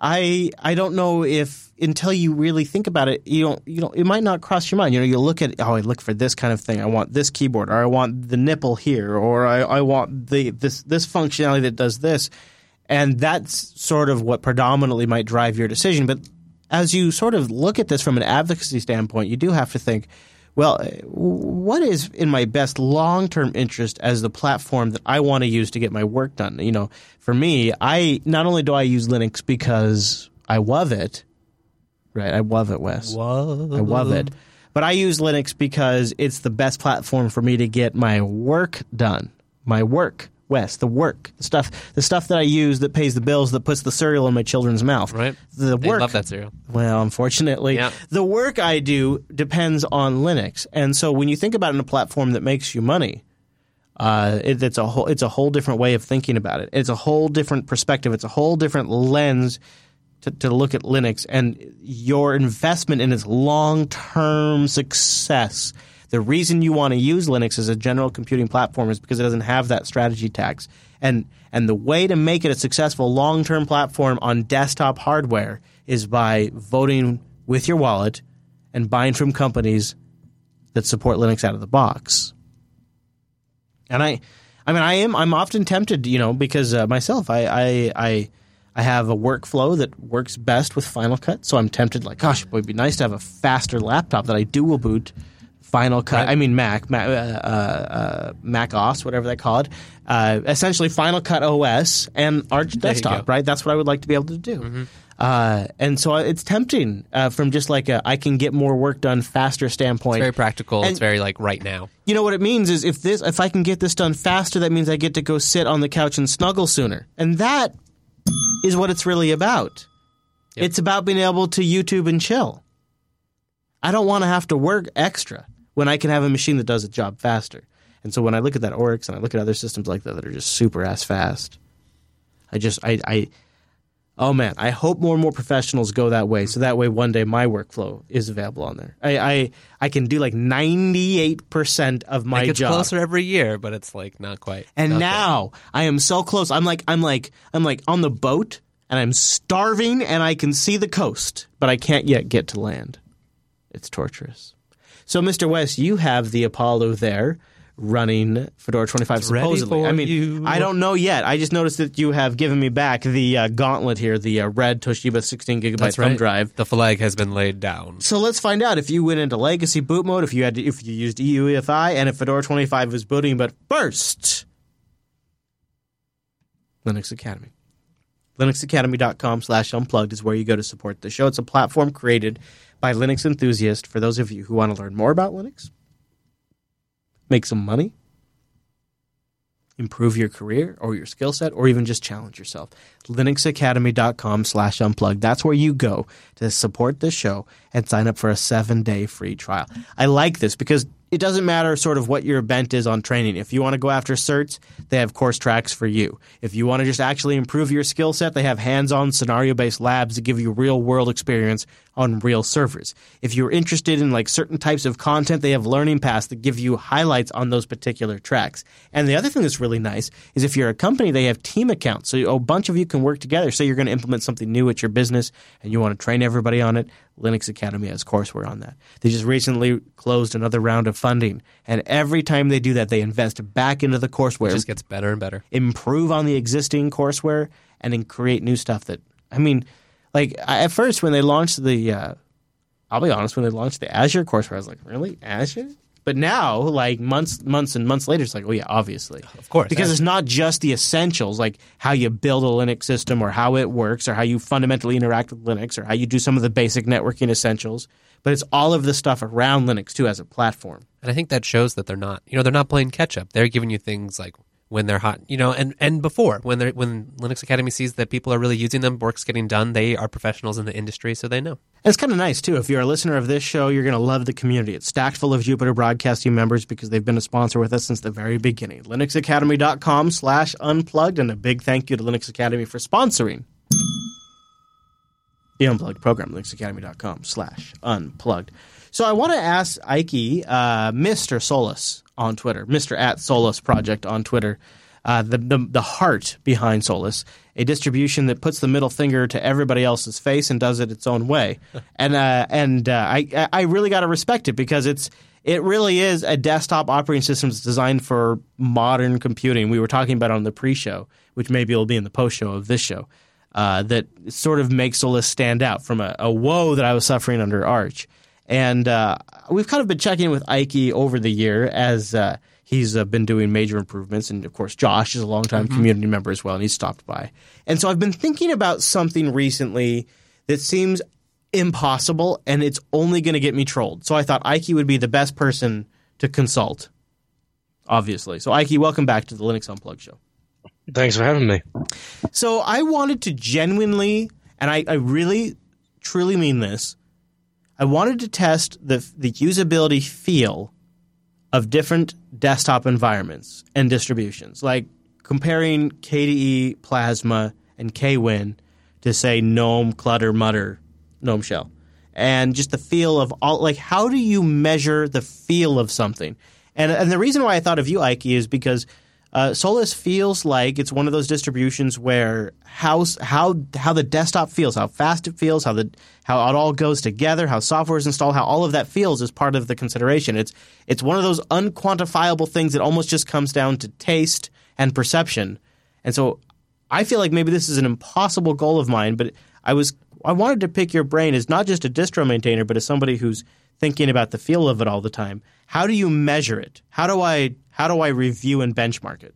Speaker 1: I I don't know if until you really think about it, you don't you know it might not cross your mind. You know, you look at oh, I look for this kind of thing. I want this keyboard, or I want the nipple here, or I, I want the this this functionality that does this, and that's sort of what predominantly might drive your decision. But as you sort of look at this from an advocacy standpoint, you do have to think, well, eh, what is in my best long term interest as the platform that I want to use to get my work done? You know, for me, I not only do I use Linux because I love it, right? I love it, Wes. I love it. But I use Linux because it's the best platform for me to get my work done. My work, Wes, the work, the stuff, the stuff that I use that pays the bills, that puts the cereal in my children's mouth.
Speaker 3: Right.
Speaker 1: The
Speaker 3: They
Speaker 1: work.
Speaker 3: love that cereal.
Speaker 1: Well, unfortunately,
Speaker 3: Yeah.
Speaker 1: the work I do depends on Linux, and so when you think about it in a platform that makes you money, uh, it, it's a whole it's a whole different way of thinking about it. It's a whole different perspective. It's a whole different lens to, to look at Linux and your investment in its long term success. The reason you want to use Linux as a general computing platform is because it doesn't have that strategy tax. And and the way to make it a successful long term platform on desktop hardware is by voting with your wallet and buying from companies that support Linux out of the box. And I, I mean, I am. I'm often tempted, you know, because uh, myself, I, I, I, I have a workflow that works best with Final Cut. So I'm tempted, like, gosh, it would be nice to have a faster laptop that I dual boot Final Cut.
Speaker 3: Right.
Speaker 1: I mean, Mac, Mac, uh, uh, Mac OS, whatever they call it. Uh, essentially, Final Cut OS and Arch
Speaker 3: There
Speaker 1: Desktop. Right. That's what I would like to be able to do. Uh, and so it's tempting uh, from just like a I can get more work done faster standpoint.
Speaker 3: It's very practical.
Speaker 1: And-
Speaker 3: it's very like right now.
Speaker 1: You know what it means is if this if I can get this done faster, that means I get to go sit on the couch and snuggle sooner. And that is what it's really about. It's about being able to YouTube and chill. I don't want to have to work extra when I can have a machine that does a job faster. And so when I look at that Oryx and I look at other systems like that that are just super ass fast, I just I I oh man, I hope more and more professionals go that way. So that way one day my workflow is available on there. I I, I can do like ninety eight percent of my
Speaker 3: it gets
Speaker 1: job.
Speaker 3: closer every year, but it's like not quite.
Speaker 1: And
Speaker 3: Not
Speaker 1: now I am so close. I'm like I'm like I'm like on the boat and I'm starving and I can see the coast, but I can't yet get to land. It's torturous. So Mr. West, you have the Apollo there running Fedora 25
Speaker 3: It's
Speaker 1: supposedly. I mean,
Speaker 3: you.
Speaker 1: I don't know yet. I just noticed that you have given me back the uh, gauntlet here, the uh, red Toshiba 16 gigabyte
Speaker 3: That's
Speaker 1: thumb
Speaker 3: right.
Speaker 1: drive.
Speaker 3: The flag has been laid down.
Speaker 1: So let's find out if you went into legacy boot mode, if you had to, if you used EUEFI, and if Fedora 25 was booting. But first, Linux Academy. linuxacademy.com slash unplugged is where you go to support the show. It's a platform created by Linux enthusiasts for those of you who want to learn more about Linux, make some money, improve your career or your skill set, or even just challenge yourself. linuxacademy.com slash unplugged. That's where you go to support this show and sign up for a seven-day free trial. I like this because it doesn't matter sort of what your bent is on training. If you want to go after certs, they have course tracks for you. If you want to just actually improve your skill set, they have hands-on scenario-based labs that give you real-world experience on real servers. If you're interested in like certain types of content, they have learning paths that give you highlights on those particular tracks. And the other thing that's really nice is if you're a company, they have team accounts. So a bunch of you can work together. Say you're going to implement something new at your business and you want to train everybody on it. Linux Academy has courseware on that. They just recently closed another round of funding, and every time they do that, they invest back into the courseware.
Speaker 3: It just gets better and better.
Speaker 1: Improve on the existing courseware and then create new stuff that I mean, like at first when they launched the, uh, I'll be honest, when they launched the Azure courseware, I was like, really Azure? But now, like months, months and months later, it's like, oh yeah, obviously,
Speaker 3: of course,
Speaker 1: because it's not just the essentials, like how you build a Linux system or how it works or how you fundamentally interact with Linux or how you do some of the basic networking essentials, but it's all of the stuff around Linux too as a platform.
Speaker 3: And I think that shows that they're not, you know, they're not playing catch up. They're giving you things like when they're hot, you know, and, and before when they're when Linux Academy sees that people are really using them, work's getting done. They are professionals in the industry, so they know.
Speaker 1: And it's kind of nice too. If you're a listener of this show, you're going to love the community. It's stacked full of Jupiter Broadcasting members because they've been a sponsor with us since the very beginning. LinuxAcademy.com slash unplugged, and a big thank you to Linux Academy for sponsoring the Unplugged program, linuxacademy.com slash unplugged. So I want to ask Ike, uh, Mr. Solus on Twitter, Mr. at Solus Project on Twitter, uh, the, the, the heart behind Solus, a distribution that puts the middle finger to everybody else's face and does it its own way. <laughs> and uh, and uh, I I really got to respect it because it's it really is a desktop operating system that's designed for modern computing. We were talking about it on the pre-show, which maybe will be in the post-show of this show. Uh, that sort of makes Solus stand out from a, a woe that I was suffering under Arch. And uh, we've kind of been checking with Ike over the year as uh, he's uh, been doing major improvements. And of course, Josh is a longtime
Speaker 3: Mhm.
Speaker 1: community member as well, and he's stopped by. And so I've been thinking about something recently that seems impossible, and it's only going to get me trolled. So I thought Ike would be the best person to consult, obviously. So, Ike, welcome back to the Linux Unplugged show.
Speaker 2: Thanks for having me.
Speaker 1: So I wanted to genuinely, and I, I really, truly mean this. I wanted to test the the usability feel of different desktop environments and distributions, like comparing KDE Plasma and KWin to say GNOME Clutter Mutter GNOME Shell, and just the feel of all. Like, how do you measure the feel of something? And and the reason why I thought of you, Ike, is because uh, Solus feels like it's one of those distributions where how how how the desktop feels, how fast it feels, how the how it all goes together, how software is installed, how all of that feels is part of the consideration. It's it's one of those unquantifiable things that almost just comes down to taste and perception. And so I feel like maybe this is an impossible goal of mine, but I was I wanted to pick your brain as not just a distro maintainer, but as somebody who's thinking about the feel of it all the time. How do you measure it? How do I how do I review and benchmark it?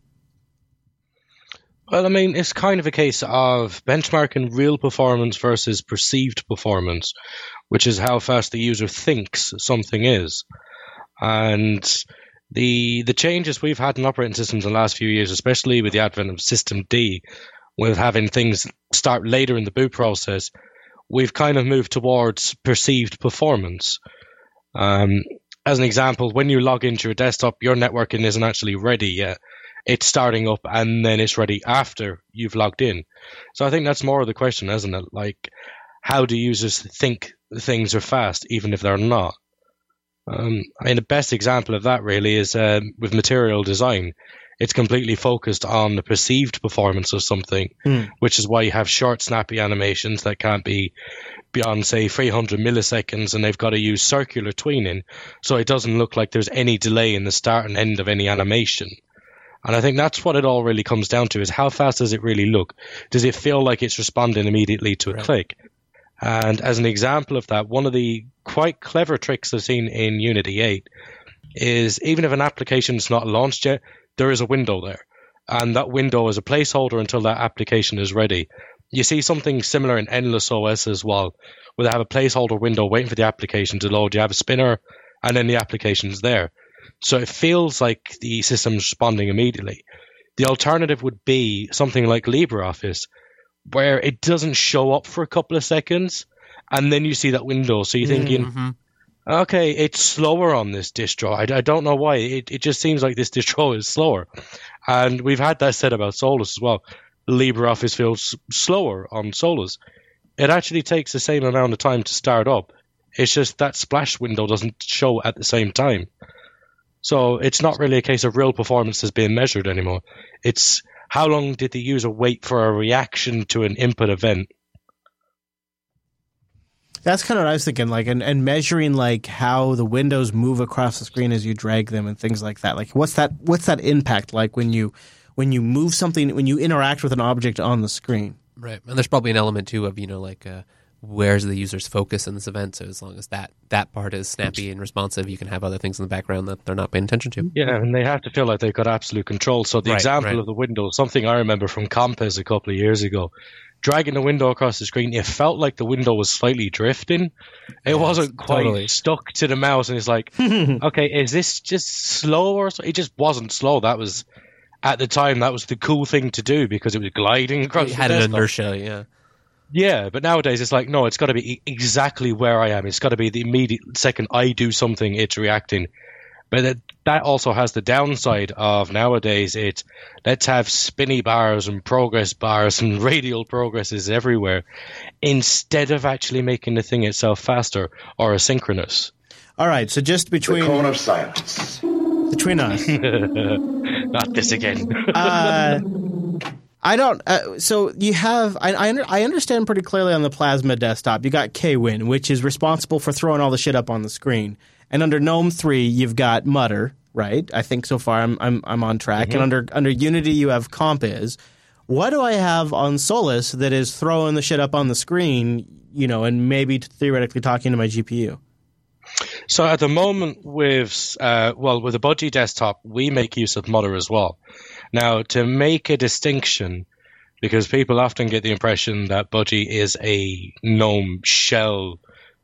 Speaker 2: Well, I mean, it's kind of a case of benchmarking real performance versus perceived performance, which is how fast the user thinks something is. And the the changes we've had in operating systems in the last few years, especially with the advent of systemd, with having things start later in the boot process, we've kind of moved towards perceived performance. Um, as an example, when you log into your desktop, your networking isn't actually ready yet. It's starting up and then it's ready after you've logged in. So I think that's more of the question, isn't it? Like, how do users think things are fast, even if they're not? Um, I mean, the best example of that really is uh, with material design. It's completely focused on the perceived performance of something,
Speaker 1: Hmm.
Speaker 2: which is why you have short, snappy animations that can't be beyond, say, 300 milliseconds, and they've got to use circular tweening so it doesn't look like there's any delay in the start and end of any animation. And I think that's what it all really comes down to is how fast does it really look? Does it feel like it's responding immediately to a click? And as an example of that, one of the quite clever tricks I've seen in Unity 8 is even if an application is not launched yet, there is a window there. And that window is a placeholder until that application is ready. You see something similar in Endless OS as well, where they have a placeholder window waiting for the application to load. You have a spinner, and then the application's there. So it feels like the system's responding immediately. The alternative would be something like LibreOffice, where it doesn't show up for a couple of seconds, and then you see that window. So you're thinking,
Speaker 3: Mm-hmm.
Speaker 2: okay, it's slower on this distro. I, I don't know why. It, it just seems like this distro <laughs> is slower. And we've had that said about Solus as well. LibreOffice feels slower on Solus. It actually takes the same amount of time to start up. It's just that splash window doesn't show at the same time. So it's not really a case of real performance is being measured anymore. It's how long did the user wait for a reaction to an input event?
Speaker 1: That's kind of what I was thinking, like, and, and measuring like how the windows move across the screen as you drag them and things like that. Like, what's that? What's that impact like when you when you move something when you interact with an object on the screen?
Speaker 3: Right, and there's probably an element too of you know like uh, where's the user's focus in this event. So as long as that that part is snappy and responsive, you can have other things in the background that they're not paying attention to.
Speaker 2: Yeah, and they have to feel like they've got absolute control. So the
Speaker 3: Right,
Speaker 2: example
Speaker 3: right.
Speaker 2: of the window, something I remember from Compiz a couple of years ago, dragging the window across the screen, it felt like the window was slightly drifting. It wasn't quite
Speaker 3: totally.
Speaker 2: stuck to the mouse, and it's like, <laughs> okay, is this just slow or so? It just wasn't slow. That was at the time that was the cool thing to do because it was gliding across.
Speaker 3: It
Speaker 2: the
Speaker 3: had an
Speaker 2: desktop.
Speaker 3: inertia, yeah.
Speaker 2: Yeah, but nowadays it's like, no, it's got to be e- exactly where I am. It's got to be the immediate second I do something, it's reacting. But that, that also has the downside of nowadays it's let's have spinny bars and progress bars and <laughs> radial progresses everywhere instead of actually making the thing itself faster or asynchronous.
Speaker 1: All right, so just between
Speaker 2: cone
Speaker 1: of silence between us. <laughs>
Speaker 2: Not this again. <laughs>
Speaker 1: uh, I don't. Uh, so you have. I I, under, I understand pretty clearly on the Plasma desktop. You got KWin, which is responsible for throwing all the shit up on the screen. And under GNOME three, you've got Mutter. Right. I think so far I'm I'm I'm on track.
Speaker 2: Mhm.
Speaker 1: And under under Unity, you have Compiz. What do I have on Solus that is throwing the shit up on the screen? You know, and maybe theoretically talking to my GPU.
Speaker 2: So at the moment, with uh, well, with the Budgie desktop, we make use of Mutter as well. Now, to make a distinction, because people often get the impression that Budgie is a GNOME shell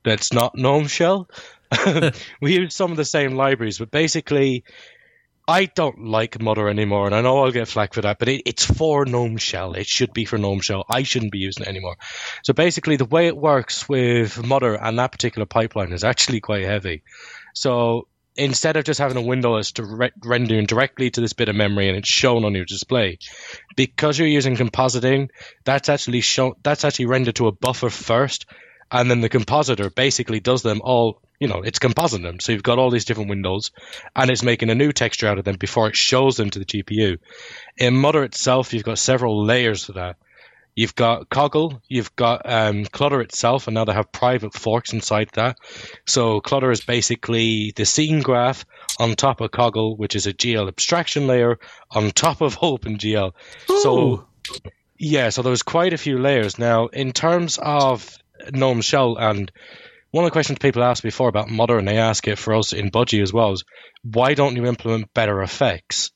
Speaker 2: that's not GNOME shell. <laughs> we use some of the same libraries, but basically, I don't like Mutter anymore, and I know I'll get flack for that, but it, it's for GNOME Shell. It should be for GNOME Shell. I shouldn't be using it anymore. So basically, the way it works with Mutter and that particular pipeline is actually quite heavy. So instead of just having a window that's direct, rendering directly to this bit of memory and it's shown on your display, because you're using compositing, that's actually shown. That's actually rendered to a buffer first, and then the compositor basically does them all. You know, it's compositing them. So you've got all these different windows, and it's making a new texture out of them before it shows them to the GPU. In Mutter itself, you've got several layers to that. You've got Cogl, you've got um, Clutter itself, and now they have private forks inside that. So Clutter is basically the scene graph on top of Cogl, which is a GL abstraction layer on top of <laughs> OpenGL. So yeah, so there's quite a few layers. Now, in terms of GNOME Shell, and one of the questions people asked before about and they ask it for us in Budgie as well, is why don't you implement better effects?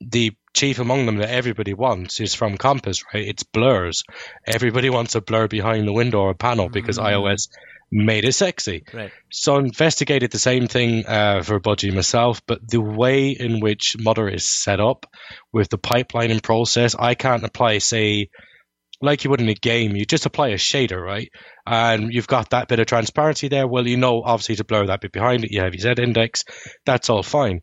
Speaker 2: The chief among them that everybody wants is from Compiz, right? It's blurs. Everybody wants a blur behind the window or a panel because iOS made it sexy.
Speaker 3: Right.
Speaker 2: So I investigated the same thing uh, for Budgie myself, but the way in which Mutter is set up with the pipelining process, I can't apply, say, like you would in a game, you just apply a shader, right? And you've got that bit of transparency there. Well, you know, obviously to blur that bit behind it, you have your Z index. That's all fine.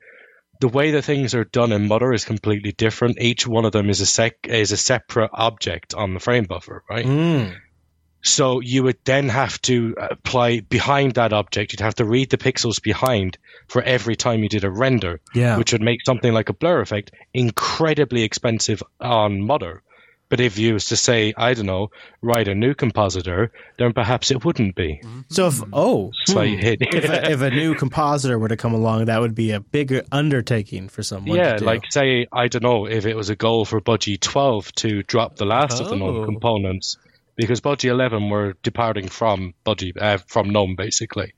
Speaker 2: The way that things are done in Mutter is completely different. Each one of them is a sec is a separate object on the frame buffer, right?
Speaker 1: Mm.
Speaker 2: So you would then have to apply behind that object. You'd have to read the pixels behind for every time you did a render,
Speaker 1: Yeah.
Speaker 2: which would make something like a blur effect incredibly expensive on Mutter. But if you was to say, I don't know, write a new compositor, then perhaps it wouldn't be.
Speaker 1: So if oh,
Speaker 2: Slight
Speaker 1: hmm.
Speaker 2: hit.
Speaker 1: if, a, <laughs> if a new compositor were to come along, that would be a bigger undertaking for someone.
Speaker 2: yeah,
Speaker 1: to do.
Speaker 2: like say, I don't know, if it was a goal for Budgie 12 to drop the last of the
Speaker 1: Oh.
Speaker 2: GNOME components, because Budgie 11 were departing from Budgie, uh, from GNOME basically.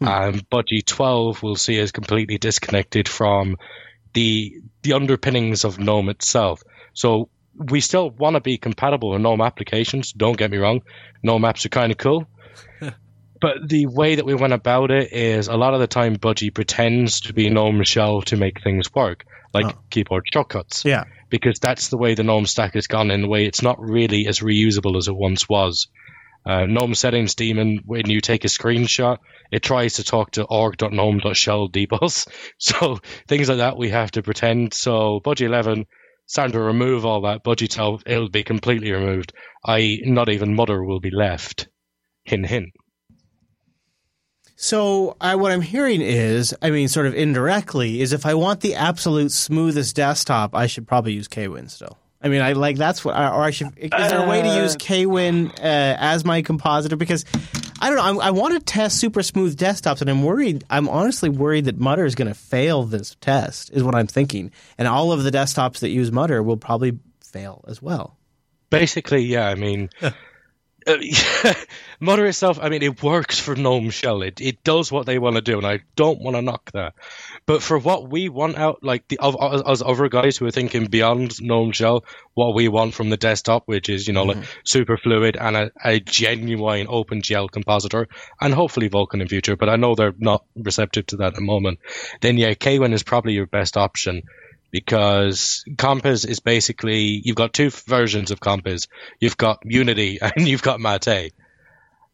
Speaker 2: And Budgie 12 we'll see is completely disconnected from the the underpinnings of GNOME itself. So we still want to be compatible with GNOME applications. Don't get me wrong, GNOME apps are kind of cool. <laughs> but the way that we went about it is a lot of the time Budgie pretends to be GNOME Shell to make things work, like
Speaker 1: Oh.
Speaker 2: keyboard shortcuts.
Speaker 1: Yeah.
Speaker 2: Because that's the way the GNOME stack has gone in the way it's not really as reusable as it once was. Uh, GNOME settings daemon, when you take a screenshot, it tries to talk to org.gnome.shell D-Bus. <laughs> So things like that we have to pretend. So Budgie 11 starting to remove all that. Budgie 12, it'll be completely removed. I not even Mutter will be left. Hint, hint.
Speaker 1: So I, what I'm hearing is, I mean, sort of indirectly, is if I want the absolute smoothest desktop, I should probably use KWin still. I mean, I like that's what, or I should. Is there a way to use KWin uh, as my compositor? Because I don't know. I'm, I want to test super smooth desktops, and I'm worried. I'm honestly worried that Mutter is going to fail this test. Is what I'm thinking, and all of the desktops that use Mutter will probably fail as well.
Speaker 2: Basically, yeah, I mean, <laughs> uh, Mutter itself, I mean, it works for GNOME Shell. It, it does what they want to do, and I don't want to knock that. But for what we want out, like the of, as other guys who are thinking beyond GNOME Shell, what we want from the desktop, which is, you know, like super fluid and a, a genuine OpenGL compositor, and hopefully Vulkan in future, but I know they're not receptive to that at the moment, then yeah, Kwin is probably your best option because Compiz is basically you've got two versions of Compiz. You've got Unity <laughs> and you've got Mate.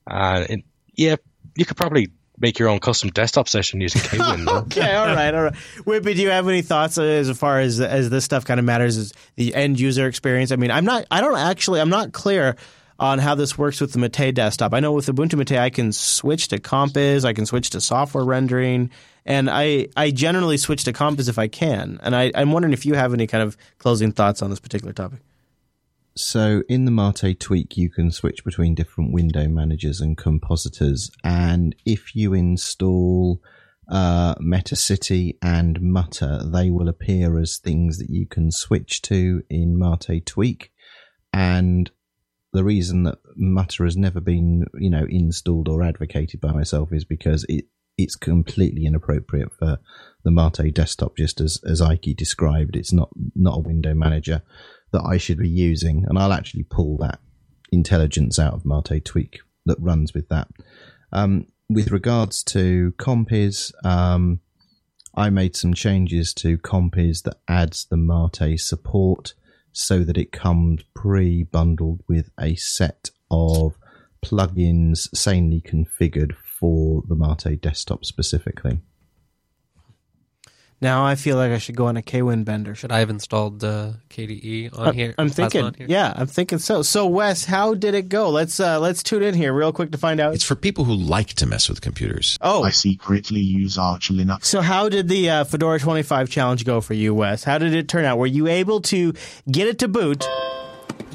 Speaker 2: Uh, and yeah, you could probably make your own custom desktop session using <laughs> Kwin. though.
Speaker 1: okay, all right, all right. Whippy, do you have any thoughts as far as as this stuff kind of matters as the end user experience? I mean, I'm not, I don't actually, I'm not clear on how this works with the Mate desktop. I know with Ubuntu Mate, I can switch to Compiz, I can switch to software rendering, and I I generally switch to Compiz if I can. And I, I'm wondering if you have any kind of closing thoughts on this particular topic.
Speaker 6: So in the Mate tweak, you can switch between different window managers and compositors. And if you install uh, MetaCity and Mutter, they will appear as things that you can switch to in Mate tweak. And the reason that Mutter has never been, you know, installed or advocated by myself is because it it's completely inappropriate for the Mate desktop, just as as Ike described. It's not not a window manager that I should be using, and I'll actually pull that intelligence out of Mate Tweak that runs with that. Um, with regards to Compiz, um, I made some changes to Compiz that adds the Mate support so that it comes pre-bundled with a set of plugins sanely configured for the Mate desktop specifically.
Speaker 1: Now I feel like I should go on a KWin bender.
Speaker 3: Should I have installed uh, KDE on
Speaker 1: I'm-
Speaker 3: here?
Speaker 1: I'm thinking,
Speaker 3: here?
Speaker 1: yeah, I'm thinking so. So, Wes, how did it go? Let's uh, let's tune in here real quick to find out.
Speaker 15: It's for people who like to mess with computers.
Speaker 1: Oh,
Speaker 16: I secretly use Arch Linux.
Speaker 1: So, how did the uh, Fedora 25 challenge go for you, Wes? How did it turn out? Were you able to get it to boot?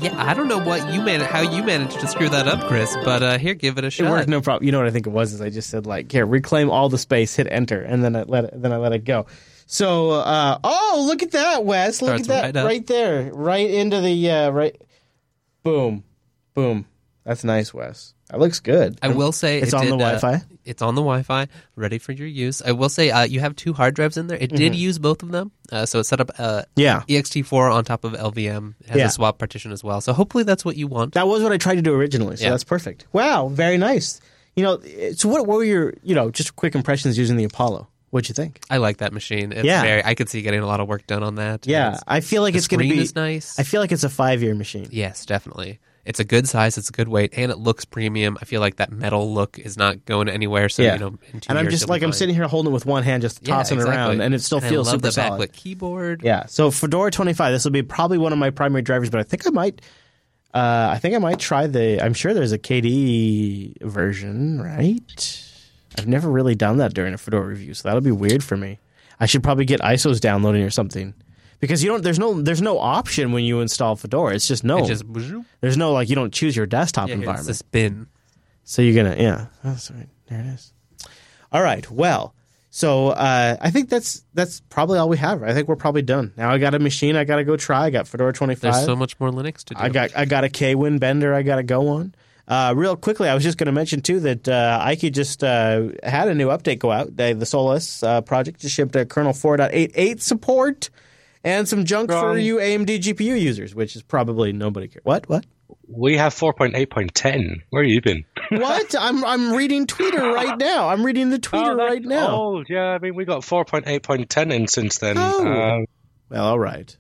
Speaker 3: Yeah, I don't know what you man how you managed to screw that up, Chris. But uh, here, give it a shot.
Speaker 1: It worked, no problem. You know what I think it was? Is I just said like, here, reclaim all the space, hit enter, and then I let it, then I let it go. So, uh, oh, look at that, Wes! Look
Speaker 3: Starts
Speaker 1: at that
Speaker 3: right
Speaker 1: right there, right into the uh, right. Boom, boom. That's nice, Wes. That looks good.
Speaker 3: I will say
Speaker 1: it's
Speaker 3: it
Speaker 1: on
Speaker 3: did,
Speaker 1: the
Speaker 3: uh,
Speaker 1: Wi-Fi.
Speaker 3: it's on the Wi-Fi, ready for your use. I will say uh, you have two hard drives in there. It did
Speaker 1: Mhm.
Speaker 3: use both of them, uh, so it set up uh,
Speaker 1: Yeah.
Speaker 3: ext4 on top of LVM. It has
Speaker 1: Yeah.
Speaker 3: a swap partition as well. So hopefully that's what you want.
Speaker 1: That was what I tried to do originally, so
Speaker 3: Yeah.
Speaker 1: that's perfect. Wow, very nice. You know, so what, what were your, you know, just quick impressions using the Apollo? What'd you think?
Speaker 3: I like that machine. It's
Speaker 1: Yeah.
Speaker 3: very. I could see getting a lot of work done on that.
Speaker 1: Yeah,
Speaker 3: It's-
Speaker 1: I feel like
Speaker 3: the
Speaker 1: it's going to
Speaker 3: screen
Speaker 1: be
Speaker 3: is nice.
Speaker 1: I feel like it's a five year machine.
Speaker 3: Yes, definitely. It's a good size. It's a good weight, and it looks premium. I feel like that metal look is not going anywhere. So
Speaker 1: yeah,
Speaker 3: you know,
Speaker 1: and I'm just like I'm sitting here holding it with one hand, just
Speaker 3: Yeah,
Speaker 1: tossing it around, and it still
Speaker 3: And
Speaker 1: feels super
Speaker 3: the
Speaker 1: solid.
Speaker 3: keyboard.
Speaker 1: Yeah, so Fedora 25. This will be probably one of my primary drivers, but I think I might. Uh, I think I might try the. I'm sure there's a KDE version, right? I've never really done that during a Fedora review, so that'll be weird for me. I should probably get ISOs downloading or something. Because you don't, there's no, there's no option when you install Fedora. It's just no.
Speaker 3: It just-
Speaker 1: there's no like you don't choose your desktop
Speaker 3: Yeah,
Speaker 1: environment.
Speaker 3: this bin.
Speaker 1: So you're gonna, yeah, that's right. There it is. All right. Well, so uh, I think that's that's probably all we have. I think we're probably done. Now I got a machine. I got to go try. I got Fedora 25.
Speaker 3: There's so much more Linux to do.
Speaker 1: I got I got a Kwin bender. I got to go on. Uh, real quickly, I was just going to mention too that uh, Ike just uh, had a new update go out. The, the Solus uh, project just shipped a kernel 4.88 support, and some junk for you AMD GPU users, which is probably nobody cares. What? What?
Speaker 2: We have 4.8.10. Where have you been? <laughs>
Speaker 1: what? I'm I'm reading Twitter right now. I'm reading the Twitter right now.
Speaker 2: Oh, yeah. I mean, we got 4.8.10 in since then.
Speaker 1: Oh.
Speaker 2: Um,
Speaker 1: Well, all right.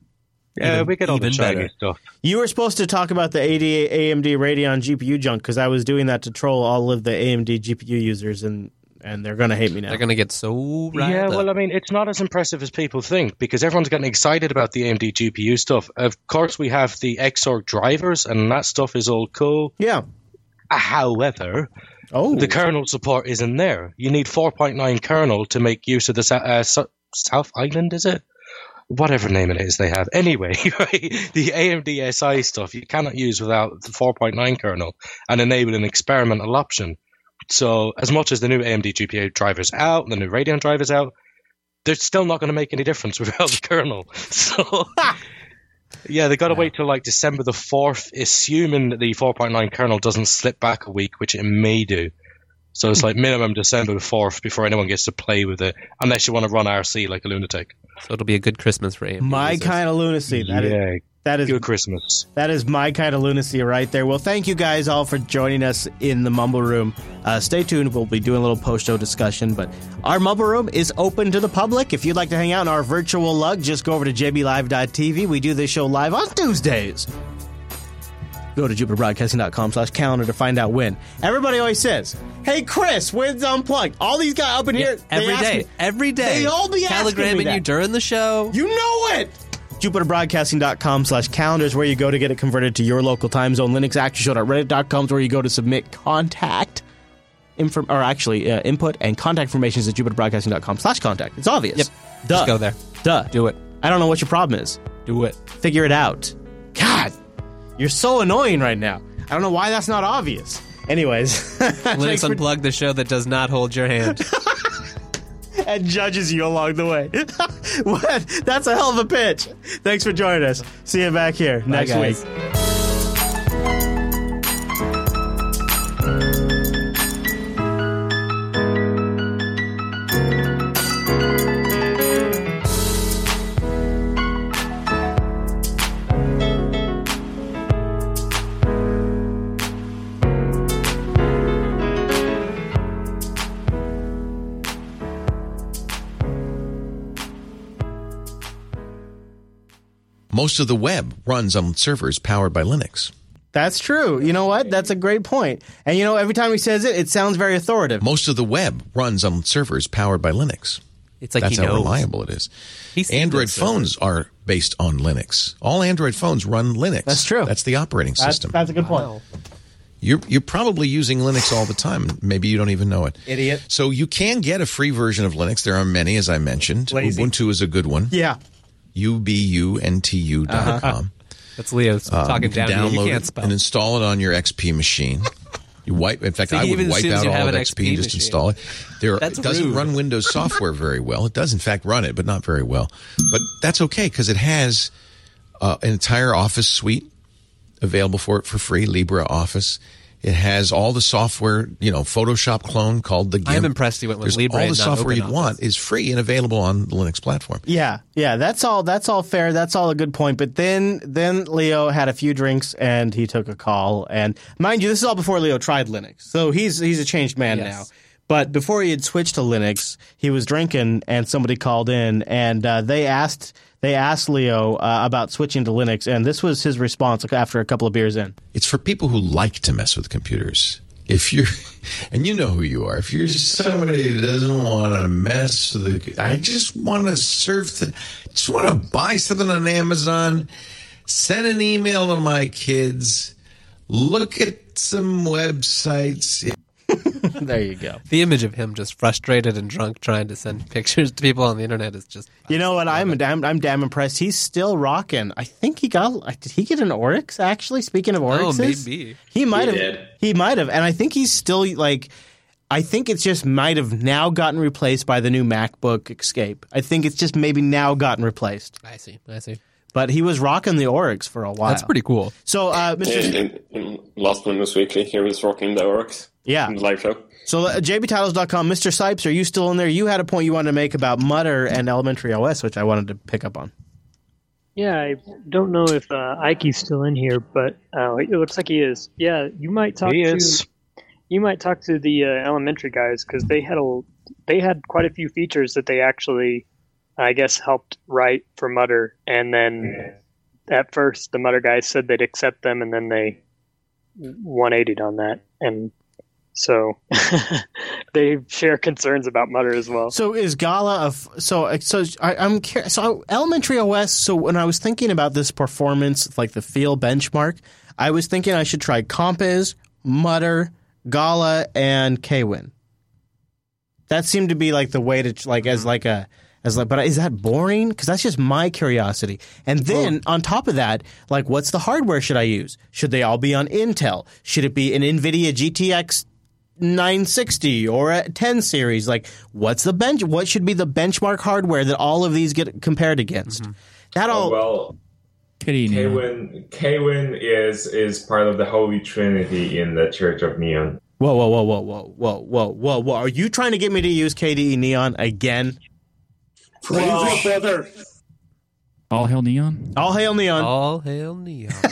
Speaker 2: yeah,
Speaker 1: Even-
Speaker 2: we get all the
Speaker 1: even
Speaker 2: shiny
Speaker 1: better.
Speaker 2: stuff.
Speaker 1: You were supposed to talk about the 80 AMD Radeon GPU junk because I was doing that to troll all of the AMD GPU users, and and they're gonna hate me now.
Speaker 3: They're going to get so riled
Speaker 2: Yeah,
Speaker 3: up.
Speaker 2: well, I mean, it's not as impressive as people think because everyone's getting excited about the AMD GPU stuff. Of course, we have the Xorg drivers, and that stuff is all cool.
Speaker 1: Yeah.
Speaker 2: However,
Speaker 1: oh.
Speaker 2: the kernel support isn't there. You need 4.9 kernel to make use of the uh, South Island, is it? Whatever name it is they have. Anyway, <laughs> right, the AMD SI stuff you cannot use without the 4.9 kernel and enable an experimental option. So, as much as the new AMD GPU drivers out, the new Radeon drivers out, they're still not going to make any difference <laughs> without the kernel. <laughs> So, <laughs> yeah, they got to wait till like December the 4th, assuming that the 4.9 kernel doesn't slip back a week, which it may do. So it's like hmm. minimum December the 4th before anyone gets to play with it, unless you want to run RC like a lunatic.
Speaker 3: So it'll be a good Christmas for AMD.
Speaker 1: my
Speaker 3: users.
Speaker 1: kind of lunacy. That is
Speaker 2: yeah,
Speaker 1: that is
Speaker 2: good Christmas.
Speaker 1: That is my kind of lunacy right there. Well, thank you guys all for joining us in the Mumble Room. Uh, stay tuned. We'll be doing a little post show discussion, but our Mumble Room is open to the public. If you'd like to hang out in our virtual lug, just go over to jblive.tv. We do this show live on Tuesdays. Go to jupiterbroadcasting.com slash calendar to find out when. Everybody always says, Hey, Chris, when's Unplugged? All these guys up in here,
Speaker 3: every day,
Speaker 1: me-
Speaker 3: every day.
Speaker 1: They all be
Speaker 3: Telegramming you during the show.
Speaker 1: You know it! JupiterBroadcasting.com slash calendar is where you go to get it converted to your local time zone. Linux ActionShow.reddit.com is where you go to submit contact, inform, or actually uh, input and contact information is at JupiterBroadcasting.com slash contact. It's obvious.
Speaker 3: Yep.
Speaker 1: Duh.
Speaker 3: Just go there.
Speaker 1: Duh.
Speaker 3: Do it.
Speaker 1: I don't know what your problem is.
Speaker 3: Do it.
Speaker 1: Figure it out. God, you're so annoying right now. I don't know why that's not obvious. Anyways, <laughs>
Speaker 3: Linux
Speaker 1: for-
Speaker 3: Unplugged, the show that does not hold your hand. <laughs>
Speaker 1: and judges you along the way. <laughs> what? That's a hell of a pitch. Thanks for joining us. See you back here next
Speaker 3: guys.
Speaker 1: week.
Speaker 15: Most of the web runs on servers powered by Linux.
Speaker 1: That's true. You know what? That's a great point. And you know, every time he says it, it sounds very authoritative.
Speaker 15: Most of the web runs on servers powered by Linux.
Speaker 3: It's like
Speaker 15: That's
Speaker 3: he
Speaker 15: how
Speaker 3: knows.
Speaker 15: reliable it is.
Speaker 3: He's
Speaker 15: Android
Speaker 3: those servers.
Speaker 15: phones are based on Linux. All Android phones run Linux.
Speaker 1: That's true.
Speaker 15: That's the operating
Speaker 1: That's,
Speaker 15: system.
Speaker 1: that's a good point.
Speaker 15: You're you're probably using Linux all the time. Maybe you don't even know it.
Speaker 1: Idiot.
Speaker 15: So you can get a free version of Linux. There are many, as I mentioned.
Speaker 1: Lazy.
Speaker 15: Ubuntu is a good one.
Speaker 1: Yeah.
Speaker 15: ubuntu.com. dot com.
Speaker 3: That's Leo's
Speaker 15: Um,
Speaker 3: talking down
Speaker 15: download
Speaker 3: You can't spell.
Speaker 15: and install it on your XP machine. You wipe. In fact,
Speaker 3: So
Speaker 15: I would wipe out all of XP
Speaker 3: XP
Speaker 15: and just install it. There,
Speaker 3: That's
Speaker 15: it doesn't
Speaker 3: rude.
Speaker 15: run Windows <laughs> software very well. It does, in fact, run it, but not very well. But that's okay because it has uh, an entire Office suite available for it for free. LibreOffice. It has all the software, you know, Photoshop clone called the GIMP.
Speaker 3: I'm impressed you went with
Speaker 15: There's
Speaker 3: Libre
Speaker 15: all the software you'd want is free and available on the Linux platform.
Speaker 1: Yeah, yeah, that's all. That's all fair. That's all a good point. But then, then Leo had a few drinks and he took a call. And mind you, this is all before Leo tried Linux, so he's he's a changed man
Speaker 3: Yes.
Speaker 1: now. But before he had switched to Linux, he was drinking, and somebody called in, and uh, they asked they asked Leo uh, about switching to Linux, and this was his response after a couple of beers in.
Speaker 15: It's for people who like to mess with computers. If you're, <laughs> and you know who you are, if you're somebody who doesn't want to mess with the, I just want to surf the, just want to buy something on Amazon, send an email to my kids, look at some websites. <laughs>
Speaker 1: there you go.
Speaker 3: The image of him just frustrated and drunk trying to send pictures to people on the internet is just.
Speaker 1: You know what? I'm damn, I'm damn impressed. He's still rocking. I think he got. Did he get an Oryx? Actually, speaking of
Speaker 3: Oh, maybe.
Speaker 1: he might
Speaker 17: He
Speaker 1: have.
Speaker 17: did.
Speaker 1: He might have, and I think he's still like. I think it's just might have now gotten replaced by the new MacBook Escape. I think it's just maybe now gotten replaced.
Speaker 3: I see. I see.
Speaker 1: But he was rocking the Oryx for a while.
Speaker 3: That's pretty cool.
Speaker 1: So, uh,
Speaker 17: In,
Speaker 1: Mr.
Speaker 17: in, in last Windows Weekly, he was rocking the Oryx.
Speaker 1: Yeah.
Speaker 17: in the live show.
Speaker 1: So uh, jbtitles.com, Mr. Sipes, are you still in there? You had a point you wanted to make about Mutter and Elementary OS, which I wanted to pick up on.
Speaker 11: Yeah, I don't know if uh, Ike's still in here, but uh, it looks like he is. Yeah, you might talk
Speaker 2: He
Speaker 11: to
Speaker 2: is.
Speaker 11: you might talk to the uh, elementary guys because they had a they had quite a few features that they actually, I guess, helped write for Mutter, and then at first the Mutter guys said they'd accept them, and then they 180'd on that, and so <laughs> they share concerns about Mutter as well.
Speaker 1: So is Gala of so so I, I'm curious. So elementary OS. So when I was thinking about this performance, like the feel benchmark, I was thinking I should try Compiz, Mutter, Gala, and Kwin. That seemed to be like the way to like as like a as like. But is that boring? Because that's just my curiosity. And then on top of that, like, what's the hardware should I use? Should they all be on Intel? Should it be an NVIDIA GTX 960 or a 10 series like what's the bench what should be the benchmark hardware that all of these get compared against mm-hmm. that oh, all
Speaker 18: Oh, well, Kwin Kwin is is part of the Holy Trinity in the Church of Neon.
Speaker 1: whoa whoa whoa whoa whoa whoa whoa whoa whoa are you trying to get me to use kde neon again
Speaker 12: Praise your brother.
Speaker 19: All hail neon.
Speaker 1: all hail neon
Speaker 3: all hail neon <laughs>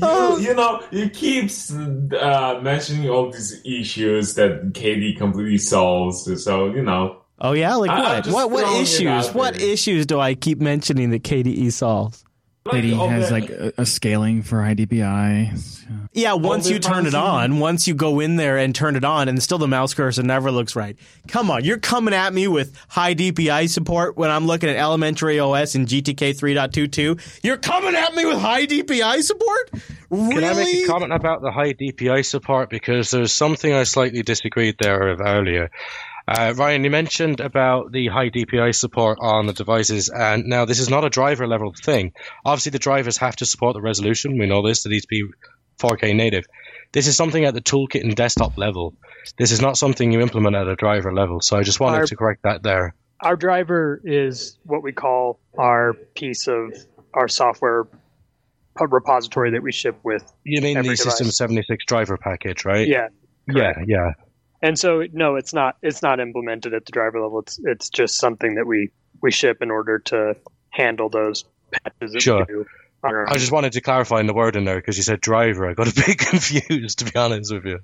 Speaker 18: You, you know, you keep uh, mentioning all these issues that KD completely solves. So you know.
Speaker 1: oh yeah like
Speaker 18: I- I'm
Speaker 1: what what what issues what
Speaker 18: there.
Speaker 1: issues do i keep mentioning that kde solves
Speaker 19: KD
Speaker 18: all
Speaker 19: has
Speaker 18: the-
Speaker 19: like a, a scaling for high DPI.
Speaker 1: Yeah, once
Speaker 18: the
Speaker 1: you turn it
Speaker 18: bouncing-
Speaker 1: on, once you go in there and turn it on, and still the mouse cursor never looks right. Come on, you're coming at me with high DPI support when I'm looking at elementary OS and GTK 3.22. You're coming at me with high DPI support? Really?
Speaker 2: Can I make a comment about the high DPI support? Because there's something I slightly disagreed there of earlier. Uh, Ryan, you mentioned about the high DPI support on the devices, and now this is not a driver level thing. Obviously, the drivers have to support the resolution. We know this; it needs to be 4K native. This is something at the toolkit and desktop level. This is not something you implement at a driver level. So I just wanted
Speaker 11: Our-
Speaker 2: to correct that there.
Speaker 11: Our driver is what we call our piece of our software repository that we ship with.
Speaker 2: You mean the System 76 driver package, right?
Speaker 11: Yeah,
Speaker 2: Yeah, yeah.
Speaker 11: And so no, it's not. It's not implemented at the driver level. It's it's just something that we we ship in order to handle those patches that
Speaker 2: Sure.
Speaker 11: we do.
Speaker 2: I just wanted to clarify in the word in there because you said driver. I got a <laughs> bit confused, to be honest with you.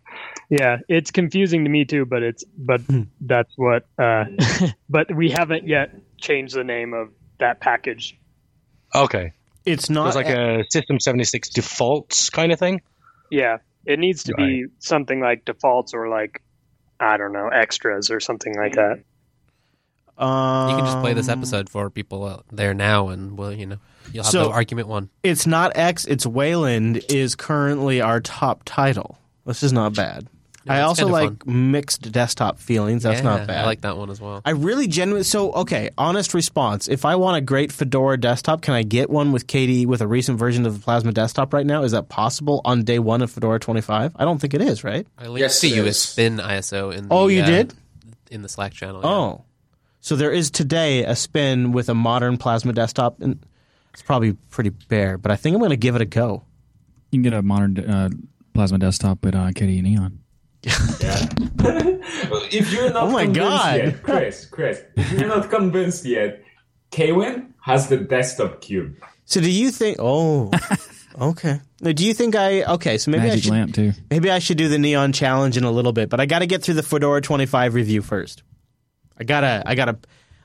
Speaker 11: Yeah, it's confusing to me too, but it's but that's what. Uh, <laughs> but we haven't yet changed the name of that package.
Speaker 2: Okay.
Speaker 1: It's not
Speaker 2: it's like a System 76 defaults kind of thing?
Speaker 11: Yeah, it needs to be something like defaults or like I don't know extras or something like that.
Speaker 1: Um,
Speaker 3: you can just play this episode for people out there now, and well, you know, you'll have
Speaker 1: So-
Speaker 3: no argument one.
Speaker 1: It's not X, it's Wayland is currently our top title. This is not bad.
Speaker 3: Yeah,
Speaker 1: I
Speaker 3: it's
Speaker 1: also
Speaker 3: kinda
Speaker 1: like mixed desktop feelings. That's
Speaker 3: Yeah,
Speaker 1: not bad.
Speaker 3: I like that one as well.
Speaker 1: I really genuinely so okay. Honest response: If I want a great Fedora desktop, can I get one with KDE with a recent version of the Plasma desktop right now? Is that possible on day one of Fedora 25? I don't think it is. Right?
Speaker 3: I linked to you a spin ISO in. The,
Speaker 1: Oh, you
Speaker 3: uh,
Speaker 1: did?
Speaker 3: in the Slack channel. yeah.
Speaker 1: Oh, so there is today a spin with a modern Plasma desktop, and it's probably pretty bare, but I think I'm going to give it a go.
Speaker 19: You can get a modern uh, plasma desktop at uh, KDE and Neon. <laughs>
Speaker 18: If you're not
Speaker 1: Oh my
Speaker 18: convinced
Speaker 1: God.
Speaker 18: yet, Chris, Chris, if you're not convinced yet, Kwin has the desktop cube.
Speaker 1: So do you think? Oh, <laughs> okay. Now, Do you think I? Okay, so maybe I should.
Speaker 19: lamp too.
Speaker 1: Maybe I should do the neon challenge in a little bit, but I got to get through the Fedora 25 review first. I gotta, I gotta,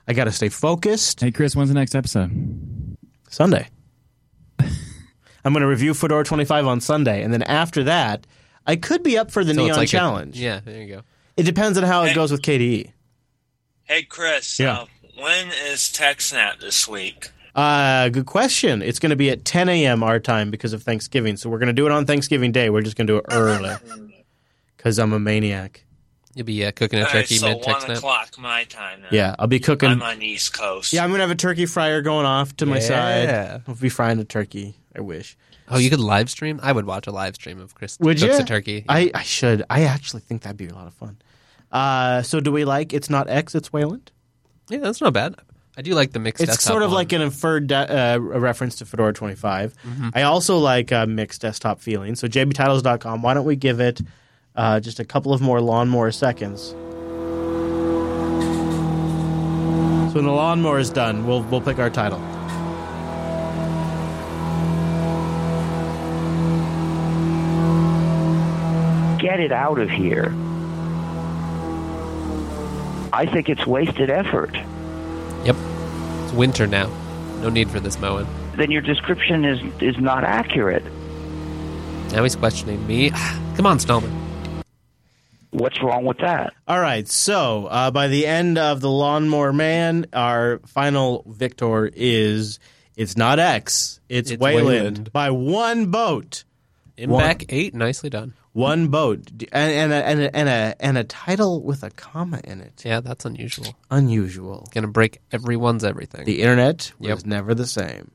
Speaker 1: I gotta stay focused.
Speaker 19: Hey Chris, when's the next episode?
Speaker 1: Sunday. <laughs> I'm going to review Fedora 25 on Sunday, and then after that, I could be up for the
Speaker 3: So it's
Speaker 1: neon
Speaker 3: like a-
Speaker 1: challenge.
Speaker 3: yeah, there you go.
Speaker 1: It depends on how it goes with KDE.
Speaker 20: Hey, Chris.
Speaker 1: Yeah.
Speaker 20: Uh, when is TechSnap this week?
Speaker 1: Uh, good question. It's going to be at 10 a.m. our time because of Thanksgiving. So we're going to do it on Thanksgiving Day. We're just going to do it early because I'm a maniac.
Speaker 3: You'll be uh, cooking a
Speaker 20: All right,
Speaker 3: turkey
Speaker 20: so
Speaker 3: mid tech
Speaker 20: one
Speaker 3: snap.
Speaker 20: o'clock my time. Then.
Speaker 1: Yeah, I'll be cooking.
Speaker 20: I'm on the East Coast.
Speaker 1: Yeah, I'm gonna have a turkey fryer going off to my
Speaker 3: Yeah.
Speaker 1: side. I'll be frying a turkey. I wish.
Speaker 3: Oh, you could live stream. I would watch a live stream of Chris
Speaker 1: Would
Speaker 3: cooks
Speaker 1: you?
Speaker 3: a turkey.
Speaker 1: I, I should. I actually think that'd be a lot of fun. Uh, so do we like? It's not X. It's Wayland.
Speaker 3: Yeah, that's not bad. I do like the mixed.
Speaker 1: It's
Speaker 3: desktop
Speaker 1: sort of
Speaker 3: one.
Speaker 1: like an inferred de- uh, reference to Fedora 25.
Speaker 3: Mhm.
Speaker 1: I also like uh, mixed desktop feeling. So jbtitles.com. Why don't we give it uh, just a couple of more lawnmower seconds? So when the lawnmower is done, we'll we'll pick our title.
Speaker 14: Get it out of here. I think it's wasted effort.
Speaker 3: Yep. It's winter now. No need for this mowing.
Speaker 14: Then your description is is not accurate.
Speaker 3: Now he's questioning me. <sighs> Come on, Stallman.
Speaker 14: What's wrong with that?
Speaker 1: All right, so uh, by the end of the Lawnmower Man, our final victor is it's not X, it's,
Speaker 3: It's
Speaker 1: Wayland,
Speaker 3: Wayland.
Speaker 1: by one boat.
Speaker 3: In
Speaker 1: One-
Speaker 3: back eight, nicely done.
Speaker 1: One boat and, and, a, and, a, and a and a title with a comma in it.
Speaker 3: Yeah, that's unusual.
Speaker 1: Unusual.
Speaker 3: Gonna break everyone's everything.
Speaker 1: The internet was
Speaker 3: Yep.
Speaker 1: never the same.